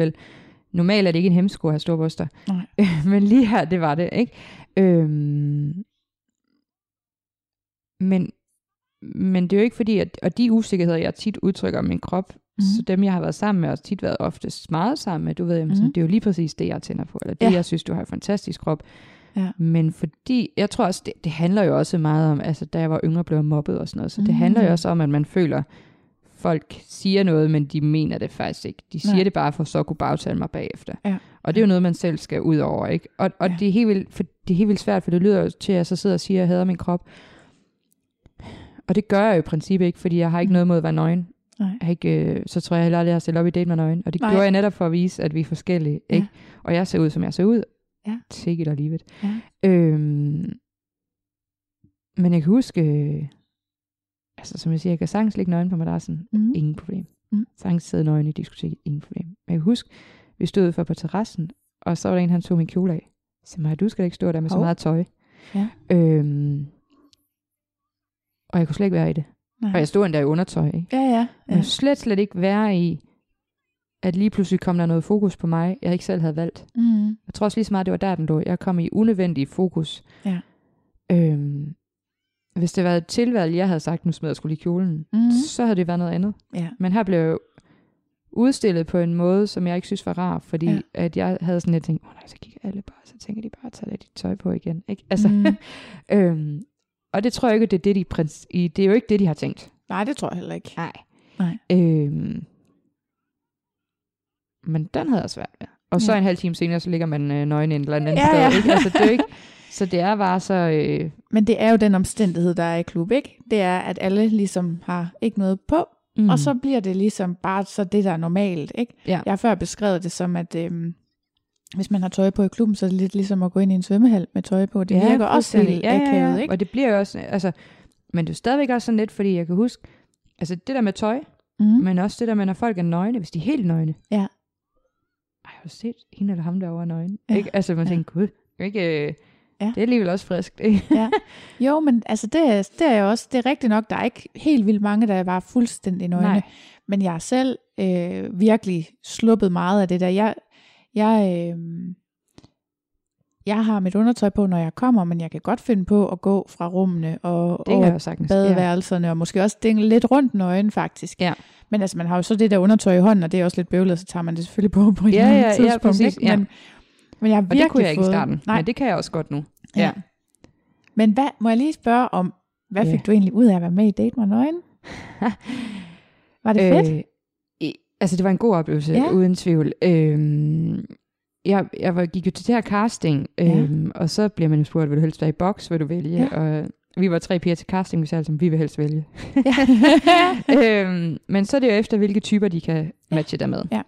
Normalt er det ikke en hemsko at have store bryster. Nej. men lige her, det var det, ikke? Øhm, men, men det er jo ikke fordi, at og de usikkerheder, jeg tit udtrykker om min krop, mm. Så dem, jeg har været sammen med, har tit været oftest meget sammen med, du ved, jamen, sådan, Mhm. det er jo lige præcis det, jeg tænder på, eller det, Ja. jeg synes, du har en fantastisk krop. Ja. Men fordi, jeg tror også, det, det handler jo også meget om, altså da jeg var yngre, blev jeg mobbet og sådan noget, så det handler jo Mm. også om, at man føler, folk siger noget, men de mener det faktisk ikke. De siger Nej. det bare for så at kunne bagtale mig bagefter. Ja. Og det er jo noget, man selv skal ud over, ikke? Og, og Ja. det, er helt vildt, for, det er helt vildt svært, for det lyder jo til, at jeg så sidder og siger, at jeg hader min krop. Og det gør jeg jo i princippet ikke, fordi jeg har ikke Mm. noget mod at være nøgen. Nej. Jeg ikke, øh, så tror jeg heller aldrig, jeg har stillet op i date med nøgen. Og det Nej. gjorde jeg netop for at vise, at vi er forskellige. Ja. Ikke? Og jeg ser ud, som jeg ser ud. Ja. Take it or leave it. Ja. Øhm, men jeg kan huske, øh, altså som jeg siger, jeg kan sagtens ligge nøgen på madrassen. Mm. Ingen problem. Mm. Sagtens sidde nøgen i diskoteket. Ingen problem. Men jeg kan huske, vi stod for på terrassen, og så var der en, han tog min kjole af. Så mig, du skal da ikke stå der med så Hov. meget tøj. Ja. Øhm, og jeg kunne slet ikke være i det. Nej. Og jeg stod endda i undertøj, ikke? Ja, ja. Jeg ja. kunne slet, slet ikke være i, at lige pludselig kom der noget fokus på mig, jeg ikke selv havde valgt. Mm. Jeg tror også lige så meget, det var der, den lå. Jeg kom i unødvendig fokus. Ja. Øhm, hvis det var et tilvalg, jeg havde sagt, nu smed jeg skulle i kjolen, Mm. så havde det været noget andet. Ja. Men her blev jeg jo udstillet på en måde, som jeg ikke synes var rar, fordi Ja. at jeg havde sådan lidt tænkt, åh oh, nej, så kigger alle bare, så tænker de bare, tag lidt dit tøj på igen. Ikke? Altså, Mm. øhm, og det tror jeg ikke, det er, det, de, prins- i- det er jo ikke det, de har tænkt. Nej, det tror jeg heller ikke. Nej. Nej. Øhm, men den havde jeg svært ved. Og så Ja. en halv time senere, så ligger man øh, nøgen et eller andet Ja, sted. ja. Ikke? Altså, det er ikke, så det er bare så... Øh, Men det er jo den omstændighed, der er i klub, ikke? Det er, at alle ligesom har ikke noget på, mm. mm. og så bliver det ligesom bare så det, der er normalt, ikke? Ja. Jeg har før beskrevet det som, at øhm, hvis man har tøj på i klubben, så er det lidt ligesom at gå ind i en svømmehal med tøj på. Det virker også helt akavet, ikke? Og det bliver jo også... Altså, men det er stadigvæk også sådan lidt, fordi jeg kan huske... Altså det der med tøj, Mm. mm. men også det der med, når folk er nøgne, hvis de er helt nøgne. Ja. Ej, har du set hende eller ham derovre er nøgen? Ja. Ja. Ikke? Altså man Ja. ja. tænker, gud, ikke, øh, Ja. det er alligevel også friskt. Ikke? ja. Jo, men altså det er, det er jo også, det er rigtigt nok, der er ikke helt vildt mange, der er bare fuldstændig nøgne. Nej. Men jeg selv øh, virkelig sluppet meget af det der. Jeg, jeg, øh, jeg har mit undertøj på, når jeg kommer, men jeg kan godt finde på at gå fra rummene og Det sagtens. badeværelserne, og måske også dingle lidt rundt nøgen faktisk. Ja. Men altså, man har jo så det der undertøj i hånden, og det er også lidt bøvlet, så tager man det selvfølgelig på på et Ja, ja, ja, tidspunkt. præcis, ikke? ja. Men, jeg har Og det kunne jeg ikke i fået, starten, Nej, men det kan jeg også godt nu. ja. ja. Men hvad, må jeg lige spørge om, hvad Ja. fik du egentlig ud af at være med i Date mig nøgen? Var det fedt? Øh, i- altså, det var en god oplevelse, Ja. ja. uden tvivl. Øhm, jeg, jeg var, gik jo til det her casting, øhm, og så bliver man jo spurgt, vil du helst være i boks, vil du vælge? Ja. Og vi var tre piger til casting, vi sagde altså, vi vil helst vælge. Ja. øhm, men så er det jo efter, hvilke typer de kan matche dig med. Ja.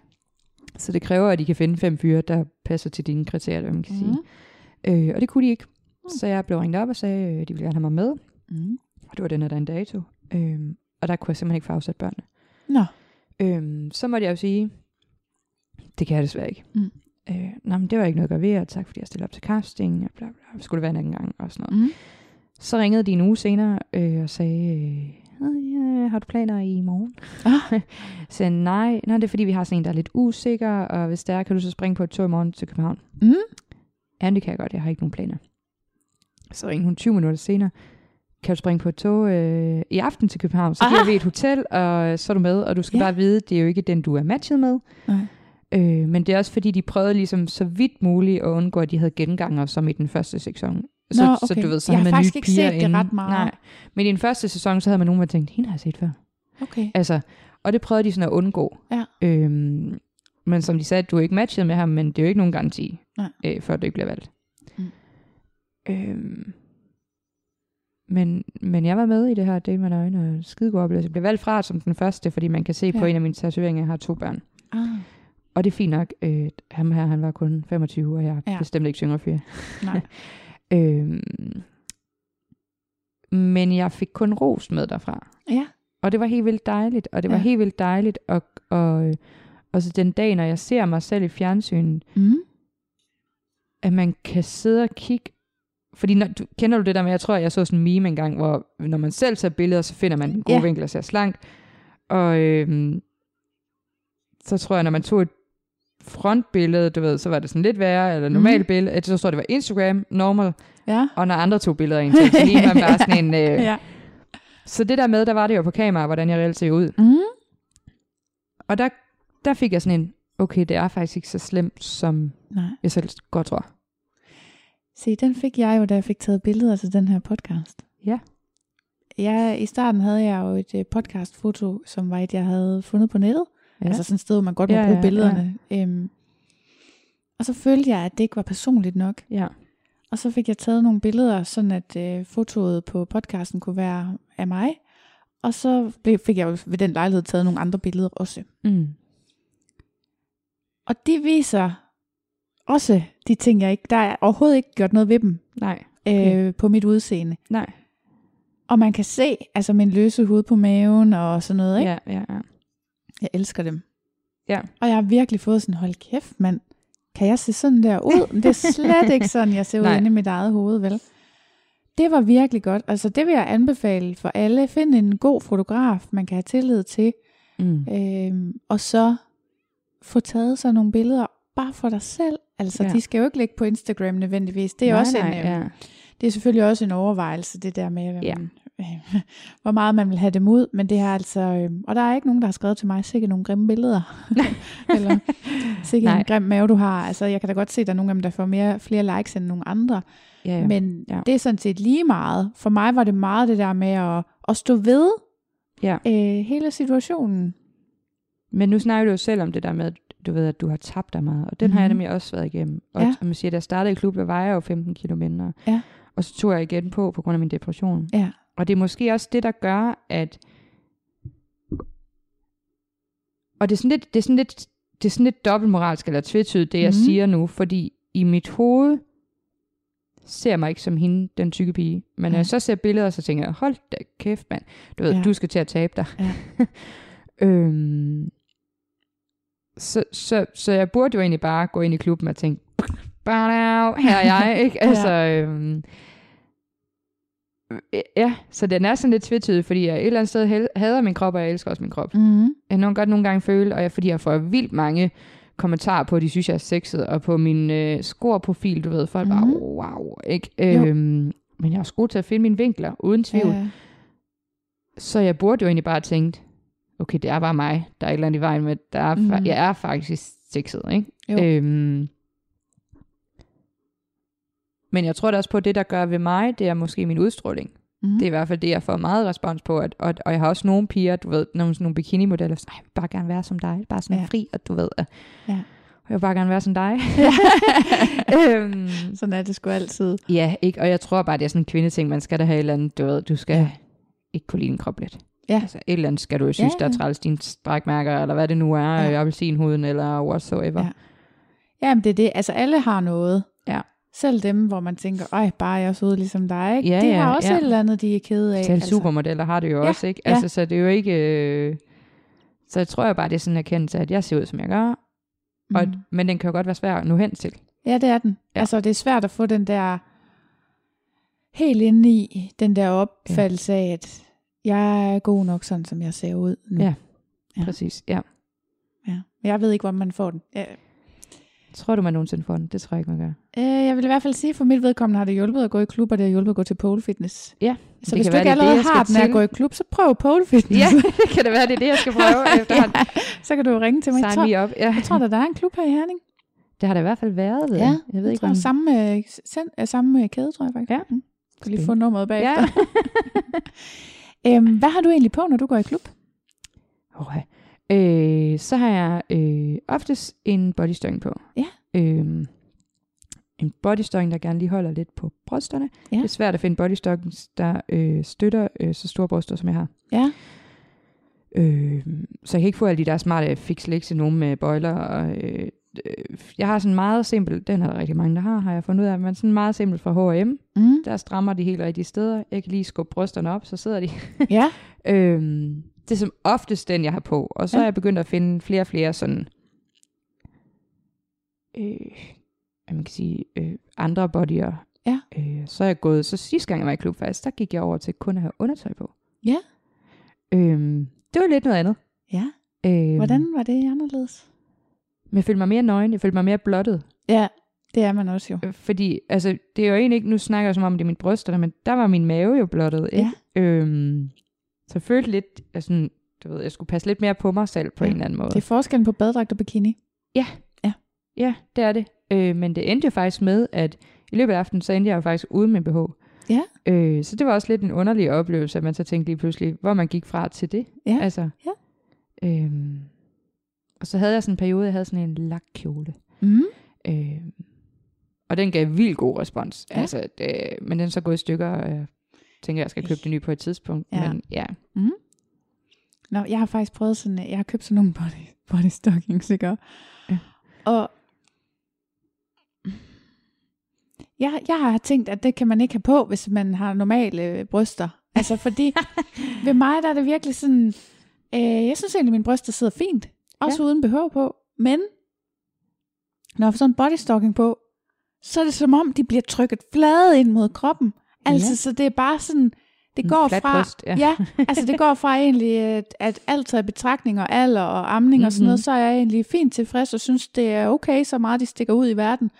Så det kræver, at de kan finde fem fyre, der passer til dine kriterier, hvad man kan sige. Mm. Øh, og det kunne de ikke. Så jeg blev ringet op og sagde, at de ville gerne have mig med. Mm. Og det var den her, der en dato. Øhm, og der kunne jeg simpelthen ikke få afsat børnene. Nå. Øhm, så måtte jeg jo sige, det kan jeg desværre ikke. Mm. Øh, nå, men det var ikke noget at gøre ved, og tak fordi jeg stillede op til casting, og bla bla, skulle det være en anden gang, og sådan noget. Mm. Så ringede de en uge senere øh, og sagde, øh, ja, har du planer i morgen? Ah. så nej, nej, det er fordi, vi har sådan en, der er lidt usikker, og hvis der er, kan du så springe på et tog i morgen til København. Mm. Ja, det kan jeg godt, jeg har ikke nogen planer. Så ringede hun 20 minutter senere, kan du springe på et tog øh, i aften til København, så giver Ah. vi et hotel, og så er du med, og du skal Ja. bare vide, det er jo ikke den, du er matchet med. Nej. Øh, men det er også fordi, de prøvede ligesom så vidt muligt at undgå, at de havde genganger, som i den første sæson. Så, Nå, så okay. du ved, så Jeg har man faktisk nye ikke set det inde. ret meget. Nej. Men i den første sæson, så havde man nogen, der tænkte, hende har jeg set før. Okay. Altså, og det prøvede de sådan at undgå. Ja. Øhm, men som de sagde, du er ikke matchet med ham, men det er jo ikke nogen garanti, Nej. øh, før du ikke bliver valgt. Mm. Øhm, men, men jeg var med i det her Date med øjne, og skide god oplevelse. Jeg blev valgt fra som den første, fordi man kan se ja. på en af mine tatoveringer, jeg har to børn. Ah. Og det er fint nok. Øh, ham her, han var kun 25, og jeg er Ja. bestemt ikke yngre fyr. Nej. Øhm, men jeg fik kun ros med derfra. Ja. Og det var helt vildt dejligt, og det var Ja. helt vildt dejligt, og, og, og så den dag, når jeg ser mig selv i fjernsynet, Mm. at man kan sidde og kigge, fordi når, du, kender du det der med, jeg tror, jeg så sådan en meme engang, hvor når man selv tager billeder, så finder man en god ja. vinkel og ser slank, og øhm, så tror jeg, når man tog et frontbillede, du ved, så var det sådan lidt værre, eller normalt Mhm. mm. billede, så står det var Instagram, normal, Ja. og når andre tog billeder en ting, så lige man bare sådan en... Øh, ja. Så det der med, der var det jo på kamera, hvordan jeg reelt ser ud. Mm. Og der, der fik jeg sådan en, okay, det er faktisk ikke så slemt, som Nej. jeg selv godt tror. Se, den fik jeg jo, da jeg fik taget billeder til den her podcast. Ja. Jeg, I starten havde jeg jo et øh, podcastfoto, som var et, jeg havde fundet på nettet. Ja. Ja. Altså sådan et sted, hvor man godt må Ja, bruge ja, billederne. Øhm, og så følte jeg, at det ikke var personligt nok. ja. Og så fik jeg taget nogle billeder, sådan at øh, fotoet på podcasten kunne være af mig. Og så blev, fik jeg ved den lejlighed taget nogle andre billeder også. Mm. Og de viser også de ting, jeg ikke... Der er overhovedet ikke gjort noget ved dem Nej, øh, Okay. på mit udseende. nej. Og man kan se altså min løse hud på maven og sådan noget. Ikke? Ja, ja, ja. Jeg elsker dem. Ja. Og jeg har virkelig fået sådan, hold kæft mand, kan jeg se sådan der ud? Det er slet ikke sådan, jeg ser ud Nej. inde i mit eget hoved, vel? Det var virkelig godt. Altså det vil jeg anbefale for alle. Find en god fotograf, man kan have tillid til. Mm. Øhm, og så få taget sig nogle billeder bare for dig selv. Altså Ja. de skal jo ikke ligge på Instagram nødvendigvis. Det er nej, også nej, en, øhm, ja. det er selvfølgelig også en overvejelse, det der med, hvad Ja. man, øh, hvor meget man vil have dem ud, men det er altså, øh, og der er ikke nogen, der har skrevet til mig, sikkert nogle grimme billeder, eller sikkert en grim mave, du har. Altså, jeg kan da godt se, at der er nogle af dem, der får mere, flere likes end nogle andre, ja, ja. men Ja. det er sådan set lige meget. For mig var det meget det der med at, at stå ved Ja. øh, hele situationen. Men nu snakker du jo selv om det der med, at du ved, at du har tabt dig meget. Og den mm-hmm. har jeg Mhm. nemlig også været igennem. Og Ja. ja. man siger, da jeg startede i klub, der vejer jeg jo 15 kilo mindre. Ja. Og så tog jeg igen på, på grund af min depression. Ja. Og det er måske også det, der gør, at... Og det er sådan lidt, det er sådan lidt, det er sådan lidt dobbeltmoralsk eller tvetydigt, det jeg mm. siger nu. Fordi i mit hoved ser mig ikke som hende, den tykke pige. Men når Ja. jeg så ser billeder, så tænker jeg, hold da kæft, mand. Du ved, Ja. ja. du skal til at tabe dig. Ja. øhm, så, så, så jeg burde jo egentlig bare gå ind i klubben og tænke, bare her er jeg, ikke? Ja. Altså, øhm, ja, så den er sådan lidt tvetydig, fordi jeg et eller andet sted hader min krop, og jeg elsker også min krop. Mm-hmm. Jeg kan godt nogle gange føle, og jeg, fordi jeg får vildt mange kommentarer på, at de synes, jeg er sexet, og på min øh, score-profil, du ved, folk mm-hmm. Mhm. bare, wow, ikke? Jo. Øhm, men jeg er også god til at finde mine vinkler, uden tvivl. Ja. Så jeg burde jo egentlig bare tænke, okay, det er bare mig, der er et eller andet i vejen med, der er, mm. jeg er faktisk sexet, ikke? Jo. Øhm, men jeg tror da også på, at det, der gør ved mig, det er måske min udstråling. Mm-hmm. Det er i hvert fald det, jeg får meget respons på. At, og, og jeg har også nogle piger, du ved, nogle, sådan nogle bikini-modeller, så, "Ej, jeg vil bare gerne være som dig, bare sådan Ja. ja. fri, og du ved, at, Ja. jeg vil bare gerne være som dig. øhm, Sådan er det sgu altid. ja, ikke? Og jeg tror bare, det er sådan en kvindeting. Man skal da have et eller andet, du ved, du skal ikke kunne lide en krop lidt. Ja. Altså, et eller andet skal du jo synes, Ja, ja, der ja. er træls dine strækmærker, eller hvad det nu er, Ja. ja. appelsinhuden, eller whatsoever. Ja. Ja. Jamen det er det. Altså alle har noget. Ja. Selv dem, hvor man tænker, ej, bare jeg så ud ligesom dig. Ikke? Ja, de ja, har også ja. et eller andet, de er kede af. Selv supermodeller har det jo Ja, ja, også, ikke? ja. Altså, så det er jo ikke... Øh, så jeg tror jeg bare, det er sådan en erkendelse, at jeg ser ud, som jeg gør, mm. og, men den kan jo godt være svær at nå hen til. Ja, det er den. Ja. Ja. Altså, det er svært at få den der helt inde i den der opfattelse af, at jeg er god nok sådan, som jeg ser ud nu. Ja. Ja. Ja. Præcis, ja. ja. Jeg ved ikke, hvor man får den. Ja. Tror du, man nogensinde får den? Det tror jeg ikke, man gør. Øh, jeg vil i hvert fald sige, for mit vedkommende har det hjulpet at gå i klub, og det har hjulpet at gå til pole fitness. Ja, Så hvis kan du ikke er det, allerede jeg har den at gå i klub, så prøv pole fitness. Ja, kan det være, det er det, jeg skal prøve efterhånden? så kan du ringe til mig. Jeg Sign tror, me op. Ja. jeg tror, der, der er en klub her i Herning. Det har der i hvert fald været, ved jeg. Jeg ved ikke, tror, om... samme, øh, send, øh, samme øh, kæde, tror jeg faktisk. Ja. Mm. Skal lige få nummeret bagefter. Ja. øhm, hvad har du egentlig på, når du går i klub? Okay. Øh, så har jeg øh, oftest en bodystøring på. Ja. Øh, en bodystøring, der gerne lige holder lidt på brysterne. Ja. Det er svært at finde bodystocks, der øh, støtter øh, så store bryster, som jeg har. Ja. Øh, så jeg kan ikke få alle de der smarte fix legs i nogen med bøjler. Og, øh, øh, jeg har sådan meget simpel, den er der rigtig mange, der har, har jeg fundet ud af, men sådan meget simpelt fra H&M. Mm. Der strammer de helt rigtige steder. Jeg kan lige skubbe brysterne op, så sidder de. Ja. Øhm, det er som oftest den, jeg har på. Og så Ja. ja. er jeg begyndt at finde flere og flere sådan, øh, man kan sige, øh, andre bodyer. Ja. Øh, så er jeg gået, så sidste gang jeg var i klub faktisk, der gik jeg over til kun at have undertøj på. Ja. Øhm, det var lidt noget andet. Ja. Øhm, Hvordan var det anderledes? Men jeg følte mig mere nøgen, jeg følte mig mere blottet. Ja, det er man også jo. Øh, Fordi, altså, det er jo egentlig ikke, nu snakker jeg som om, det er min bryster, men der var min mave jo blottet, ikke? Øhm, så jeg følte lidt, altså, du ved, jeg skulle passe lidt mere på mig selv på Ja. ja. en eller anden måde. Det er forskellen på baddragt og bikini. Ja, det er det. Øh, men det endte jo faktisk med, at i løbet af aftenen, så endte jeg jo faktisk uden min BH. Ja. Øh, så det var også lidt en underlig oplevelse, at man så tænkte lige pludselig, hvor man gik fra til det. Ja. Altså, Ja. Øhm, og så havde jeg sådan en periode, jeg havde sådan en lakkjole. Mm. Øh, og den gav vildt god respons. Ja. Altså, det, men den er så gået i stykker, og jeg tænker, jeg skal købe det nye på et tidspunkt. Ja. Men ja, Nå, jeg har faktisk prøvet sådan, jeg har købt sådan nogle body, body stockings, ikke? Ja. Og jeg, jeg har tænkt, at det kan man ikke have på, hvis man har normale øh, bryster. Altså fordi, ved mig der er det virkelig sådan, øh, jeg synes egentlig, at mine bryster sidder fint. Også ja. uden BH på. Men, når jeg får sådan en body stocking på, så er det som om, de bliver trykket flade ind mod kroppen. Altså, Ja. så det er bare sådan, det går fra, bryst, ja. ja, altså det går fra egentlig, at, at alt taget betragtning og alder og amning mm-hmm. og sådan noget, Mhm. så er jeg egentlig fint tilfreds og synes, det er okay, så meget de stikker ud i verden,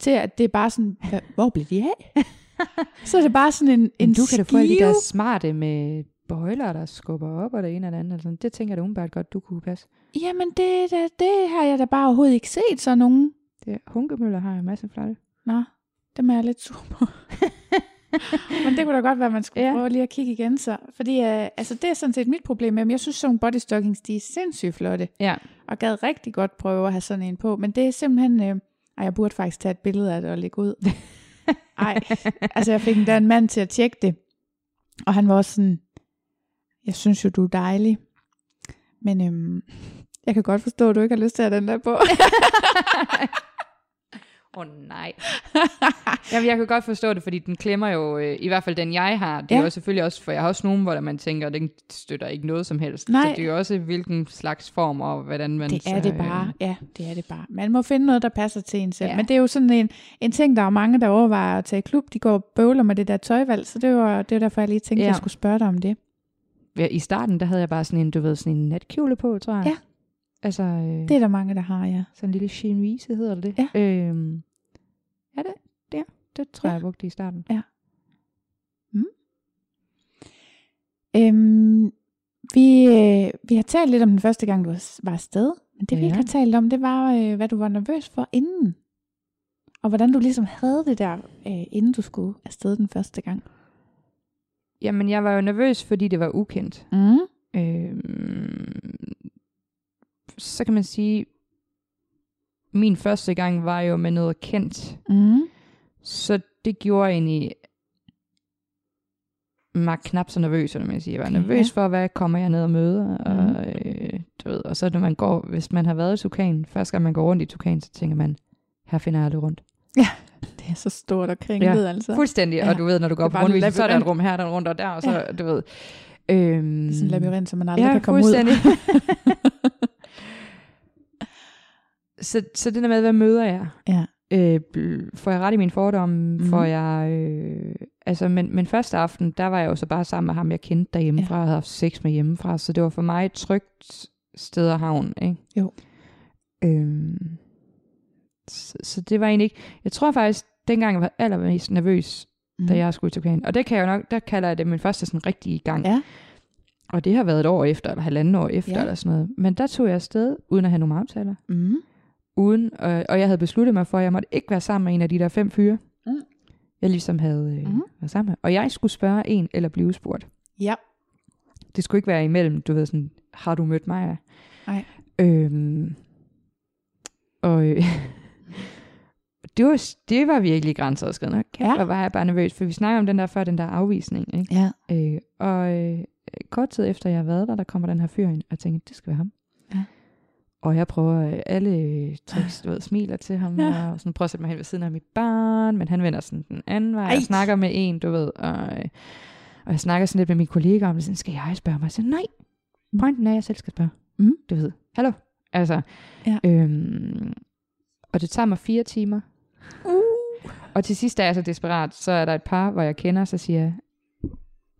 til at det er bare sådan, "Hva- hvor blev de af? så er det bare sådan en, en Men du kan da få alle de der smarte med bøjler, der skubber op og det ene og det andet. Altså, det tænker jeg da umiddelbart godt, du kunne passe. Jamen det, det, det har jeg da bare overhovedet ikke set, så nogen. Det, hunkemøller har en masse flotte. Nå, dem er jeg lidt sur på. Men det kunne da godt være, at man skulle ja. Prøve lige at kigge igen så. Fordi øh, altså, det er sådan set mit problem med dem. Jeg synes, sådan nogle body stockings, de er sindssygt flotte. Ja. Og gad rigtig godt prøve at have sådan en på. Men det er simpelthen... Øh, ej, jeg burde faktisk tage et billede af det og lægge ud. Ej, altså jeg fik endda en mand til at tjekke det. Og han var også sådan, jeg synes jo, du er dejlig. Men øhm, jeg kan godt forstå, at du ikke har lyst til at have den der på. Åh oh, nej. Jamen, jeg kan godt forstå det, fordi den klemmer jo, øh, i hvert fald den jeg har. Det Ja. er jo selvfølgelig også, for jeg har også nogen, hvor man tænker, at den støtter ikke noget som helst. Nej. Så det er jo også, hvilken slags form og hvordan man... det så, er det øh, bare. Ja, det er det bare. Man må finde noget, der passer til en selv. Ja. Men det er jo sådan en, en ting, der er mange, der overvejer at tage i klub. De går og bøvler med det der tøjvalg. Så det var, det var derfor, jeg lige tænkte, ja. Jeg skulle spørge dig om det. Ja, I starten, der havde jeg bare sådan en, du ved, sådan en natkjole på, tror jeg. Ja. Altså, øh, Det er der mange, der har, ja. sådan en lille chinoise hedder det. Ja. Øhm, ja, det, det, det tror Ja. jeg, jeg brugte i starten. Øhm, vi, øh, vi har talt lidt om den første gang, du var- afsted. Men det vi ikke Ja. har talt om, det var, øh, hvad du var nervøs for inden. Og hvordan du ligesom havde det der, øh, inden du skulle afsted den første gang. Jamen, jeg var jo nervøs, fordi det var ukendt. Mm. Øhm, så kan man sige, min første gang var jo med noget kendt. Mm. Så det gjorde egentlig mig knap så nervøs, eller man siger. Jeg var nervøs ja. for, hvad kommer jeg ned og møder. Og, Mhm. øh, du ved, og så når man går, hvis man har været i Tukan, første gang man går rundt i Tukan, så tænker man, her finder jeg aldrig rundt. Det er så stort og kringlet, ja. altså. Fuldstændig, Ja. og du ved, når du går på rundvisning, så er der et rum her, der er der, og der, og så, ja. du ved. Øhm, Det er sådan en labyrint, som man aldrig ja, kan komme ud. fuldstændig. så, så det der med, hvad møder jeg? Ja. Øh, får jeg ret i mine fordomme? Mhm. Mm. Får jeg... Øh, altså, men, men første aften, der var jeg jo så bare sammen med ham, jeg kendte derhjemmefra, ja. og havde haft sex med hjemmefra, så det var for mig et trygt sted og havn, ikke? Jo. Øhm, så, så det var egentlig ikke... Jeg tror faktisk, dengang jeg var allermest nervøs, Mm. da jeg skulle i Tukan. Og det kan jeg jo nok, der kalder jeg det min første sådan rigtige gang. Ja. Og det har været et år efter, eller halvanden år efter, ja. eller sådan noget. Men der tog jeg afsted, uden at have nogen aftaler. Mm. Uden, øh, og jeg havde besluttet mig for, at jeg måtte ikke være sammen med en af de der fem fyre. Mm. Jeg ligesom havde øh, mm. været sammen med. Og jeg skulle spørge en, eller blive spurgt. Ja. Det skulle ikke være imellem, du ved sådan, har du mødt mig? Nej. Øhm, og øh, det, var, det var virkelig grænseoverskridende. Kæft, Ja. var jeg bare nervøs, for vi snakker om den der før, den der afvisning. Ikke? Ja. Øh, og øh, kort tid efter jeg har været der, der kommer den her fyr ind, og jeg tænker, det skal være ham. Og jeg prøver øh, alle øh, tricks, du ved, smiler til ham, Ja. og sådan prøver at sætte mig hen ved siden af mit barn, men han vender sådan den anden vej, Ej. og snakker med en, du ved, og, øh, og jeg snakker sådan lidt med mine kollegaer om det, sådan, skal jeg spørge mig? Siger, nej, pointen er, at jeg selv skal spørge. Mm. Du ved, hallo? Altså, Ja. øhm, og det tager mig fire timer. Uh. Og til sidst er jeg så desperat, så er der et par, hvor jeg kender, så siger jeg,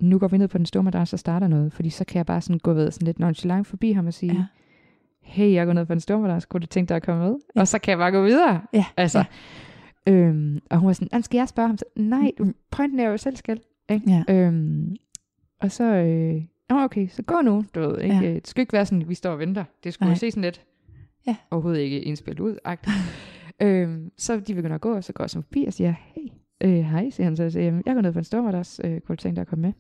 nu går vi ned på den store madras og starter noget, fordi så kan jeg bare sådan gå ved sådan lidt nonchalant forbi ham og sige, Ja. Hey, jeg går ned på den store madras, kunne du tænke dig at komme med? Ja. Og så kan jeg bare gå videre. Ja. Altså, Ja. øhm, og hun var sådan, "Ah, skal jeg spørge ham? Så, Nej, du, pointen er jo, selv skal. Ikke? Ja. Øhm, og så, øh, okay, så gå nu, du ved, ikke? Ja. Det skal ikke være sådan, vi står og venter. Det skulle jo se sådan lidt Ja. overhovedet ikke indspillet ud. øhm, så de begynder at gå, og så går jeg så forbi og siger, hey, øh, hej, siger han så. Jeg siger, "Jamen, jeg går ned på en stormerders, øh, kunne du tænke dig at komme med?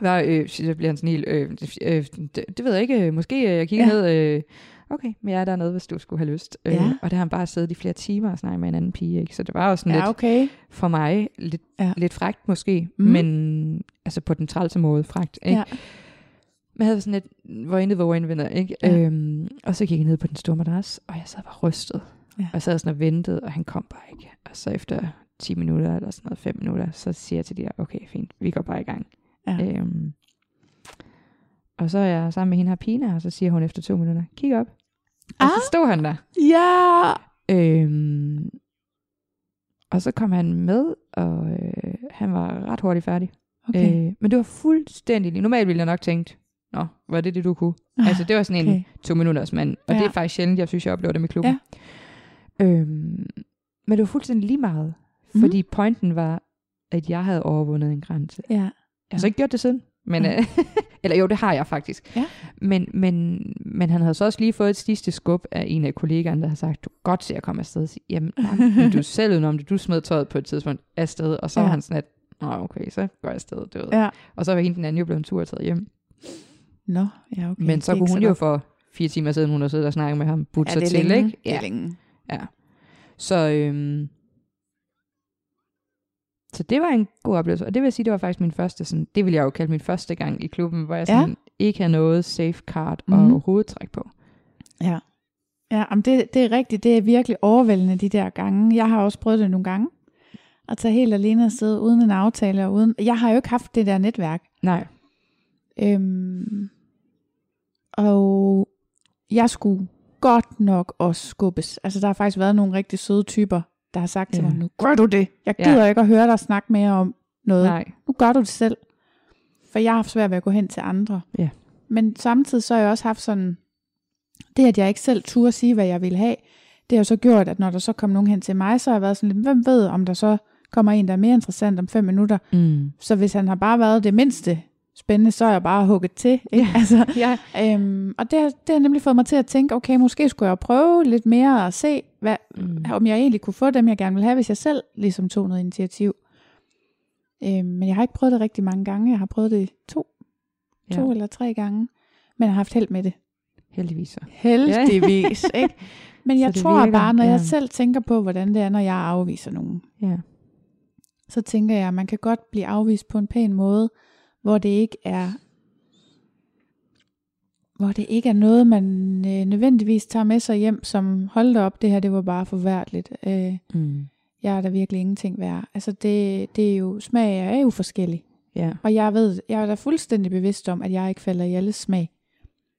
Der, øh, så bliver han sådan helt, øh, øh, det, det ved jeg ikke, øh, måske øh, jeg kigger Ja. ned, øh, okay, men jeg er dernede, hvis du skulle have lyst. Øh, Ja. og der har han bare siddet i flere timer og snakket med en anden pige, ikke? så det var jo sådan Ja, lidt, okay. for mig lidt, Ja. lidt frægt måske, Mm. men altså på den trælse måde frægt. Ikke? Ja. Men jeg havde sådan lidt, hvor intet var indvinder, ikke? Ja. Øhm, og så gik jeg ned på den store madras, og jeg sad bare rystet. Ja. Og jeg sad sådan og ventede, og han kom bare ikke. Og så efter 10 minutter, eller sådan noget, 5 minutter, så siger jeg til de der, okay, fint, vi går bare i gang. Ja. Øhm, og så er jeg sammen med hende her Pina, og så siger hun efter to minutter, kig op. Og Ah. så stod han der. Ja. Øhm, og så kom han med, og øh, han var ret hurtigt færdig. Okay. Øh, men det var fuldstændig lige. Normalt ville jeg nok tænkt, nå, var det det, du kunne? Altså, det var sådan en Ah, Okay. to minutters mand. Og Ja. det er faktisk sjældent, jeg synes, jeg oplever det i klubben. Ja. Øhm, men det var fuldstændig lige meget. Mhm. Fordi pointen var, at jeg havde overvundet en grænse. Ja. Jeg har så ikke gjort det siden. Men, Nej. øh, eller jo, det har jeg faktisk. Ja. Men, men, men han havde så også lige fået et sidste skub af en af kollegaerne, der har sagt, du godt se at komme afsted. Så, Jamen, nej, du er selv udenom det. Du smed tøjet på et tidspunkt afsted. Og så Ja. var han sådan, at, Nå, okay, så går jeg afsted. Du ved. Ja. Og så var hende den anden jo blevet en tur og taget hjem. Nå, ja, okay. Men så kunne hun jo godt. for fire timer siden, hun har siddet og snakket med ham, budt ja, sig til, længe. ikke? Det er Ja. længe. Så, øhm, så det var en god oplevelse. Og det vil jeg sige, det var faktisk min første, sådan, det vil jeg jo kalde min første gang i klubben, hvor jeg Ja. sådan, ikke havde noget safe card og Mhm. hovedtræk på. Ja. Ja, om det, det er rigtigt. Det er virkelig overvældende, de der gange. Jeg har også prøvet det nogle gange. At tage helt alene afsted uden en aftale. Og uden, jeg har jo ikke haft det der netværk. Nej. Øhm, og jeg skulle godt nok også skubbes. Altså, der har faktisk været nogle rigtig søde typer, der har sagt til Ja. mig, nu gør du det. Jeg Ja. gider ikke at høre dig snakke mere om noget. Nej. Nu gør du det selv. For jeg har haft svært ved at gå hen til andre. Ja. Men samtidig så har jeg også haft sådan, det at jeg ikke selv turde sige, hvad jeg ville have, det har jo så gjort, at når der så kom nogen hen til mig, så har jeg været sådan lidt, hvem ved, om der så kommer en, der er mere interessant om fem minutter. Mm. Så hvis han har bare været det mindste spændende, så er jeg bare hugget til. Ikke? Altså, Ja. øhm, og det, har- det har nemlig fået mig til at tænke, okay, måske skulle jeg prøve lidt mere at se, hvad, Mm. om jeg egentlig kunne få dem, jeg gerne vil have, hvis jeg selv ligesom tog noget initiativ. Øhm, men jeg har ikke prøvet det rigtig mange gange. Jeg har prøvet det to, to Ja. eller tre gange. Men jeg har haft held med det. Heldigvis så. Heldigvis, ikke? Men jeg tror virker, bare, når jeg ja. selv tænker på, hvordan det er, når jeg afviser nogen, Ja. så tænker jeg, at man kan godt blive afvist på en pæn måde, hvor det ikke er hvor det ikke er noget, man øh, nødvendigvis tager med sig hjem, som hold da op, det her, det var bare forværdeligt. Øh, Mm. jeg er der virkelig ingenting værd. Altså det, det er jo, smag er jo forskellig. Ja. Og jeg ved, jeg er da fuldstændig bevidst om, at jeg ikke falder i alles smag.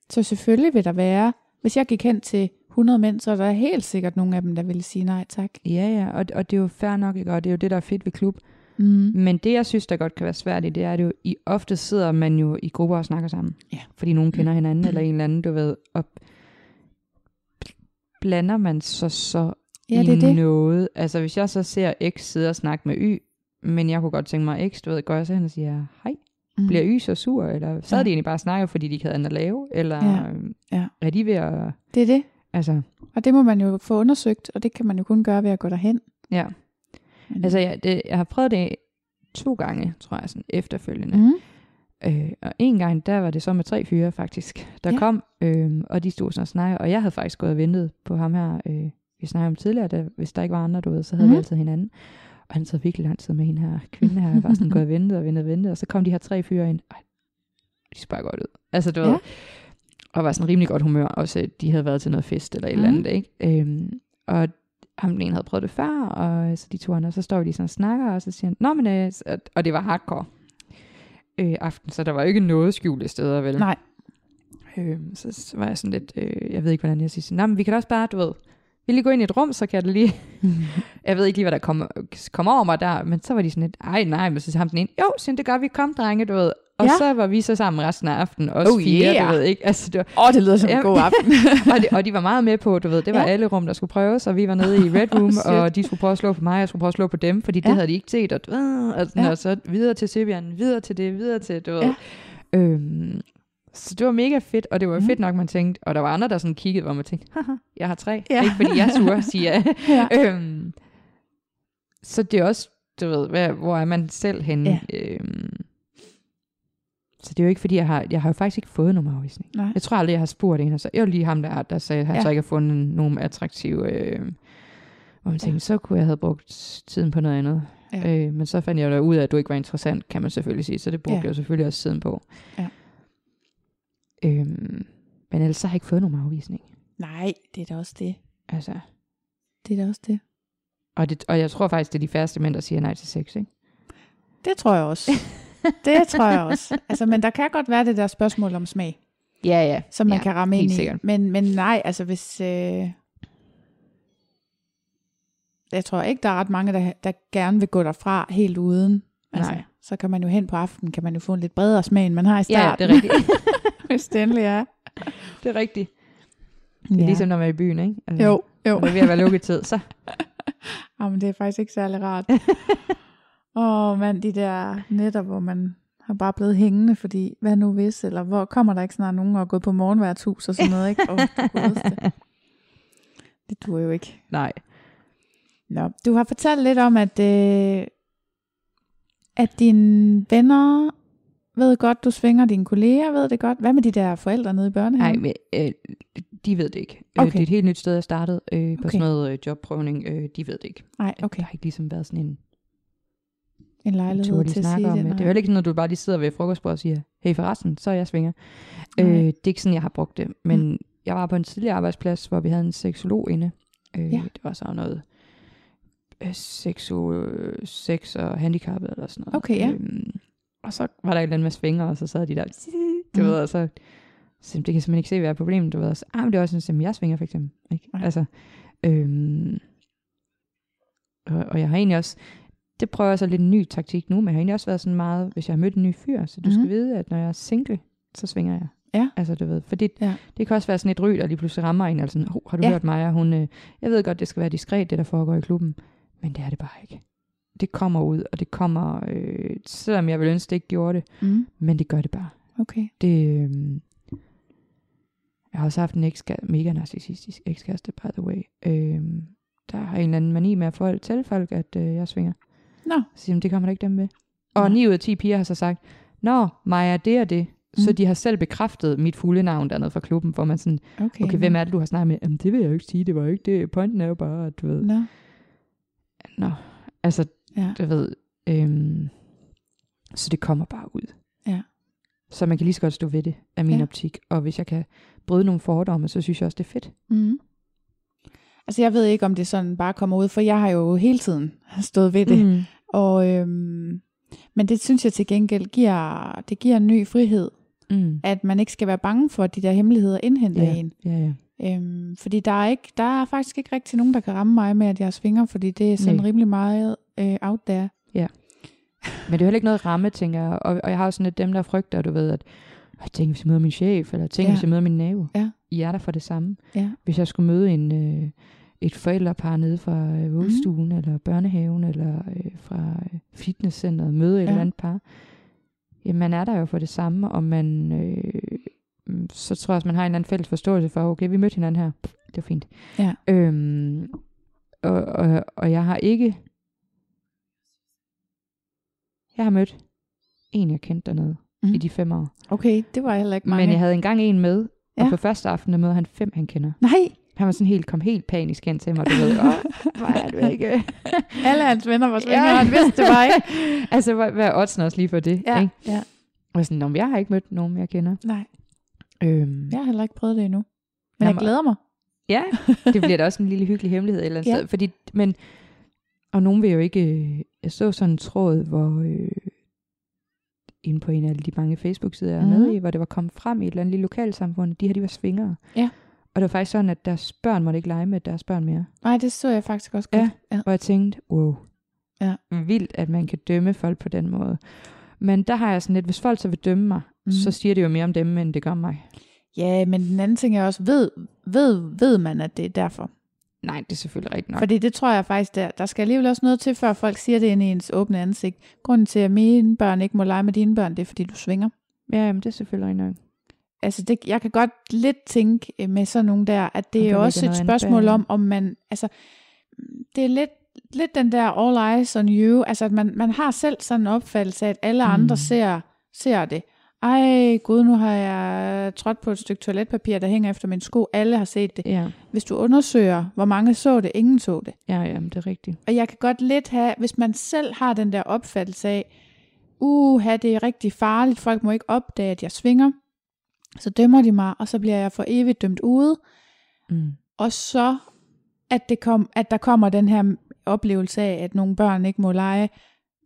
Så selvfølgelig vil der være, hvis jeg gik hen til 100 mænd, så er der helt sikkert nogle af dem, der ville sige nej tak. Ja, ja, og, og det er jo fair nok, ikke? og det er jo det, der er fedt ved klub. Mm. Men det, jeg synes, der godt kan være svært i, det er, at jo, i ofte sidder man jo i grupper og snakker sammen. Ja. Fordi nogen kender hinanden, eller en eller anden, du ved, og blander man så så Ja, i det er det. noget. Altså, hvis jeg så ser X sidde og snakke med Y, men jeg kunne godt tænke mig X, du ved, går jeg så hen og siger, hej, Mm. bliver Y så sur? Eller sad Ja. de egentlig bare og snakkede, fordi de ikke havde andet at lave? Eller Ja. Ja. er de ved at... Det er det. Altså, Og det må man jo få undersøgt, og det kan man jo kun gøre ved at gå derhen. ja. Men, Altså, jeg, det, jeg har prøvet det to gange, tror jeg, sådan efterfølgende. mm. Øh, og en gang, der var det så med tre fyre faktisk, der Ja. kom, øh, og de stod sådan og snakkede, og jeg havde faktisk gået og ventet på ham her, øh, vi snakkede om tidligere, da, hvis der ikke var andre, du ved, så havde mm. Vi altid hinanden. Og han sad virkelig lang tid med hende her kvinde her, jeg var sådan gået og ventet og ventet og ventet, og så kom de her tre fyre ind, Ej, de så bare godt ud. Altså, du Ja. ved, og var sådan rimelig godt humør, også at de havde været til noget fest eller et eller Mhm. andet, ikke? Øhm, og ham den ene havde prøvet det før, og så de to andre, så står de sådan og snakker, og så siger han, Nå, men, øh, og- det var hardcore øh, aften, så der var ikke noget skjulte steder, vel? Nej. Øh, så, så var jeg sådan lidt, øh, jeg ved ikke, hvordan jeg siger, sådan, Nå, men vi kan da også bare, du ved, vi lige gå ind i et rum, så kan jeg lige, jeg ved ikke lige, hvad der kom, kom over mig der, men så var de sådan lidt, ej nej, men så siger ham den ene, jo, siger, det gør vi, kom drenge, du ved. Og Ja. så var vi så sammen resten af aftenen, også Oh, fire, yeah. du ved ikke. Altså, det var, Åh, oh, det lyder som en god aften. og, de, og de var meget med på, du ved, det var Ja. alle rum, der skulle prøves, og vi var nede i Red Room, Shit. og de skulle prøve at slå på mig, og jeg skulle prøve at slå på dem, fordi det Ja. havde de ikke set, og, ved, og, sådan, Ja. og så videre til Sibian, videre til det, videre til, du ved. Ja. Øhm, så det var mega fedt, og det var Mhm. fedt nok, man tænkte, og der var andre, der sådan kiggede, hvor man tænkte, haha, jeg har tre, Ja. ikke fordi jeg turde sige ja. ja. øhm, så det er også, du ved, hvad, hvor er man selv henne? Ja. Øhm, så det er jo ikke, fordi jeg har, jeg har jo faktisk ikke fået nogen afvisning. Nej. Jeg tror aldrig, jeg har spurgt en, og så, jeg var lige ham, der, der sagde, at han Ja. ja. så ikke har fundet nogen attraktive, øh, hvor man tænkte, så kunne jeg have brugt tiden på noget andet. Ja. Øh, men så fandt jeg da ud af, at du ikke var interessant, kan man selvfølgelig sige, så det brugte Ja. jeg jo selvfølgelig også tiden på. Ja. Øhm, men ellers så har jeg ikke fået nogen afvisning. Nej, det er da også det. Altså, Det er da også det. og, det, og jeg tror faktisk, det er de færreste mænd, der siger nej til sex, ikke? Det tror jeg også. det tror jeg også. Altså, men der kan godt være det der spørgsmål om smag, Ja, ja. som man ja, kan ramme ind i. sikkert. Men, men nej, altså hvis... Øh, jeg tror ikke, der er ret mange, der, der gerne vil gå derfra helt uden. Altså, Nej. Så kan man jo hen på aftenen, kan man jo få en lidt bredere smag, end man har i Ja, starten. det er rigtigt. hvis det endelig er. det er rigtigt. Det er ja. ligesom, når man er i byen, ikke? Altså, Jo, jo. Når det er ved at være lukketid, så... Jamen, det er faktisk ikke særlig rart. Åh, oh, mand, de der netter, hvor man har bare blevet hængende, fordi hvad nu hvis, eller hvor kommer der ikke snart nogen og er gået på morgenværtshus og sådan noget, ikke? Åh, det. Det duer jo ikke. Nej. Nå, du har fortalt lidt om, at, øh, at dine venner ved godt, du svinger, dine kolleger ved det godt. Hvad med de der forældre nede i børnehaven? Nej, men øh, de ved det ikke. Okay. Øh, det er et helt nyt sted, jeg startede øh, på Okay. sådan noget øh, jobprøvning. Øh, de ved det ikke. Nej, Der okay. har ikke ligesom været sådan en En lejlighed til at sige om det. det. Det er nej. jo ikke sådan, at du bare lige sidder ved frokostbordet og siger, hey forresten, så er jeg svinger. Øh, Nej. det er ikke sådan, jeg har brugt det. Men mm. jeg var på en tidligere arbejdsplads, hvor vi havde en seksolog inde. Øh, Ja. Det var så noget øh, øh, sex og handicappet eller sådan noget. Okay, ja. Øhm, og så var der et eller andet med svinger, og så sad de der, du Mm. ved, og så, så det kan jeg simpelthen ikke se, hvad er problemet, du ved. Og Så, ah, men det er også sådan, at jeg svinger for eksempel. Ikke? Nej. Altså, øhm, og, og jeg har egentlig også, det prøver jeg så lidt en ny taktik nu, men jeg har egentlig også været sådan meget, hvis jeg har mødt en ny fyr, så du Mhm. skal vide, at når jeg er single, så svinger jeg. Ja. Altså, du ved, for det, Ja. det kan også være sådan et ry, der lige pludselig rammer en, altså sådan, oh, har du Ja. hørt mig, hun, øh, jeg ved godt, det skal være diskret, det der foregår i klubben, men det er det bare ikke. Det kommer ud, og det kommer, øh, selvom jeg vil ønske, det ikke gjorde det, Mm, men det gør det bare. okay. Det, øh, jeg har også haft en ekska- mega narcissistisk ekskæreste, by the way. Øh, der har en eller anden mani med at fortælle folk, at øh, jeg svinger. Nå, Så siger de, det kommer der ikke dem med. Og Nej. 9 ud af 10 piger har så sagt, Nå, Maja, det er det. Mm. Så de har selv bekræftet mit fulde navn dernede fra klubben, hvor man sådan, Okay, okay, hvem er det, du har snakket med? Jamen, det vil jeg jo ikke sige, det var jo ikke det. Pointen er jo bare, at du ved, Nå, nå, altså, ja. du ved, øhm, så det kommer bare ud. Ja. Så man kan lige så godt stå ved det, af min ja. optik. Og hvis jeg kan bryde nogle fordomme, så synes jeg også, det er fedt. Mm. Altså jeg ved ikke, om det sådan bare kommer ud, for jeg har jo hele tiden stået ved det. Mm. Og, øhm, men det synes jeg til gengæld giver, det giver en ny frihed, Mm. at man ikke skal være bange for, at de der hemmeligheder indhenter Ja, en. ja, ja. Øhm, fordi der er, ikke, der er faktisk ikke rigtig nogen, der kan ramme mig med, at jeg svinger, fordi det er sådan Nej. rimelig meget øh, out there. Men det er heller ikke noget ramme, tænker jeg. Og, og jeg har jo sådan lidt dem, der frygter, du ved, at jeg tænker, hvis jeg møder min chef, eller tænker, Ja. ja. hvis jeg møder min nabo. Ja. I er der for det samme. Ja. Hvis jeg skulle møde en, øh, et forældrepar nede fra øh, vuggestuen, mm. eller børnehaven, eller øh, fra øh, fitnesscenteret, møde et Ja. eller andet par, jamen man er der jo for det samme, og man, øh, mm, så tror jeg også, man har en eller anden fælles forståelse for, okay, vi mødte hinanden her, det var fint. Ja. Øhm, og, og, og jeg har ikke, jeg har mødt en, jeg kendte dernede Mm. i de fem år. Okay, det var heller ikke mange. Men jeg havde engang en med, og Ja. på første aften, møder han fem, han kender. Nej, Han var sådan helt, kom helt panisk hen til mig, du ved, åh, hvor er du ikke? alle hans venner var svinger, og han vidste det bare ikke. altså, hvad, hvad er oddsen også lige for det? Ja, Ikke? ja. Og sådan, "Nå, jeg har ikke mødt nogen, jeg kender. Nej, Øhm, jeg har heller ikke prøvet det endnu. Men jeg Jamen, glæder mig. Ja, det bliver da også en lille hyggelig hemmelighed et eller andet Ja. ja. sted. Fordi, men, og nogen vil jo ikke... øh, Jeg så sådan en tråd, hvor... Øh, inde på en af de mange Facebook-sider, jeg er med i, hvor det var kommet frem i et eller andet lille lokalsamfund. De her, de var svingere. Ja. Og det var faktisk sådan, at deres børn måtte ikke lege med deres børn mere. Nej, det så jeg faktisk også godt. Ja. ja. Og jeg tænkte, wow. Ja. Vildt, at man kan dømme folk på den måde. Men der har jeg sådan lidt, hvis folk så vil dømme mig, mm. så siger det jo mere om dem, end det gør mig. Ja, men den anden ting er også, ved, ved, ved man, at det er derfor? Nej, det er selvfølgelig rigtigt nok. Fordi det tror jeg faktisk, der, der skal alligevel også noget til, før folk siger det ind i ens åbne ansigt. Grunden til, at mine børn ikke må lege med dine børn, det er, fordi du svinger. Ja, jamen, det er selvfølgelig rigtigt nok. Altså, det, jeg kan godt lidt tænke øh, med sådan nogle der, at det Og er også et andet spørgsmål om, om man, altså, det er lidt, lidt den der all eyes on you, altså at man, man har selv sådan en opfattelse af, at alle Mm. andre ser, ser det. Ej, gud, nu har jeg trådt på et stykke toiletpapir, der hænger efter min sko. Alle har set det. Ja, Hvis du undersøger, hvor mange så det, ingen så det. ja, ja, det er rigtigt. Og jeg kan godt lidt have, hvis man selv har den der opfattelse af, uha, det er rigtig farligt, folk må ikke opdage, at jeg svinger, så dømmer de mig, og så bliver jeg for evigt dømt ude, Mm. og så, at, det kom, at der kommer den her oplevelse af, at nogle børn ikke må lege,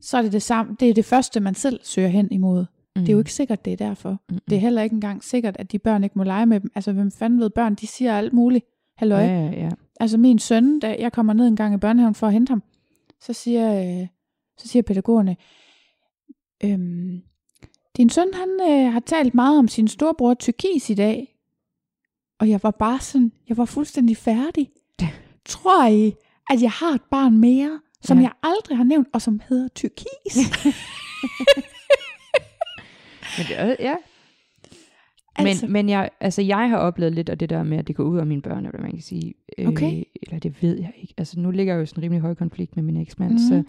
så er det det samme, det er det første, man selv søger hen imod. Mm. Det er jo ikke sikkert, det er derfor. Mm. Det er heller ikke engang sikkert, at de børn ikke må lege med dem. Altså, hvem fanden ved børn, de siger alt muligt. Halløj. Ja, ja, ja. Altså min søn, da jeg kommer ned en gang i børnehaven for at hente ham, så siger, øh, så siger pædagogerne, øhm, din søn han øh, har talt meget om sin storebror Tyrkis i dag. Og jeg var bare sådan, jeg var fuldstændig færdig. Tror I, at jeg har et barn mere, som Ja. jeg aldrig har nævnt, og som hedder Tyrkis? Men det er, ja. Altså- Men, men jeg, altså, jeg har oplevet lidt af det der med, at det går ud af mine børn, eller man kan sige. Okay. Øh, eller det ved jeg ikke. Altså, nu ligger jeg jo sådan en rimelig høj konflikt med min eksmand, mm. så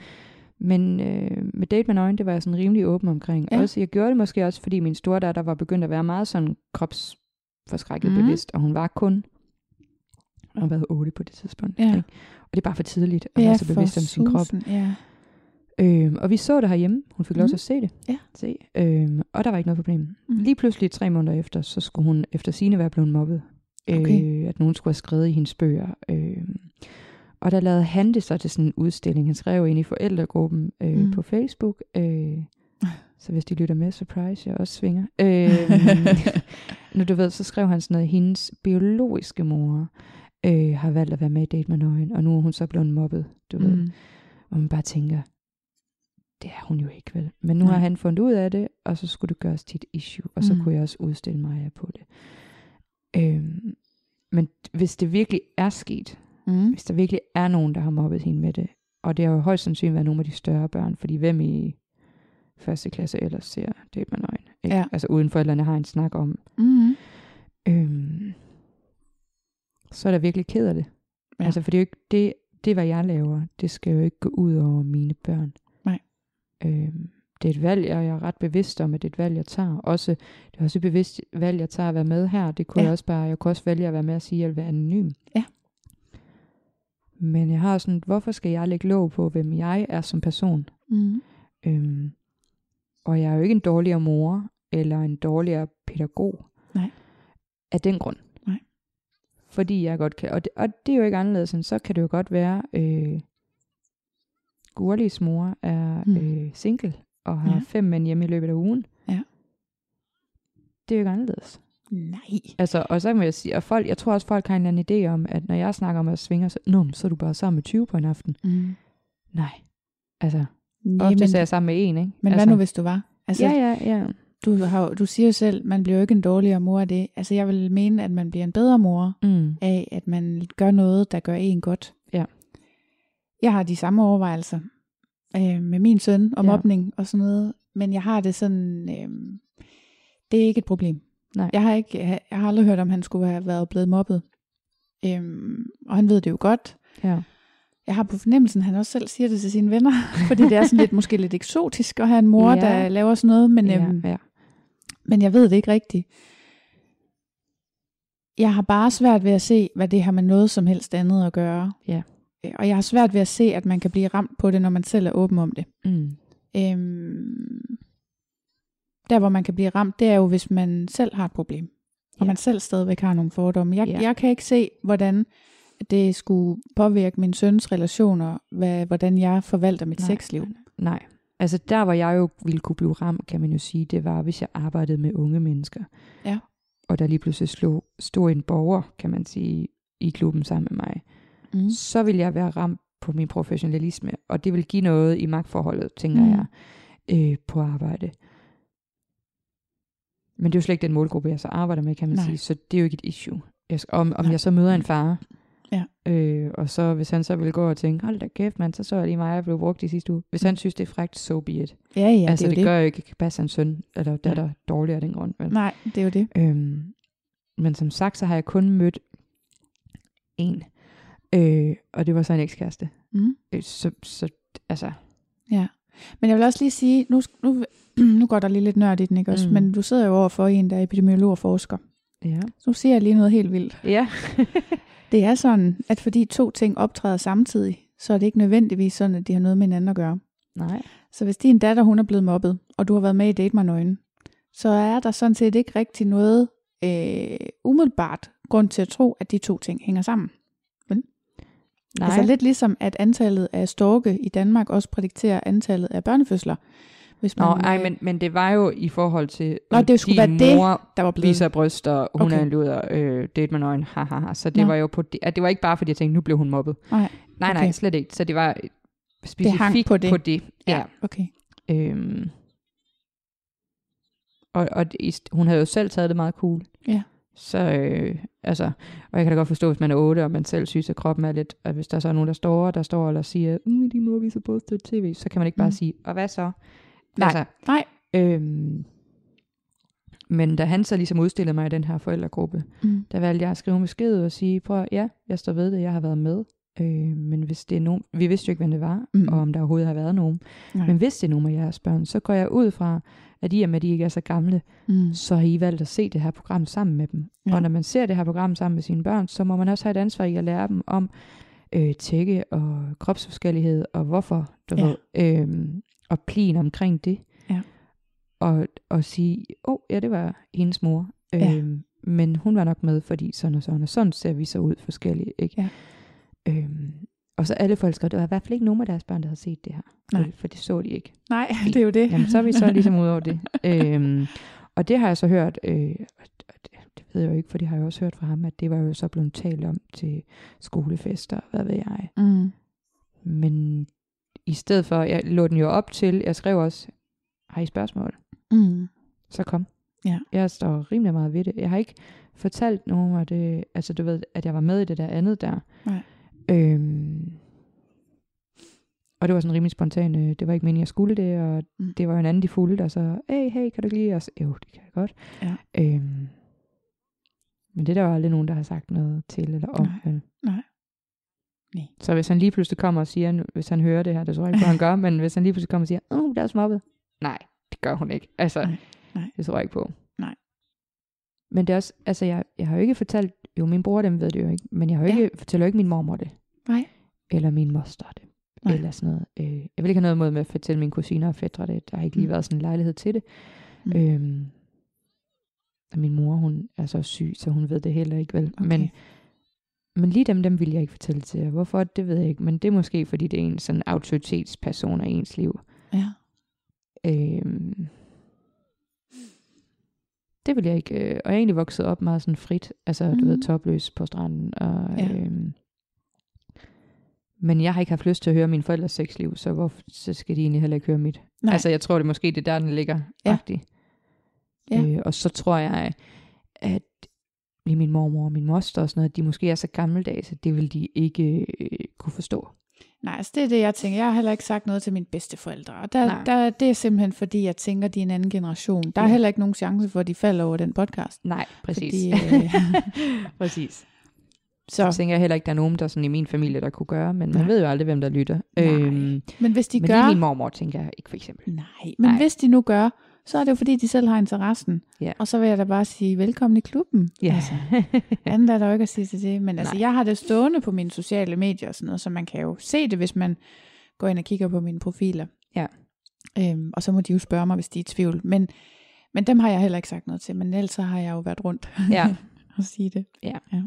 men øh, med Date med nøgen, det var jeg sådan rimelig åben omkring. Ja. Ja. Også, jeg gjorde det måske også, fordi min store datter var begyndt at være meget sådan kropsforskrækket mm. bevidst, og hun var kun, hun har været 8 på det tidspunkt. Ja. Ikke? Og det er bare for tidligt at være så bevidst om sin krop. Ja. Øhm, og vi så det herhjemme. Hun fik lov Mhm. til at se det. Ja. Se. Øhm, og der var ikke noget problem. Mhm. Lige pludselig tre måneder efter, så skulle hun efter sine være blevet mobbet. Okay. Øh, at nogen skulle have skrevet i hendes bøger. Øh, og der lavede han det så til sådan en udstilling. Han skrev ind i forældregruppen øh, mm. på Facebook. Øh, så hvis de lytter med, surprise, jeg også svinger. Øh, nu du ved, så skrev han sådan noget, hendes biologiske mor øh, har valgt at være med i Date med Nøgen, og nu er hun så blevet mobbet, du ved. Mm. Og man bare tænker, det er hun jo ikke vel. Men nu Nej. har han fundet ud af det, og så skulle det gøres til et issue, og så Mm. kunne jeg også udstille mig på det. Øhm, men hvis det virkelig er sket, Mm. hvis der virkelig er nogen, der har mobbet hende med det, og det har jo højst sandsynligt været nogle af de større børn, fordi hvem i første klasse ellers ser det med nøgen? Ikke? Ja. Altså uden forældrene har en snak om. Mm. Øhm, så er der virkelig ked af det. Ja. Altså for det er jo ikke, det, det hvad jeg laver, det skal jo ikke gå ud over mine børn. Nej. Øhm, det er et valg, og jeg er ret bevidst om, at det er et valg, jeg tager. Også, det er også et bevidst valg, jeg tager at være med her. Det kunne Ja. jeg også bare, jeg kunne også vælge at være med at sige, at jeg vil være anonym. Ja. Men jeg har sådan, hvorfor skal jeg lægge låg på, hvem jeg er som person? Mm. Øhm, og jeg er jo ikke en dårligere mor, eller en dårligere pædagog. Nej. Af den grund. Nej. Fordi jeg godt kan, og det, og det er jo ikke anderledes, end så kan det jo godt være, øh, Gurlis mor er Mm. øh, single, og har Ja. fem mænd hjemme i løbet af ugen. Ja. Det er jo ikke anderledes. Nej. Altså, og så må jeg sige, og folk, jeg tror også, folk har en eller anden idé om, at når jeg snakker om at svinge, så, Nå, men så er du bare sammen med 20 på en aften. Mm. Nej. Altså, ofte er jeg sammen med en, ikke? men altså, hvad nu, hvis du var? Altså, Ja, ja, ja. du, har, du siger jo selv, man bliver jo ikke en dårligere mor af det. Altså, jeg vil mene, at man bliver en bedre mor Mm. af, at man gør noget, der gør en godt. Ja. Jeg har de samme overvejelser øh, med min søn om Ja. og sådan noget, men jeg har det sådan, øh, det er ikke et problem. Nej. Jeg har, ikke, jeg har aldrig hørt, om han skulle have været blevet mobbet. Øhm, og han ved det jo godt. Ja. Jeg har på fornemmelsen, at han også selv siger det til sine venner, fordi det er sådan lidt, måske lidt eksotisk at have en mor, Ja. der laver sådan noget, men, ja, øhm, ja. men jeg ved det ikke rigtigt. Jeg har bare svært ved at se, hvad det har med noget som helst andet at gøre. Ja. Øh, Og jeg har svært ved at se, at man kan blive ramt på det, når man selv er åben om det. Mm. Øhm, der, hvor man kan blive ramt, det er jo, hvis man selv har et problem. Og Ja. man selv stadigvæk har nogle fordomme. Jeg, Ja. jeg kan ikke se, hvordan det skulle påvirke min søns relationer, hvad, hvordan jeg forvalter mit Nej, sexliv. nej, Nej. Altså der, hvor jeg jo ville kunne blive ramt, kan man jo sige, det var, hvis jeg arbejdede med unge mennesker. Ja. Og der lige pludselig slog, stod en borger, kan man sige, i klubben sammen med mig. Mm. Så vil jeg være ramt på min professionalisme, og det vil give noget i magtforholdet, tænker Mm. jeg, øh, på arbejde. Men det er jo slet ikke den målgruppe, jeg så arbejder med, kan man Nej. sige, så det er jo ikke et issue. Jeg, om om Nej. jeg så møder en far, Ja. øh, og så hvis han så vil gå og tænke, hold da kæft mand, så så jeg lige mig, jeg blev brugt i sidste uge. Hvis han synes, det er frækt, so be it. Ja, ja, altså, det er det, det. gør jo ikke passe hans søn eller datter ja. dårligere af den grund. Vel? Nej, det er jo det. Øhm, men som sagt, så har jeg kun mødt en. Øh, og det var så en ekskæreste. Mm. Øh, så, så altså, Ja. Men jeg vil også lige sige, nu, nu, nu går der lige lidt nørd i den, ikke også? Mm. Men du sidder jo overfor en, der er epidemiolog og forsker. ja. Så nu siger jeg lige noget helt vildt. Ja. Det er sådan, at fordi to ting optræder samtidig, så er det ikke nødvendigvis sådan, at de har noget med hinanden at gøre. Nej. Så hvis din datter, hun er blevet mobbet, og du har været med i Date mig nøgen, så er der sådan set ikke rigtig noget øh, umiddelbart grund til at tro, at de to ting hænger sammen. Nej. Altså lidt ligesom, at antallet af storke i Danmark også prædikterer antallet af børnefødsler. Hvis Nå, man, ej, øh, men, men det var jo i forhold til, Nå, det skulle din være det, mor der var blevet... viser bryster, hun Okay. er en luder, øh, date med nøgen, ha, ha, ha. Så det Nå. var jo på det, at det var ikke bare fordi jeg tænkte, nu blev hun mobbet. Nej, Nej, nej, Okay. slet ikke. Så det var specifikt på det. På det. Ja. okay. Øhm. Og, og det- hun havde jo selv taget det meget cool. Ja. Så øh, altså, og jeg kan da godt forstå, hvis man er 8, og man selv synes, at kroppen er lidt, at hvis der så er nogen, der står, der står eller siger, mm, de må vise på til tv, så kan man ikke bare Mm. sige, og hvad så? Nej. Altså, Nej. øhm, men da han så ligesom udstillede mig i den her forældregruppe, Mm. der valgte jeg at skrive en besked og sige, prøv ja, jeg står ved det, jeg har været med. Øh, men hvis det er nogen, vi vidste jo ikke, hvem det var, mm. og om der overhovedet har været nogen. Nej. Men hvis det er nogen af jeres børn, så går jeg ud fra, at I og med, at de ikke er så gamle, Mm. så har I valgt at se det her program sammen med dem. Ja. Og når man ser det her program sammen med sine børn, så må man også have et ansvar i at lære dem om øh, tække og kropsforskellighed, og hvorfor, du Ja. ved, øh, og plin omkring det. Ja. Og, og sige, åh, oh, ja, det var hendes mor. Ja. Øh, men hun var nok med, fordi sådan og sådan, og sådan ser vi så ud forskellige. Ikke? Ja. Øhm, og så alle forældre, der var i hvert fald ikke nogen af deres børn, der havde set det her. Nej. For, for det så de ikke. Nej, det er jo det. Jamen, så er vi så ligesom ud over det. øhm, og det har jeg så hørt, øh, det, det ved jeg jo ikke, for det har jeg også hørt fra ham, at det var jo så blevet talt om til skolefester, hvad ved jeg. Mm. Men i stedet for, jeg lå den jo op til, jeg skrev også, har I spørgsmål? Mm. Så kom. Ja. Jeg står rimelig meget ved det. Jeg har ikke fortalt nogen af det, altså du ved, at jeg var med i det der andet der. Nej. Øhm, og det var sådan rimelig spontant. øh, Det var ikke meningen, jeg skulle det, og Mm. det var jo en anden, de fulgte, og så, hey, hey, kan du ikke lide os? Jo, det kan jeg godt. Ja. Øhm, men det er der jo aldrig nogen, der har sagt noget til eller om. Nej. vel? Nej. Nej. Så hvis han lige pludselig kommer og siger, hvis han hører det her, det tror jeg ikke, på, han gør, men hvis han lige pludselig kommer og siger, åh, oh, der er smobbet. Nej, det gør hun ikke. Altså, Nej, nej. det tror jeg ikke på. Nej. Men det er også, altså jeg, jeg har jo ikke fortalt, jo min bror dem ved det jo ikke, men jeg har jo Ja. ikke, fortæller jo ikke min mormor det. Nej. Eller min moster det. Nej. Eller sådan noget. Øh, jeg vil ikke have noget mod med at fortælle mine kusiner og fædre det. Der har ikke lige Mm. været sådan en lejlighed til det. Mm. Øhm, og min mor, hun er så syg, så hun ved det heller ikke vel. Okay. Men, men lige dem, dem vil jeg ikke fortælle til jer. Hvorfor, det ved jeg ikke. Men det er måske, fordi det er en sådan autoritetsperson af ens liv. Ja. Øhm, det vil jeg ikke. Øh, og jeg er egentlig vokset op meget sådan frit. Altså, du ved, Mhm. topløs på stranden. Og, Ja. øhm, men jeg har ikke haft lyst til at høre mine forældres sexliv, så hvorfor så skal de egentlig heller ikke høre mit? Nej. Altså, jeg tror, det er måske det er der, den ligger. Ja. agtig. Ja. Øh, og så tror jeg, at lige min mormor og min moster og sådan noget, de måske er så gammeldags, at det vil de ikke øh, kunne forstå. Nej, altså det er det, jeg tænker. Jeg har heller ikke sagt noget til mine bedsteforældre. Og der, Nej. der, det er simpelthen fordi, jeg tænker, de er en anden generation. Der er Ja. heller ikke nogen chance for, at de falder over den podcast. Nej, præcis. Fordi, øh, præcis. Så, Så tænker jeg heller ikke, der er nogen, der sådan i min familie, der kunne gøre, men man Nej. ved jo aldrig, hvem der lytter. Nej. Øhm, men hvis de men gør... lige min mormor, tænker jeg ikke for eksempel. Nej, men Nej. hvis de nu gør, så er det jo fordi, de selv har interessen. Ja. Og så vil jeg da bare sige, velkommen i klubben. Ja. Altså, andet er der jo ikke at sige til det. Men altså, Nej. jeg har det stående på mine sociale medier og sådan noget, så man kan jo se det, hvis man går ind og kigger på mine profiler. Ja. Øhm, og så må de jo spørge mig, hvis de er i tvivl. Men, men dem har jeg heller ikke sagt noget til, men ellers så har jeg jo været rundt ja. og sige det. Ja. ja.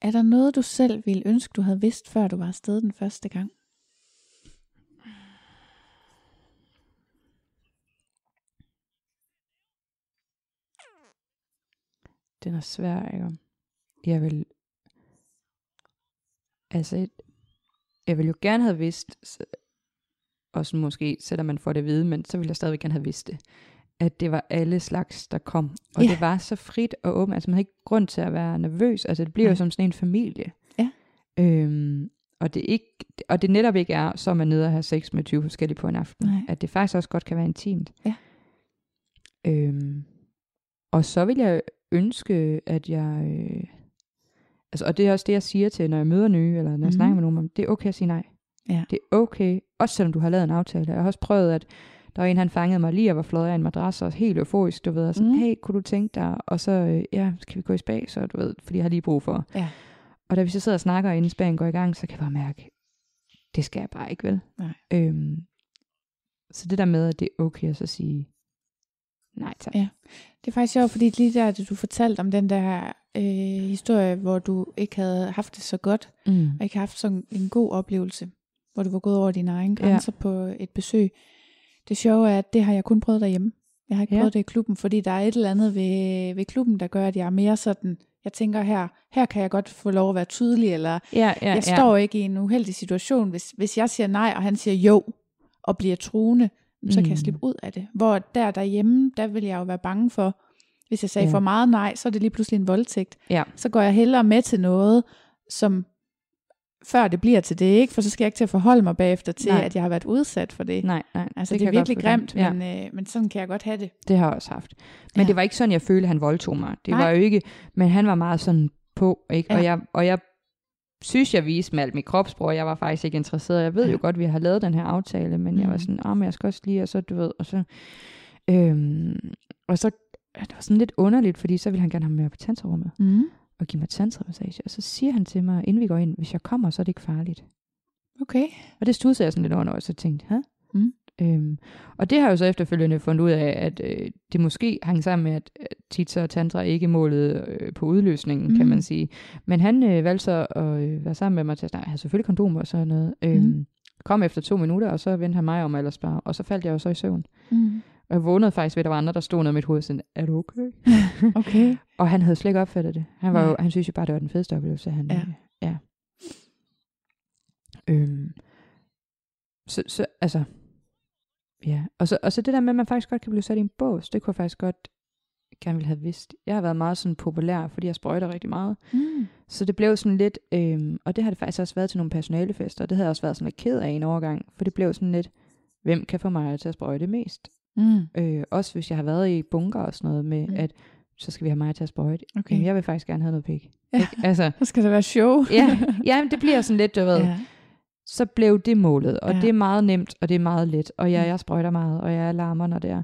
Er der noget, du selv ville ønske, du havde vidst, før du var afsted den første gang? Den er svær, ikke? Jeg vil... Altså, jeg vil jo gerne have vidst, og også måske, selvom man får det at vide, men så ville jeg stadigvæk gerne have vidst det, at det var alle slags, der kom. Og Ja. det var så frit og åbent. Altså, man har ikke grund til at være nervøs. Altså, det bliver Nej. jo som sådan en familie. Ja. Øhm, og det, ikke, og det netop ikke er, så er man nede og have sex med 20 forskellige på en aften. Nej. At det faktisk også godt kan være intimt. Ja. Øhm, og så vil jeg ønske, at jeg... Øh, altså, og det er også det, jeg siger til, når jeg møder nye, eller når jeg Mhm. snakker med nogen om, det er okay at sige nej. Ja. Det er okay, også selvom du har lavet en aftale. Jeg har også prøvet, at der var en, han fangede mig lige, jeg var flået af en madras, og helt euforisk, du ved, og sådan, Mhm. hey, kunne du tænke dig, og så, øh, ja, skal vi gå i spa, så du ved, fordi jeg har lige brug for. Ja. Og da vi så sidder og snakker, inden spagen går i gang, så kan jeg bare mærke, det skal jeg bare ikke, vel? Nej. Øhm, så det der med, at det er okay at så sige, nej tak. Ja. Det er faktisk sjovt, fordi lige der, du fortalte om den der øh, historie, hvor du ikke havde haft det så godt, Mm. og ikke haft sådan en god oplevelse, hvor du var gået over dine egne grænser ja. på et besøg. Det sjove er, at det har jeg kun prøvet derhjemme. Jeg har ikke Ja. prøvet det i klubben, fordi der er et eller andet ved, ved klubben, der gør, at jeg er mere sådan, jeg tænker her, her kan jeg godt få lov at være tydelig, eller Ja, ja, jeg står ikke i en uheldig situation, hvis, hvis jeg siger nej, og han siger jo, og bliver truende, så kan jeg Mm. slippe ud af det. Hvor der derhjemme, der vil jeg jo være bange for, hvis jeg sagde Ja. for meget nej, så er det lige pludselig en voldtægt. Ja. Så går jeg hellere med til noget, som før det bliver til det, ikke? For så skal jeg ikke til at forholde mig bagefter til, Nej. at jeg har været udsat for det. Nej, nej. Altså, det, det er virkelig grimt, Ja. men, øh, men sådan kan jeg godt have det. Det har jeg også haft. Men Ja. det var ikke sådan, jeg følte, at han voldtog mig. Det Nej. var jo ikke, men han var meget sådan på, ikke? Ja. Og, jeg, og jeg synes, jeg viste med alt mit kropsprog, jeg var faktisk ikke interesseret. Jeg ved Ja. jo godt, vi har lavet den her aftale, men jeg var Mhm. sådan, ah, men jeg skal også lige, og så, du ved, og så, øhm, og så, det var sådan lidt underligt, fordi så ville han gerne have mig med på tantrummet Mm. Og give mig tantramassage. Og så siger han til mig, inden vi går ind, hvis jeg kommer, så er det ikke farligt. Okay. Og det studsede jeg sådan lidt under, og så tænkte, hæ? Mm. Øhm, og det har jeg jo så efterfølgende fundet ud af, at øh, det måske hang sammen med, at Titsa og Tantra ikke målede øh, på udløsningen, mm. kan Mm. man sige. Men han øh, valgte så at øh, være sammen med mig til at have selvfølgelig kondom og sådan noget. Øhm, Mm. Kom efter to minutter, og så vendte han mig om ellers bare, og så faldt jeg jo så i søvn. Mm. Og jeg vågnede faktisk ved, at der var andre, der stod nede i mit hoved sådan, er du okay? Okay. og han havde slet ikke opfattet det. Han, var jo, han synes jo bare, det var den fedeste oplevelse. Han, Ja. øh, ja. Øhm, så, så, altså, ja. Og så, og så det der med, at man faktisk godt kan blive sat i en bås, det kunne jeg faktisk godt gerne ville have vidst. Jeg har været meget sådan populær, fordi jeg sprøjter rigtig meget. Mm. Så det blev sådan lidt, øhm, og det har det faktisk også været til nogle personalefester, og det havde jeg også været sådan lidt ked af en overgang, for det blev sådan lidt, hvem kan få mig til at sprøjte mest? Mm. Øh, også hvis jeg har været i bunker og sådan noget med, Mm. at så skal vi have mig til at sprøjte. Okay. Jamen, jeg vil faktisk gerne have noget pik. Ja. Ikke? Altså, Så skal der være show. ja, ja, men det bliver sådan lidt, du ved. ja. så blev det målet, og Ja. det er meget nemt, og det er meget let, og ja, Mm. jeg sprøjter meget, og jeg larmer, når det er.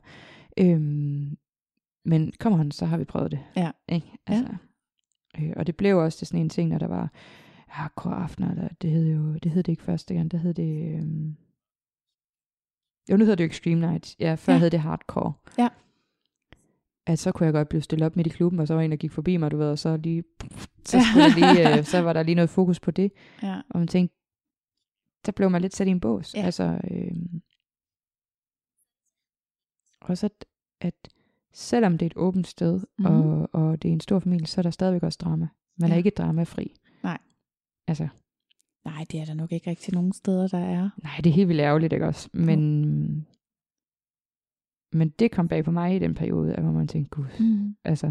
Øhm, men kom on, så har vi prøvet det. Ja. Ikke? Altså, øh, og det blev også til sådan en ting, når der var hardcore aftener, der, det hed jo, det hed det ikke første gang, det hed det, øhm, jo, nu hedder det jo Extreme Nights, ja, før Ja. hed det Hardcore. Ja. At så kunne jeg godt blive stillet op midt i klubben, og så var en, der gik forbi mig, du ved, og så lige, så, skulle lige, øh, så var der lige noget fokus på det. Ja. Og man tænkte, der blev man lidt sat i en bås. Ja. Altså, øh, også at, at selvom det er et åbent sted, mm-hmm. og, og det er en stor familie, så er der stadigvæk også drama. Man. Ja. er ikke dramafri. Nej. Altså, Nej, det er der nok ikke rigtig nogen steder, der er. nej, det er helt vildt ærgerligt, ikke også? Men, men det kom bag på mig i den periode, at hvor man tænkte, gud, Mm. altså,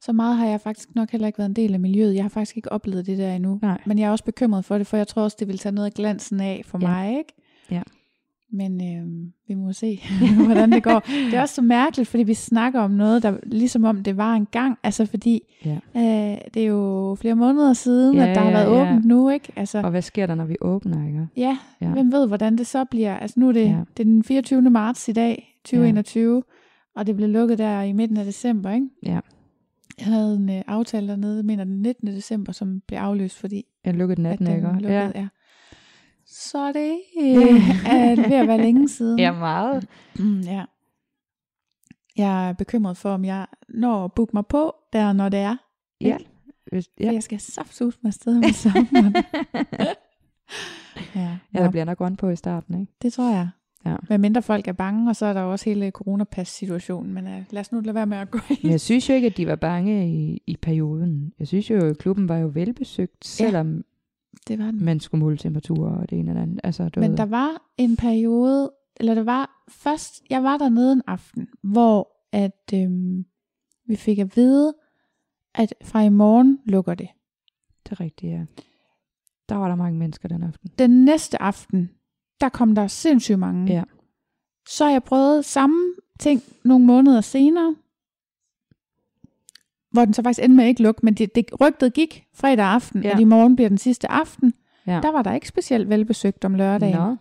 Så meget har jeg faktisk nok heller ikke været en del af miljøet. Jeg har faktisk ikke oplevet det der endnu. nej. Men jeg er også bekymret for det, for jeg tror også, det vil tage noget af glansen af for Ja. mig, ikke? Ja. Men øh, vi må se, hvordan det går. Det er også så mærkeligt, fordi vi snakker om noget, der ligesom om det var en gang. Altså fordi Ja. øh, det er jo flere måneder siden, Ja, at der har ja, været ja. åbent nu, ikke? Altså, Og hvad sker der, når vi åbner, ikke? ja, Ja. hvem ved, hvordan det så bliver. Altså nu er det, Ja. ja. det er den 24. marts i dag, 2021, og det blev lukket der i midten af december, ikke? Ja. Jeg havde en øh, aftale dernede, mener den 19. december, som blev aflyst, fordi Jeg lukkede den ikke? lukkede, Ja. ja. Så det øh, er ved at være længe siden. ja, meget. Mm, ja. Jeg er bekymret for, om jeg når at booke mig på, der når det er. Ja. Ikke? Hvis, Ja. ja. Jeg skal saftsus med afsted om sommeren. ja, ja, der bliver nok run på i starten, ikke? det tror jeg. Ja. Hvad mindre folk er bange, og så er der også hele coronapas-situationen. Men uh, lad os nu lade være med at gå Men ind. jeg synes jo ikke, at de var bange i, i perioden. Jeg synes jo, at klubben var jo velbesøgt, selvom Det var den. man skulle måle temperaturer og det ene eller andet. Altså, du Men ved, der var en periode, eller der var først, jeg var dernede en aften, hvor at øhm, vi fik at vide, at fra i morgen lukker det. det er rigtigt, ja. Der var der mange mennesker den aften. Den næste aften, der kom der sindssygt mange. Ja. Så jeg prøvet samme ting nogle måneder senere, hvor den så faktisk endte med at ikke lukke, men det, det rygtet gik fredag aften, Ja. ja. at i morgen bliver den sidste aften. Ja. Der var der ikke specielt velbesøgt om lørdagen. Nå.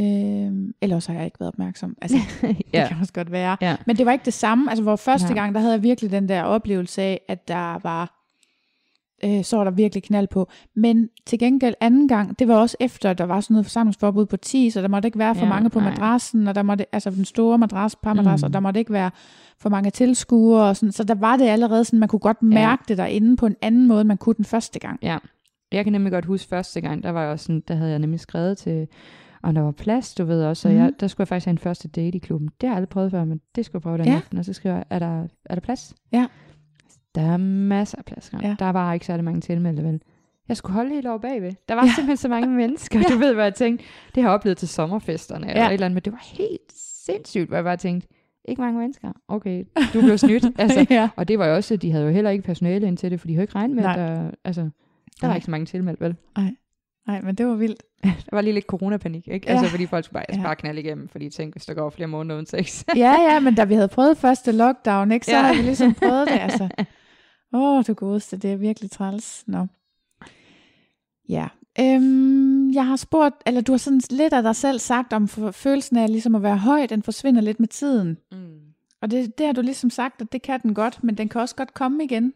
Øhm, ellers har jeg ikke været opmærksom. Altså, det ja. kan også godt være. Ja. Men det var ikke det samme. Altså, hvor første Nej. gang, der havde jeg virkelig den der oplevelse af, at der var, øh, så var der virkelig knald på. Men til gengæld anden gang, det var også efter, at der var sådan noget forsamlingsforbud på 10, så der måtte ikke være for Ja, mange på nej. madrassen, og der måtte, altså den store madras, par madras, Mm. og der måtte ikke være for mange tilskuere, og sådan, så der var det allerede sådan, man kunne godt mærke det derinde på en anden måde, man kunne den første gang. Ja. Jeg kan nemlig godt huske første gang, der var jeg også sådan, der havde jeg nemlig skrevet til, om der var plads, du ved også, og Mhm. jeg, der skulle jeg faktisk have en første date i klubben. Det har jeg aldrig prøvet før, men det skulle jeg prøve den Ja. aften, og så skriver jeg, er der, er der plads? Ja. Der er masser af plads. Ja. Der var ikke særlig mange tilmeldte, vel? Jeg skulle holde helt over bagved. Der var Ja. simpelthen så mange mennesker. Ja. Du ved, hvad jeg tænkte. Det har jeg oplevet til sommerfesterne eller Ja. et eller andet, men det var helt sindssygt, hvor jeg bare tænkte, ikke mange mennesker. Okay, du blev snydt. altså, ja. og det var jo også, de havde jo heller ikke personale ind til det, for de havde ikke regnet med, Nej. at der, altså, der var Nej. ikke så mange tilmeldt, vel? Nej, men det var vildt. Der var lige lidt coronapanik, ikke? Ja. Altså, fordi folk skulle bare, Ja. ja. bare knalde igennem, fordi de tænkte, hvis der går flere måneder uden sex. Ja, ja, men da vi havde prøvet første lockdown, ikke, så Ja. har vi ligesom prøvet det. Altså. Åh, oh, du godeste, det er virkelig træls. Nå. Ja. Øhm, jeg har spurgt, eller du har sådan lidt af dig selv sagt om følelsen af ligesom at være høj, den forsvinder lidt med tiden. Mm. Og det, det har du ligesom sagt, at det kan den godt, men den kan også godt komme igen.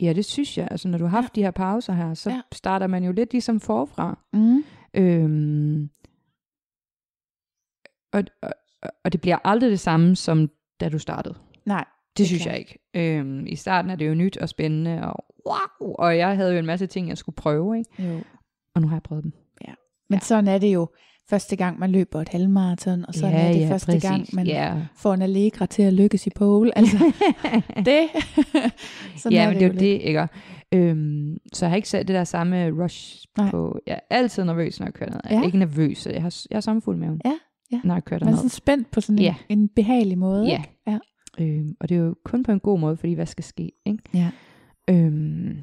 Ja, det synes jeg. Altså, når du har haft ja. de her pauser her, så ja. starter man jo lidt ligesom forfra. Mm. Øhm, og, og, og det bliver aldrig det samme, som da du startede. Nej. Det, synes kan. jeg ikke. Øhm, I starten er det jo nyt og spændende, og wow, og jeg havde jo en masse ting, jeg skulle prøve, ikke? Jo. og nu har jeg prøvet dem. Men ja. sådan er det jo første gang, man løber et halvmarathon, og sådan ja, er det ja, første præcis. gang, man Ja, får en Allegra til at lykkes i pole. Altså, det. sådan ja er men det er jo lidt. det, ikke? Øhm, så jeg har ikke sat det der samme rush Nej. på. Jeg er altid nervøs, når jeg kører ned. Jeg er Ja. ikke nervøs, jeg har, jeg har sommerfuld i maven, Ja, ja. når jeg kører Man er sådan spændt på sådan en, Ja. en behagelig måde. Ja. ikke? ja. Øhm, og det er jo kun på en god måde, fordi hvad skal ske, ikke? Ja. Øhm,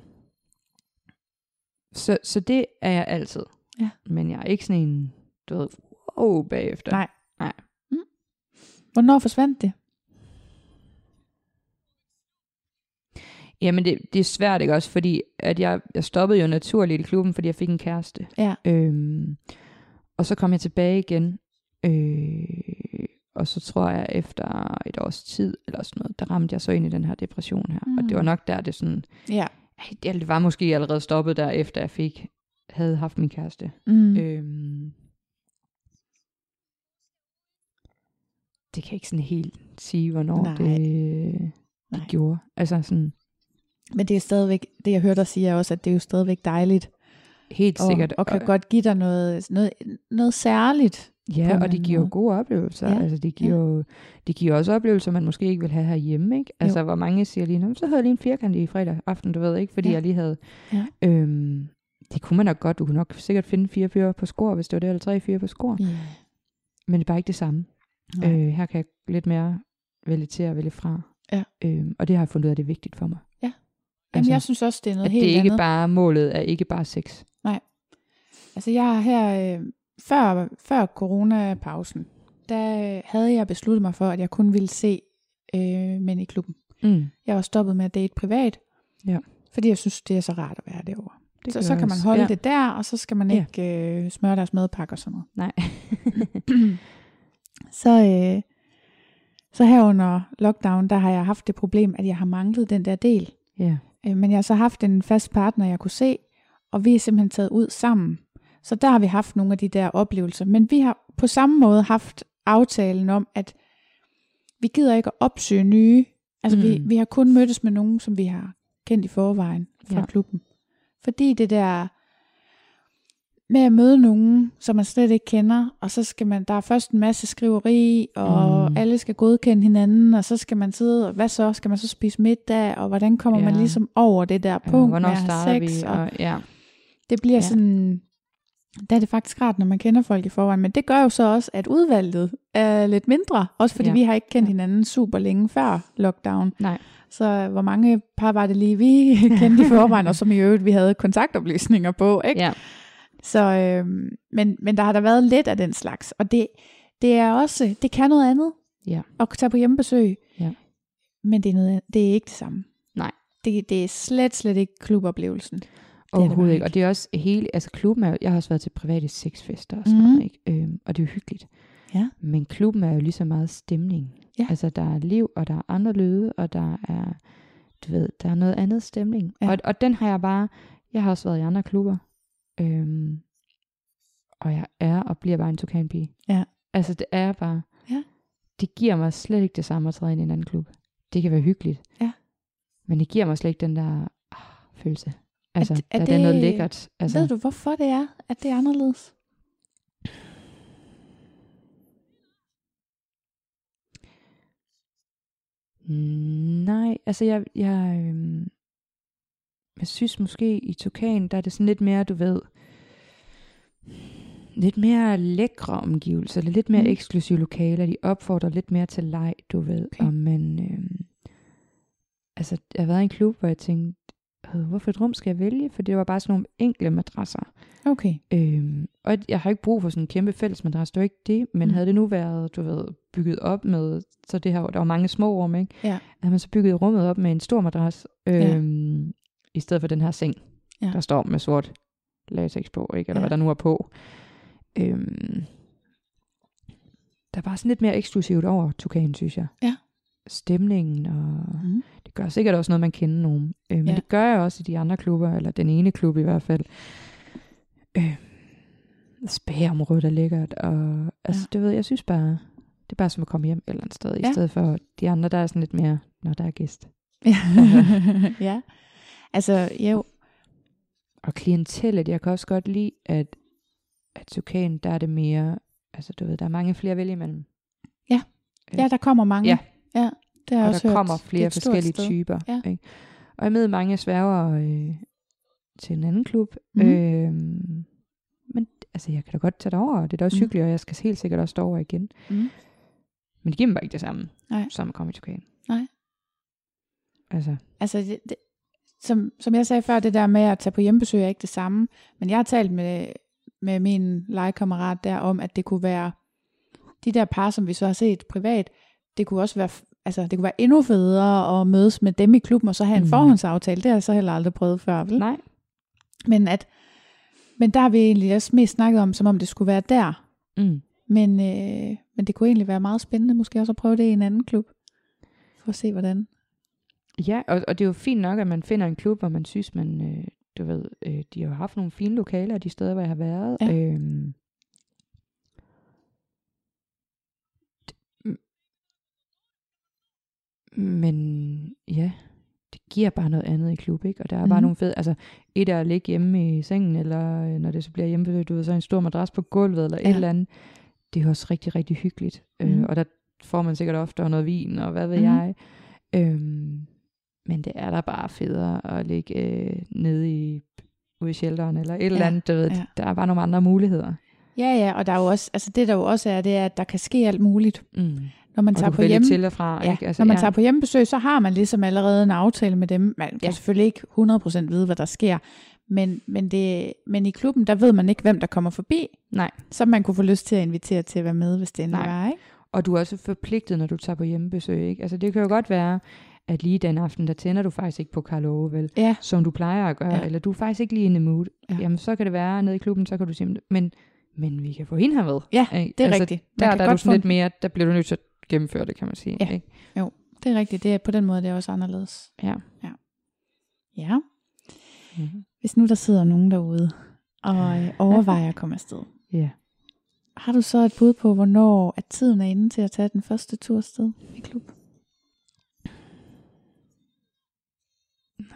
så, så det er jeg altid. Ja. Men jeg er ikke sådan en, du ved, wow, bagefter. Nej. Nej. Mm. Hvornår forsvandt det? Jamen, det, det er svært, ikke også? Fordi at jeg, jeg stoppede jo naturligt i klubben, fordi jeg fik en kæreste. Ja. Øhm, og så kom jeg tilbage igen. Øh, og så tror jeg, efter et års tid, eller sådan noget, der ramte jeg så ind i den her depression her. Mm. Og det var nok der, det sådan... Ja. Det var måske allerede stoppet der, efter jeg fik, havde haft min kæreste. Mm. Mm. Øhm, det kan jeg ikke sådan helt sige, hvornår Nej. det, det Nej. gjorde. Altså sådan, Men det er stadigvæk, det jeg hørte dig sige er også, at det er jo stadigvæk dejligt. helt Og, sikkert. og kan godt give dig noget, noget, noget særligt. Ja, og det giver jo gode oplevelser. Ja, Ja, altså, det giver, jo, det giver også oplevelser, man måske ikke vil have herhjemme. Ikke? Altså, hvor mange siger lige, "Nå, men så havde jeg lige en firkant i fredag aften, du ved ikke, fordi Ja. ja. jeg lige havde... Ja. Øhm, det kunne man nok godt. Du kunne nok sikkert finde fire fyre på skor, hvis det var det, eller tre fyre på skor. Ja. Men det er bare ikke det samme. Nej. Øh, her kan jeg lidt mere vælge til og vælge fra. Ja. Øhm, og det har jeg fundet ud af, det er vigtigt for mig. Jamen, altså, jeg synes også, det er noget at helt det ikke andet. bare målet er ikke bare sex. Altså jeg har her, øh, før, før coronapausen, der øh, havde jeg besluttet mig for, at jeg kun ville se øh, mænd i klubben. Mm. Jeg var stoppet med at date privat, Ja. fordi jeg synes, det er så rart at være derovre. Det Så, så kan man holde ja. det der, og så skal man Ja. ikke øh, smøre deres madpakke og sådan noget. Nej. så, øh, så her under lockdown, der har jeg haft det problem, at jeg har manglet den der del. ja. Øh, men jeg har så haft en fast partner, jeg kunne se, og vi er simpelthen taget ud sammen. Så der har vi haft nogle af de der oplevelser. Men vi har på samme måde haft aftalen om, at vi gider ikke at opsøge nye. Altså mm. vi, vi har kun mødtes med nogen, som vi har kendt i forvejen fra ja. Ja. klubben. Fordi det der med at møde nogen, som man slet ikke kender, og så skal man, der er først en masse skriveri, og mm. Alle skal godkende hinanden, og så skal man sidde, og hvad så, skal man så spise middag, og hvordan kommer ja. man Ja. ligesom over det der ja. punkt Hvornår med sex, vi? og Og, ja. det bliver ja. Ja. sådan, der er det faktisk rart, når man kender folk i forvejen, men det gør jo så også, at udvalget er lidt mindre, også fordi ja. Vi har ikke kendt hinanden super længe før lockdown. Nej. Så hvor mange par var det lige, vi kendte i forvejen, og som i øvrigt vi havde kontaktoplysninger på, ikke? Ja. Så, øhm, men, men der har der været lidt af den slags, og det, det er også, det kan noget andet Ja. at tage på hjemmebesøg, Ja. men det er, noget, det er ikke det samme. Nej. Det, det er slet, slet ikke kluboplevelsen. Det Overhovedet ikke. Og det er også hele, altså klubben er jeg har også været til private sexfester og sådan Mhm. noget, ikke? Øhm, og det er jo hyggeligt. Ja. Men klubben er jo lige så meget stemning. Ja. Altså der er liv, og der er andre lyde, og der er, du ved, der er noget andet stemning. Ja. Og, og den har jeg bare, jeg har også været i andre klubber. Øhm, og jeg er og bliver bare en tukanpige. Ja. Altså det er bare, Ja. det giver mig slet ikke det samme at træde ind i en anden klub. Det kan være hyggeligt. Ja. Men det giver mig slet ikke den der ah, følelse. Altså, er er, der, det, er noget lækkert. Altså, Ved du, hvorfor det er, at det er anderledes? Nej, altså jeg, jeg, øhm, jeg synes måske i Tukan, der er det sådan lidt mere, du ved, lidt mere lækre omgivelser, lidt mere Mm. eksklusive lokaler. De opfordrer lidt mere til leg, du ved. Okay. Og man, øhm, altså jeg har været i en klub, hvor jeg tænkte, "Øh, hvorfor et rum skal jeg vælge? For det var bare sådan nogle enkle madrasser. Okay. Øhm, og jeg har ikke brug for sådan en kæmpe fælles madras, det var ikke det, men Mm. havde det nu været, du ved, bygget op med, så det her, der var mange små rum, ikke? Ja. Havde man så bygget rummet op med en stor madras, Ja. øhm, i stedet for den her seng, Ja. der står med sort latex på, ikke? Eller Ja. hvad der nu er på. Øhm, der var sådan lidt mere eksklusivt over Tukan, synes jeg. Ja. Stemningen, og Mm. det gør sikkert også noget, man kender nogen. Øh, men Ja. ja. det gør jeg også i de andre klubber, eller den ene klub i hvert fald. Øh, Spageområdet er lækkert, og altså, Ja. det ved jeg, synes bare, det er bare som at komme hjem et eller andet sted, Ja. i stedet for de andre, der er sådan lidt mere, når der er gæst. Ja. ja. Altså, jo. Og klientellet, jeg kan også godt lide, at, at Tukan, der er det mere, altså du ved, der er mange flere at vælge imellem. Ja, der kommer mange. Ja. Ja det jeg og også der kommer er flere forskellige sted. typer. Ja. Ikke? Og jeg med mange sværger øh, til en anden klub. Mm. Øh, men altså, jeg kan da godt tage det over, det er da også mm. hyggeligt, og jeg skal helt sikkert også over igen. Mm. Men det giver mig bare ikke det samme, Nej. som i Tukan. Nej. Altså, Altså, det, det, som, som jeg sagde før, det der med at tage på hjemmebesøg er ikke det samme. Men jeg har talt med, med min legekammerat der om, at det kunne være de der par, som vi så har set privat, det kunne også være altså det kunne være endnu federe at mødes med dem i klubben, og så have en Mm. forhåndsaftale. Det har jeg så heller aldrig prøvet før, vel? Nej. Men, at, men der har vi egentlig også mest snakket om, som om det skulle være der. Mm. Men, øh, men det kunne egentlig være meget spændende, måske også at prøve det i en anden klub. For at se, hvordan. Ja, og, og det er jo fint nok, at man finder en klub, hvor man synes, man, øh, du ved, øh, de har haft nogle fine lokaler de steder, hvor jeg har været. Ja. Øhm, men ja, det giver bare noget andet i klub, ikke? Og der er bare Mhm. nogle fede, altså et er at ligge hjemme i sengen, eller øh, når det så bliver hjemme, du ved, så en stor madras på gulvet, eller ja. Et eller andet. Det er også rigtig, rigtig hyggeligt. Mm. Mhm. Øh, og der får man sikkert ofte noget vin, og hvad ved Mhm. jeg. Øhm, men det er da bare federe at ligge øh, nede i ude i shelteren, eller et eller Ja, andet, du ved, ja. der er bare nogle andre muligheder. Ja, ja, og der er jo også, altså det der jo også er, det er, at der kan ske alt muligt. Mm. Når man tager på vælger hjem, til og fra. ja, ikke? Altså, når man ja. tager på hjemmebesøg, så har man ligesom allerede en aftale med dem. Man kan Ja. selvfølgelig ikke 100% vide, hvad der sker. Men, men, det, men i klubben, der ved man ikke, hvem der kommer forbi. Nej, Så man kunne få lyst til at invitere til at være med, hvis det endelig Nej. var, ikke? og du er også forpligtet, når du tager på hjemmebesøg. Ikke? Altså, det kan jo godt være, at lige den aften, der tænder du faktisk ikke på Karl Ove, vel? Ja, Som du plejer at gøre, Ja. eller du er faktisk ikke lige in the mood. Ja. Jamen, så kan det være nede i klubben, så kan du sige, men, men vi kan få hende her med. ja det er altså, rigtigt. Man Der, der er du sådan lidt mere, der bliver du nødt til at gennemføre det, kan man sige. Ja. Ikke? Det er rigtigt. Det er, på den måde det er også anderledes. Ja. Ja. Mm-hmm. Hvis nu der sidder nogen derude og øh, overvejer at komme afsted. Ja. Har du så et bud på, hvornår at tiden er inde til at tage den første tur afsted i klub?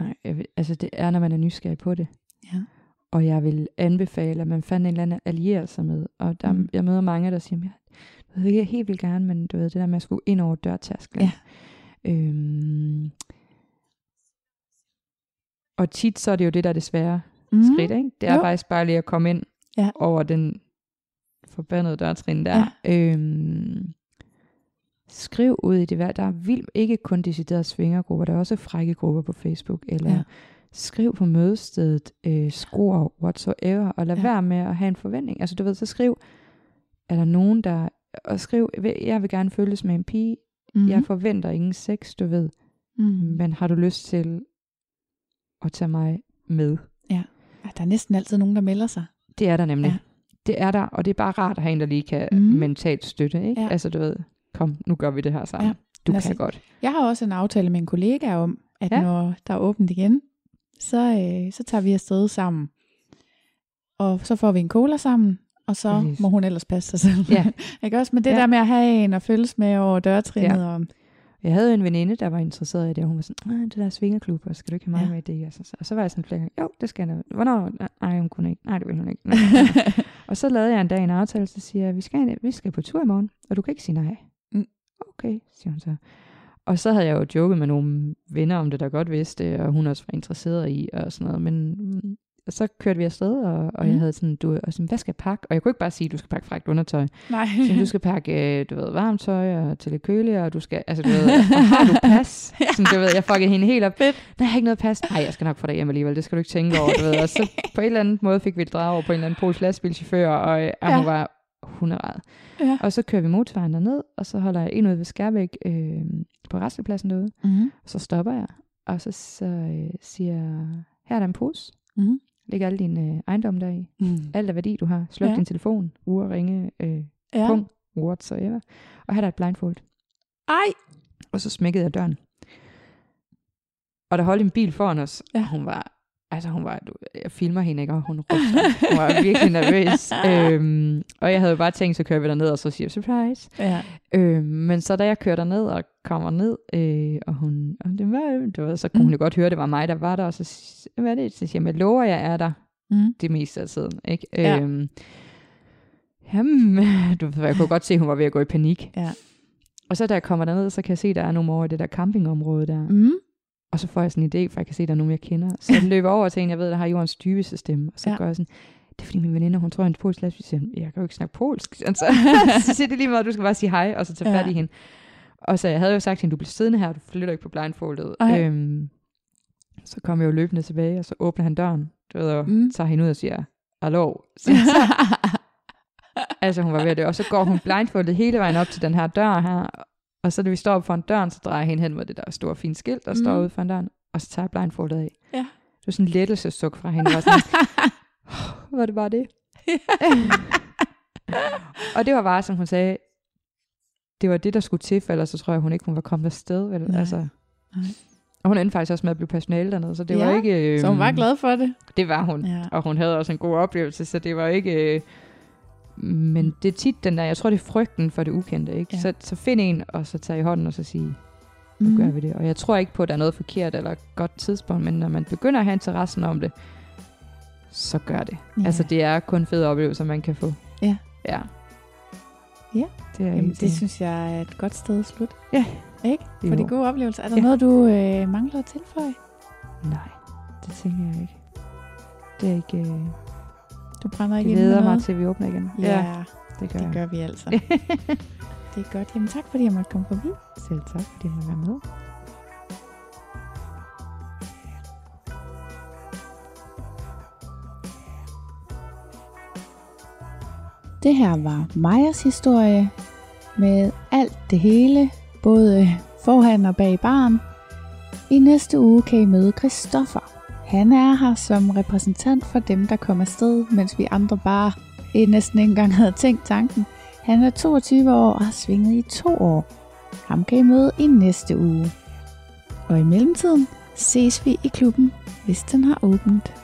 Nej, jeg vil, altså det er, når man er nysgerrig på det. Ja. Og jeg vil anbefale, at man fandt en eller anden at alliere sig med. Og der, mm. jeg møder mange, der siger, jeg, jeg jeg helt vil gerne, men du ved, det der med at skulle ind over dørtærsklen. Ja. Øhm, og tit så er det jo det, der er det svære Mm. skridt, ikke? Det er Jo. faktisk bare lige at komme ind Ja. over den forbandede dørtrin der. Ja. Øhm, skriv ud i det hver. Der er vildt ikke kun deciderede svingergrupper, der er også frække grupper på Facebook, eller Ja. skriv på mødestedet, øh, skor, whatsoever, og lad ja. være med at have en forventning. Altså du ved, så skriv, er der nogen, der, og skriv, jeg vil gerne følges med en pige, Mm. mm. jeg forventer ingen sex, du ved, mm. men har du lyst til at tage mig med? Ja, der er næsten altid nogen, der melder sig. Det er der nemlig. Ja. Det er der, og det er bare rart at have en, der lige kan Mm. mentalt støtte. Ikke? Ja. Altså du ved, kom, nu gør vi det her sammen. Ja. Du Men kan altså, godt. Jeg har også en aftale med en kollega om, at. Ja. når der er åbent igen, så, øh, så tager vi afsted sammen. Og så får vi en cola sammen, og så Præcis. må hun ellers passe sig selv. Ja. ikke også? Men det ja. Der med at have en at følges med over dørtrinnet. Ja. Og, Jeg havde en veninde, der var interesseret i det, og hun var sådan, det der svingerklub, og skal du ikke have mig Ja. med i det? Og så, og så var jeg sådan flere gange, jo, det skal jeg. da. Hvornår? Nej, hun kunne ikke. Nej, det ville hun ikke. Og så lavede jeg en dag en aftale, så siger jeg, vi skal, vi skal på tur i morgen, og du kan ikke sige nej. Mm. Okay, siger hun så. Og så havde jeg jo joket med nogle venner om det, der godt vidste, og hun også var interesseret i, og sådan noget. Men og så kørte vi afsted, og, og Mm. jeg havde sådan, du, og sådan, hvad skal jeg pakke? Og jeg kunne ikke bare sige, du skal pakke frækt undertøj. Nej. Så du skal pakke, øh, du ved, varmt tøj og til lidt kølig, og du skal, altså du ved, har du pas? Sådan, du ved, jeg fuckede hende helt op. Fedt. Nej, jeg har ikke noget pas. Nej, jeg skal nok få dig hjem alligevel, det skal du ikke tænke over, du ved. Og så på en eller anden måde fik vi et drag over på en eller anden polsk lastbilchauffør, og, øh, og Ja. hun var hunderad. Ja. Og så kører vi motorvejen derned, og så holder jeg ind ude ved Skærbæk øh, på restepladsen derude. Mm-hmm. Og så stopper jeg, og så, så øh, siger her er der en pose. Mm-hmm. Læg alle dine øh, ejendomme deri. Mm. Alt af værdi, du har. Sluk Ja. din telefon, ure, ringe, øh, Ja. punkt, whatsoever. Og er der et blindfold. Ej. Og så smækkede jeg døren. Og der holdt en bil foran os, Ja. ja. og hun var, altså hun var, jeg filmer hende ikke, og hun ryster. Hun var virkelig nervøs. øhm, og jeg havde jo bare tænkt, så kører vi derned, og så siger jeg, surprise. Ja. Øhm, men så da jeg kører derned og kommer ned, øh, og hun, og det var, det var, så kunne Mm. hun jo godt høre, det var mig, der var der, og så, hvad er det? Så siger jeg, jeg lover, jeg er der Mm. det meste af tiden. Ikke? Ja. Øhm, jamen, du jeg kunne godt se, at hun var ved at gå i panik. Ja. Og så da jeg kommer derned, så kan jeg se, der er nogle over i det der campingområde der. Mm. Og så får jeg sådan en idé, for jeg kan se, at der er nogen, jeg kender. Så jeg løber over til en, jeg ved, der har jordens dybeste stemme. Og så Ja. ja. gør jeg sådan, det er fordi min veninde, hun tror, hun er polsk siger, hun, jeg kan jo ikke snakke polsk. Altså, så siger det lige meget, du skal bare sige hej, og så tage Ja. fat i hende. Og så jeg havde jo sagt til hende, du bliver siddende her, du flytter ikke på blindfoldet. Ej. Øhm, så kom jeg jo løbende tilbage, og så åbner han døren. Du ved, og Mm. tager hende ud og siger, hallo. han så. altså hun var ved det, og så går hun blindfoldet hele vejen op til den her dør her, Og så da vi står op foran døren, så drejer jeg hende hen mod det der store fine skilt, der mm. står ude foran døren, og så tager jeg blindfoldet af. Ja. Det var sådan en lettelsesuk fra hende. Var sådan, "Åh, var det bare det? og det var bare, som hun sagde, det var det, der skulle til, for ellers så tror jeg, hun ikke hun var kommet afsted. Vel? Nej. Altså. Nej. Og hun endte faktisk også med at blive personale dernede, så det Ja, var ikke... Øh, Så hun var glad for det. Det var hun. Ja. Og hun havde også en god oplevelse, så det var ikke... Øh, men det er tit den der, jeg tror, det er frygten for det ukendte. Ikke? Ja. Så, så find en, og så tag i hånden, og så sige, nu Mm. gør vi det. Og jeg tror ikke på, at der er noget forkert eller godt tidspunkt, men når man begynder at have interessen om det, så gør det. Ja. Altså, det er kun fede oplevelser, man kan få. Ja. Ja. Ja. Det er Jamen, det synes jeg er et godt sted at slutte. Ja. Ikke? For Jo. de gode oplevelser. Er der Ja. noget, du øh, mangler at tilføje? Nej, det tænker jeg ikke. Det er ikke... Øh, Du brænder ikke leder mig noget? til, at vi åbner igen. Ja, det gør det jeg. gør vi altså. det er godt. Jamen tak, fordi jeg måtte komme forbi. Selv tak, fordi jeg må være med. Det her var Majas historie med alt det hele, både forhan og bag barn. I næste uge kan I møde Christoffer. Han er her som repræsentant for dem, der kommer afsted, mens vi andre bare eh, næsten ikke engang havde tænkt tanken. Han er 22 år og har svinget i to år. Ham kan I møde i næste uge. Og i mellemtiden ses vi i klubben, hvis den har åbent.